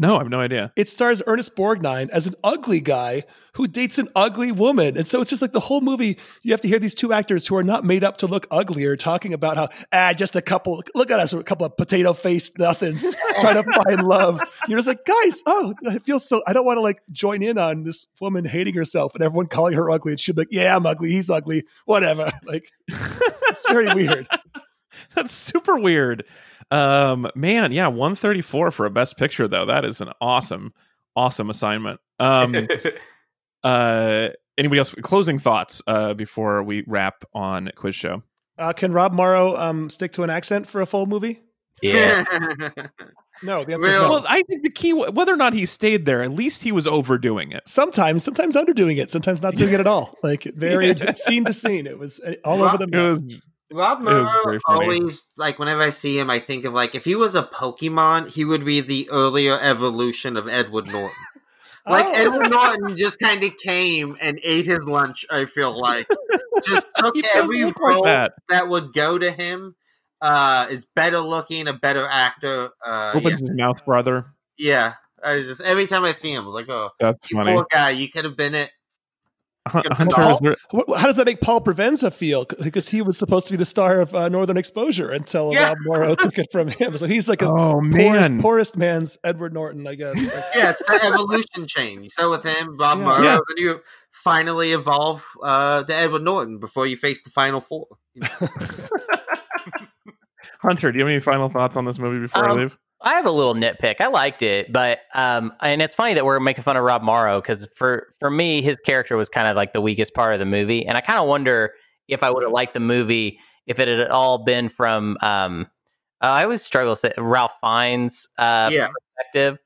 No, I have no idea. It stars Ernest Borgnine as an ugly guy who dates an ugly woman, and so it's just like the whole movie. You have to hear these two actors who are not made up to look uglier talking about how ah, just a couple. Look at us, a couple of potato faced nothings trying to find love. You're just like, guys, oh, I feel so. I don't want to like join in on this woman hating herself and everyone calling her ugly. And she'd be like, yeah, I'm ugly. He's ugly. Whatever. Like, it's very weird. That's super weird. Um, man, yeah, 134 for a best picture though. That is an awesome, awesome assignment. Um, uh, anybody else? Closing thoughts uh, before we wrap on quiz show. Uh, can Rob Morrow um, stick to an accent for a full movie? yeah. No, the answer is Real- no. Well, I think the key, whether or not he stayed there, at least he was overdoing it. sometimes, sometimes underdoing it, sometimes not doing it at all. Like it varied scene to scene. It was uh, all over the It map. It was Very funny. always like whenever I see him, I think of like if he was a Pokemon, he would be the earlier evolution of Edward Norton. Like Oh. Edward Norton just kind of came and ate his lunch. I feel like just took every look like role that. that. would go to him. Uh, is better looking, a better actor. Uh, yeah, Opens his mouth, brother. yeah. I just every time I see him, I was like, oh, That's funny. poor guy, you could have been it. Hun- Good Hunter, call. is there, What, how does that make Paul Provenza feel? Because he was supposed to be the star of uh, Northern Exposure until Yeah. Rob Morrow took it from him. So he's like a oh poorest, man, poorest man's Edward Norton, I guess. Yeah, it's the evolution chain. You start with him, Rob Yeah. Morrow, Yeah. then you finally evolve uh, to Edward Norton before you face the final four. Hunter, do you have any final thoughts on this movie before I Um, leave? I have a little nitpick. I liked it, but um, and it's funny that we're making fun of Rob Morrow because for for me, his character was kind of like the weakest part of the movie, and I kind of wonder if I would have liked the movie if it had all been from. Um, uh, I always struggle to say Ralph Fiennes' uh, Yeah. perspective.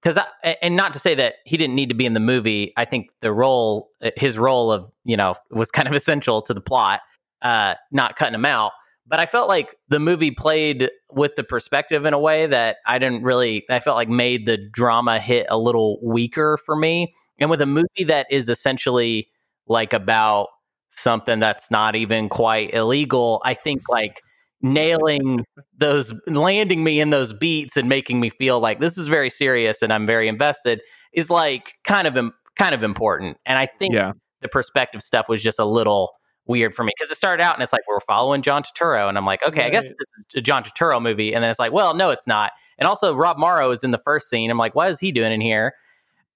because and not to say that he didn't need to be in the movie. I think the role, uh, his role of you know, was kind of essential to the plot. Uh, not cutting him out, but I felt like the movie played with the perspective in a way that I didn't really. I felt like made the drama hit a little weaker for me. And with a movie that is essentially like about something that's not even quite illegal, I think like nailing those landing me in those beats and making me feel like this is very serious and I'm very invested is like kind of kind of important. And I think yeah. the perspective stuff was just a little weird for me because it started out and it's like we're following John Turturro and I'm like, okay, right. I guess this is a John Turturro movie, and then it's like, well, no, it's not. And also Rob Morrow is in the first scene. I'm like, what is he doing in here?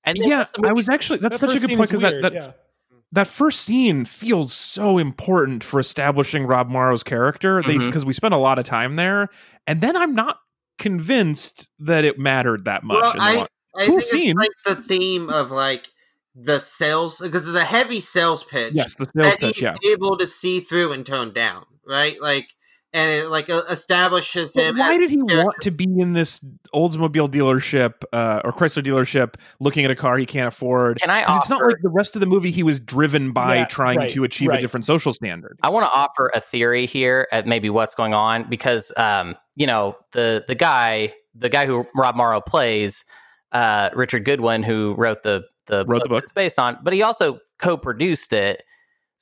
And yeah, I was actually that's that such a good point because that, that yeah that first scene feels so important for establishing Rob Morrow's character because mm-hmm. we spent a lot of time there, and then I'm not convinced that it mattered that much. Well, I, I cool scene. like the theme of like the sales because it's a heavy sales pitch. Yes, the sales pitch. He's yeah. able to see through and tone down, right? Like and it like uh, establishes him. why did he want to be in this Oldsmobile dealership uh, or Chrysler dealership, looking at a car he can't afford? Can I? Offer, it's not like the rest of the movie. He was driven by yeah, trying right, to achieve right. a different social standard. I want to offer a theory here at maybe what's going on because um, you know the the guy the guy who Rob Morrow plays, uh, Richard Goodwin, who wrote the the wrote book the book it's based on, but he also co-produced it.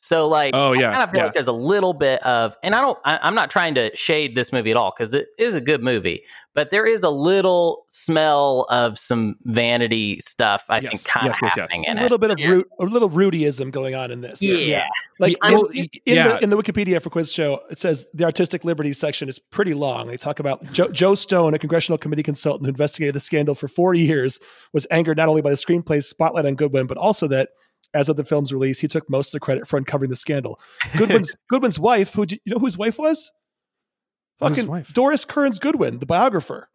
So like, oh yeah, I kind of feel yeah. like there's a little bit of, and I don't, I, am not trying to shade this movie at all because it is a good movie, but there is a little smell of some vanity stuff. I yes. think kind yes, of yes, happening in a little bit of yeah. root, a little Rudyism going on in this. Yeah, yeah. like in, in, yeah. The, in, the, Wikipedia for Quiz Show, it says the artistic liberties section is pretty long. They talk about Joe, Joe Stone, a congressional committee consultant who investigated the scandal for four years, was angered not only by the screenplay's spotlight on Goodwin, but also that as of the film's release, he took most of the credit for uncovering the scandal. Goodwin's Goodwin's wife, who you know who his wife was? Fucking wife? Doris Kearns Goodwin, the biographer.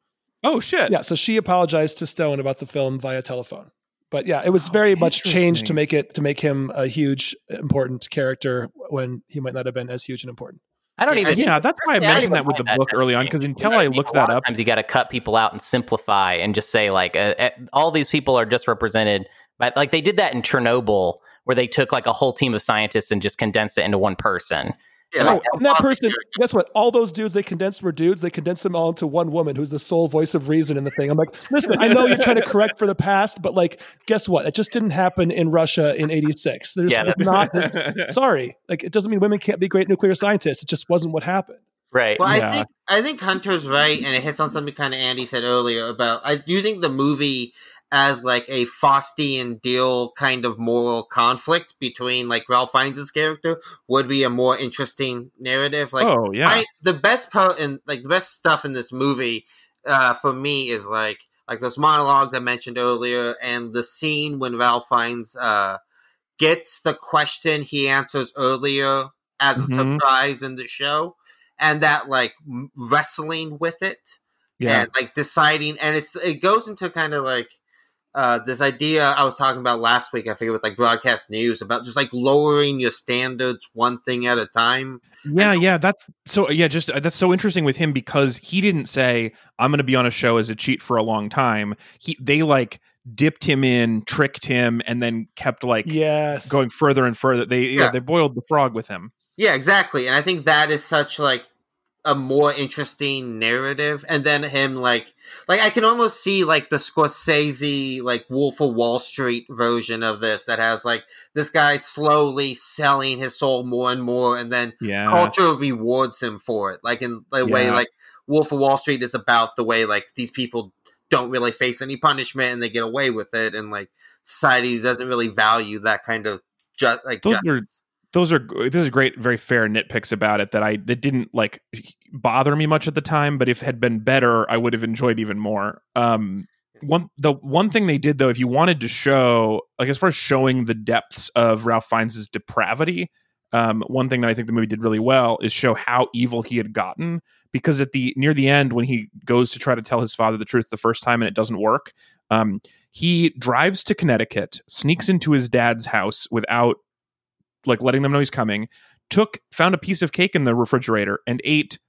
Oh shit! Yeah, so she apologized to Stone about the film via telephone. But yeah, it was oh, very much changed to make it to make him a huge, important character when he might not have been as huge and important. I don't even. Yeah, that's why I mentioned that with the book early on because until I looked that up, times you got to cut people out and simplify and just say like uh, uh, all these people are just represented but like they did that in Chernobyl, where they took like a whole team of scientists and just condensed it into one person. Yeah, like, and that person, guess what? All those dudes they condensed were dudes. They condensed them all into one woman who's the sole voice of reason in the thing. I'm like, listen, I know you're trying to correct for the past, but like, guess what? It just didn't happen in Russia in '86. There's yeah, not this. sorry, like it doesn't mean women can't be great nuclear scientists. It just wasn't what happened. Right. Well, yeah. I think I think Hunter's right, and it hits on something kind of Andy said earlier about. I do think the movie as like a Faustian deal kind of moral conflict between like Ralph Fiennes' character would be a more interesting narrative. Like, oh yeah, I, the best part and like the best stuff in this movie uh, for me is like like those monologues I mentioned earlier, and the scene when Ralph Fiennes uh, gets the question he answers earlier as a mm-hmm. surprise in the show, and that like wrestling with it. Yeah. And like deciding, and it's it goes into kind of like uh, this idea I was talking about last week, I forget with like broadcast news about just like lowering your standards one thing at a time. Yeah, yeah, that's so yeah, just uh, that's so interesting with him because he didn't say I'm going to be on a show as a cheat for a long time. He they like dipped him in, tricked him, and then kept like yes going further and further. They yeah. yeah they boiled the frog with him. Yeah, exactly. And I think that is such like a more interesting narrative and then him like like I can almost see like the Scorsese like Wolf of Wall Street version of this that has like this guy slowly selling his soul more and more and then yeah. culture rewards him for it like in the yeah. way like Wolf of Wall Street is about the way like these people don't really face any punishment and they get away with it and like society doesn't really value that kind of just like those justice. are those are this is great very fair nitpicks about it that i that didn't like bother me much at the time but if had been better i would have enjoyed even more. Um one the one thing they did though if you wanted to show like as far as showing the depths of ralph fiennes' depravity um, one thing that i think the movie did really well is show how evil he had gotten because at the near the end when he goes to try to tell his father the truth the first time and it doesn't work um, he drives to connecticut sneaks into his dad's house without like letting them know he's coming, took found a piece of cake in the refrigerator and ate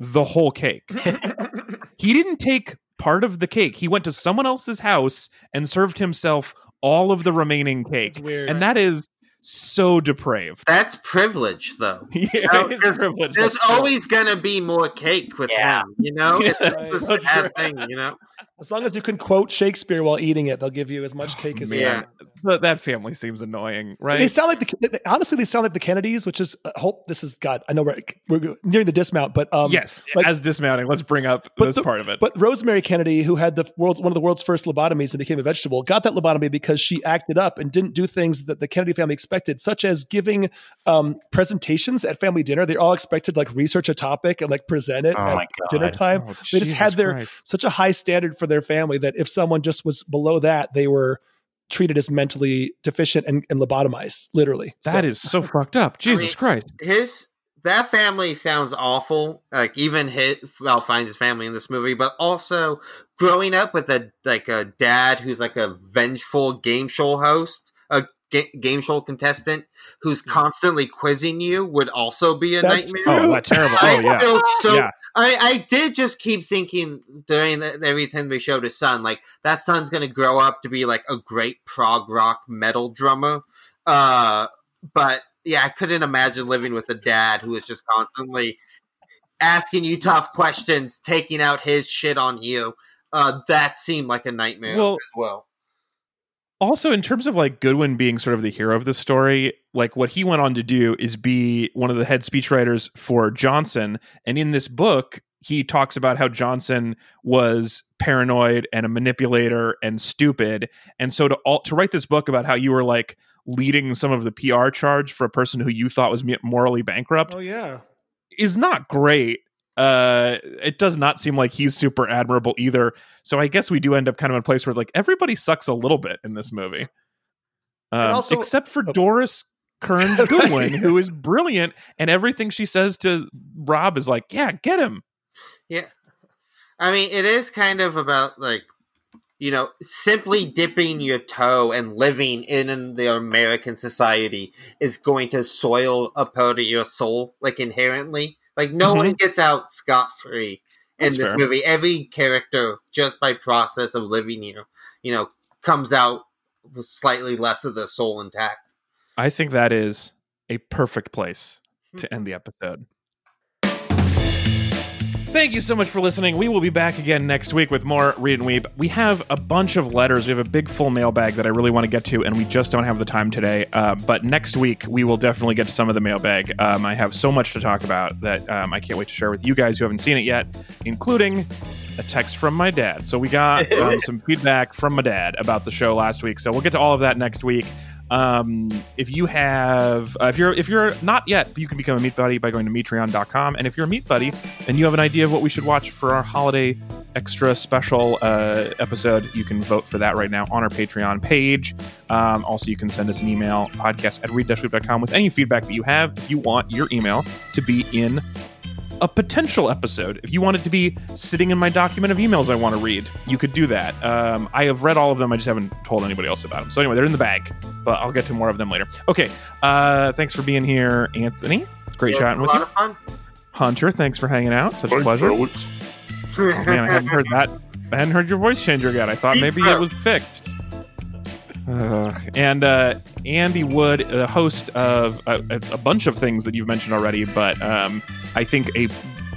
the whole cake. he didn't take part of the cake. He went to someone else's house and served himself all of the remaining cake. It's weird. And that is so depraved. That's privilege, though. yeah, know, it is there's- privilege, There's that's true. always gonna be more cake with Yeah. him, you know. Yeah, It's right. a so sad true. thing, you know. As long as you can quote Shakespeare while eating it, they'll give you as much cake as you man. want. But that family seems annoying, right? They sound like the honestly they sound like the Kennedys, which is uh, hope this is God. I know we're we're nearing the dismount, but um, yes, like- as dismounting, let's bring up this the- part of it. But Rosemary Kennedy, who had the world's one of the world's first lobotomies and became a vegetable, got that lobotomy because she acted up and didn't do things that the Kennedy family expected, such as giving um, presentations at family dinner. They're all expected like research a topic and like present it Oh at dinner time. Oh, They just had their Christ. such a high standard for their family that if someone just was below that, they were treated as mentally deficient and, and lobotomized, literally. That is so fucked up. Jesus mean- Christ. his that family sounds awful. Like even his well finds his family in this movie, but also growing up with a like a dad who's like a vengeful game show host, a ga- game show contestant who's constantly quizzing you would also be a That's nightmare. Oh, terrible. I Oh, yeah. feel so. Yeah. I, I did just keep thinking during the, everything we showed his son, like that son's gonna grow up to be like a great prog rock metal drummer. Uh, but yeah, I couldn't imagine living with a dad who is just constantly asking you tough questions, taking out his shit on you. Uh, that seemed like a nightmare Well- as well. Also, in terms of like Goodwin being sort of the hero of the story, like what he went on to do is be one of the head speechwriters for Johnson. And in this book, he talks about how Johnson was paranoid and a manipulator and stupid. And so to all, to write this book about how you were like leading some of the PR charge for a person who you thought was morally bankrupt Oh yeah. is not great. Uh, it does not seem like he's super admirable either. So I guess we do end up kind of in a place where like everybody sucks a little bit in this movie, um, also- except for oh. Doris Kearns Right. Goodwin, who is brilliant, and everything she says to Rob is like, "Yeah, get him." Yeah. I mean, it is kind of about like, you know, simply dipping your toe and living in the American society is going to soil a part of your soul, like inherently. Like, no one mm-hmm. gets out scot free in That's this fair. movie. Every character, just by process of living here, you know, comes out with slightly less of the soul intact. I think that is a perfect place hmm. to end the episode. Thank you so much for listening. We will be back again next week with more Read and Weep. We have a bunch of letters. We have a big full mailbag that I really want to get to, and we just don't have the time today. Uh, but next week, we will definitely get to some of the mailbag. Um, I have so much to talk about that um, I can't wait to share with you guys who haven't seen it yet, including a text from my dad. So we got um, some feedback from my dad about the show last week. So we'll get to all of that next week. Um, if you have, uh, if you're, if you're not yet, you can become a meat buddy by going to patreon.com. And if you're a meat buddy and you have an idea of what we should watch for our holiday extra special uh, episode, you can vote for that right now on our Patreon page. Um, also, you can send us an email podcast at read-weep.com with any feedback that you have. You want your email to be in a potential episode. If you want it to be sitting in my document of emails I want to read, you could do that. Um, I have read all of them. I just haven't told anybody else about them. So anyway, they're in the bag, but I'll get to more of them later. Okay. Uh, thanks for being here, Anthony. Great It was chatting a with lot you. of fun. Hunter, thanks for hanging out. Such a pleasure. Oh, man, I hadn't heard that. I hadn't heard your voice changer yet. I thought Deep maybe it was fixed. And uh, Andy Wood, a host of a, a, a bunch of things that you've mentioned already, but um, I think a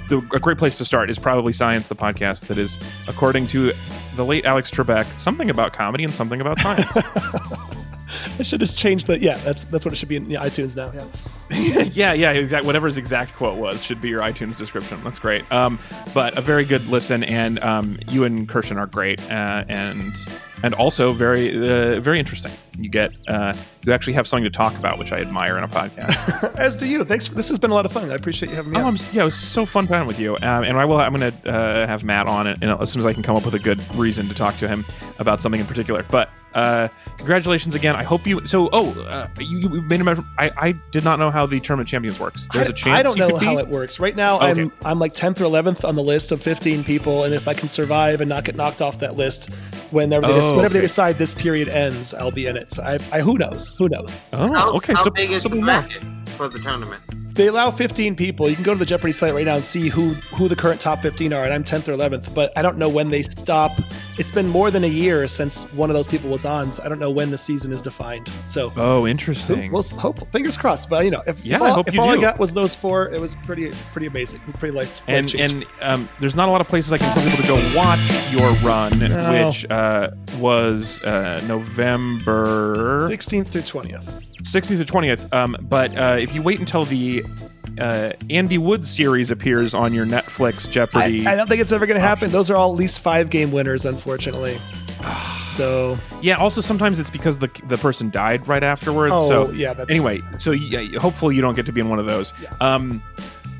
the, a great place to start is probably Science, the podcast that is, according to the late Alex Trebek, something about comedy and something about science. I should just change the yeah. That's that's what it should be in yeah, iTunes now. Yeah. yeah, yeah, exact. Whatever his exact quote was should be your iTunes description. That's great. Um, but a very good listen, and um, you and Kirshen are great, uh, and and also very uh, very interesting. You get uh, you actually have something to talk about, which I admire in a podcast. As do you. Thanks. For, this has been a lot of fun. I appreciate you having me. oh, yeah, it was so fun time with you, um, and I will. I'm going to uh, have Matt on it, and as soon as I can come up with a good reason to talk to him about something in particular. But uh, congratulations again. I hope you. So, oh, uh, you, you made a. measure- I, I did not know how the tournament champions works. There's I, a chance. I don't know could be- how it works. Right now, Okay. I'm I'm like 10th or 11th on the list of 15 people, and if I can survive and not get knocked off that list, whenever they, Oh, des- whenever they decide this period ends, I'll be in it. So I, I who knows? Who knows? Oh, How, okay. how so big is the possibly bracket for the tournament? they allow 15 people. You can go to the Jeopardy site right now and see who who the current top 15 are, and I'm 10th or 11th. But I don't know when they stop. It's been more than a year since one of those people was I don't know when the season is defined. So Oh, interesting. we'll hope. Fingers crossed. But you know, if, Yeah, if I all, hope if you all I got was those four, it was pretty pretty amazing. Pretty life. and and um, there's not a lot of places I can tell people to go watch your run, No. which uh, was uh, November 16th through 20th. 16th to 20th. Um, but uh, if you wait until the uh, Andy Wood series appears on your Netflix I, Jeopardy, I don't think it's ever going to happen. Those are all at least five game winners, unfortunately. So, yeah. Also, sometimes it's because the the person died right afterwards. oh so yeah, that's anyway, so yeah, hopefully you don't get to be in one of those. Yeah. Um,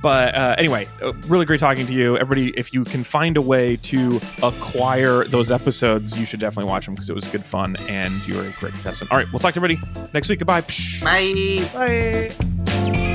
but uh, anyway, uh, really great talking to you, everybody. If you can find a way to acquire those episodes, you should definitely watch them because it was good fun and you're a great contestant. All right, we'll talk to everybody next week. Goodbye. Bye. Bye.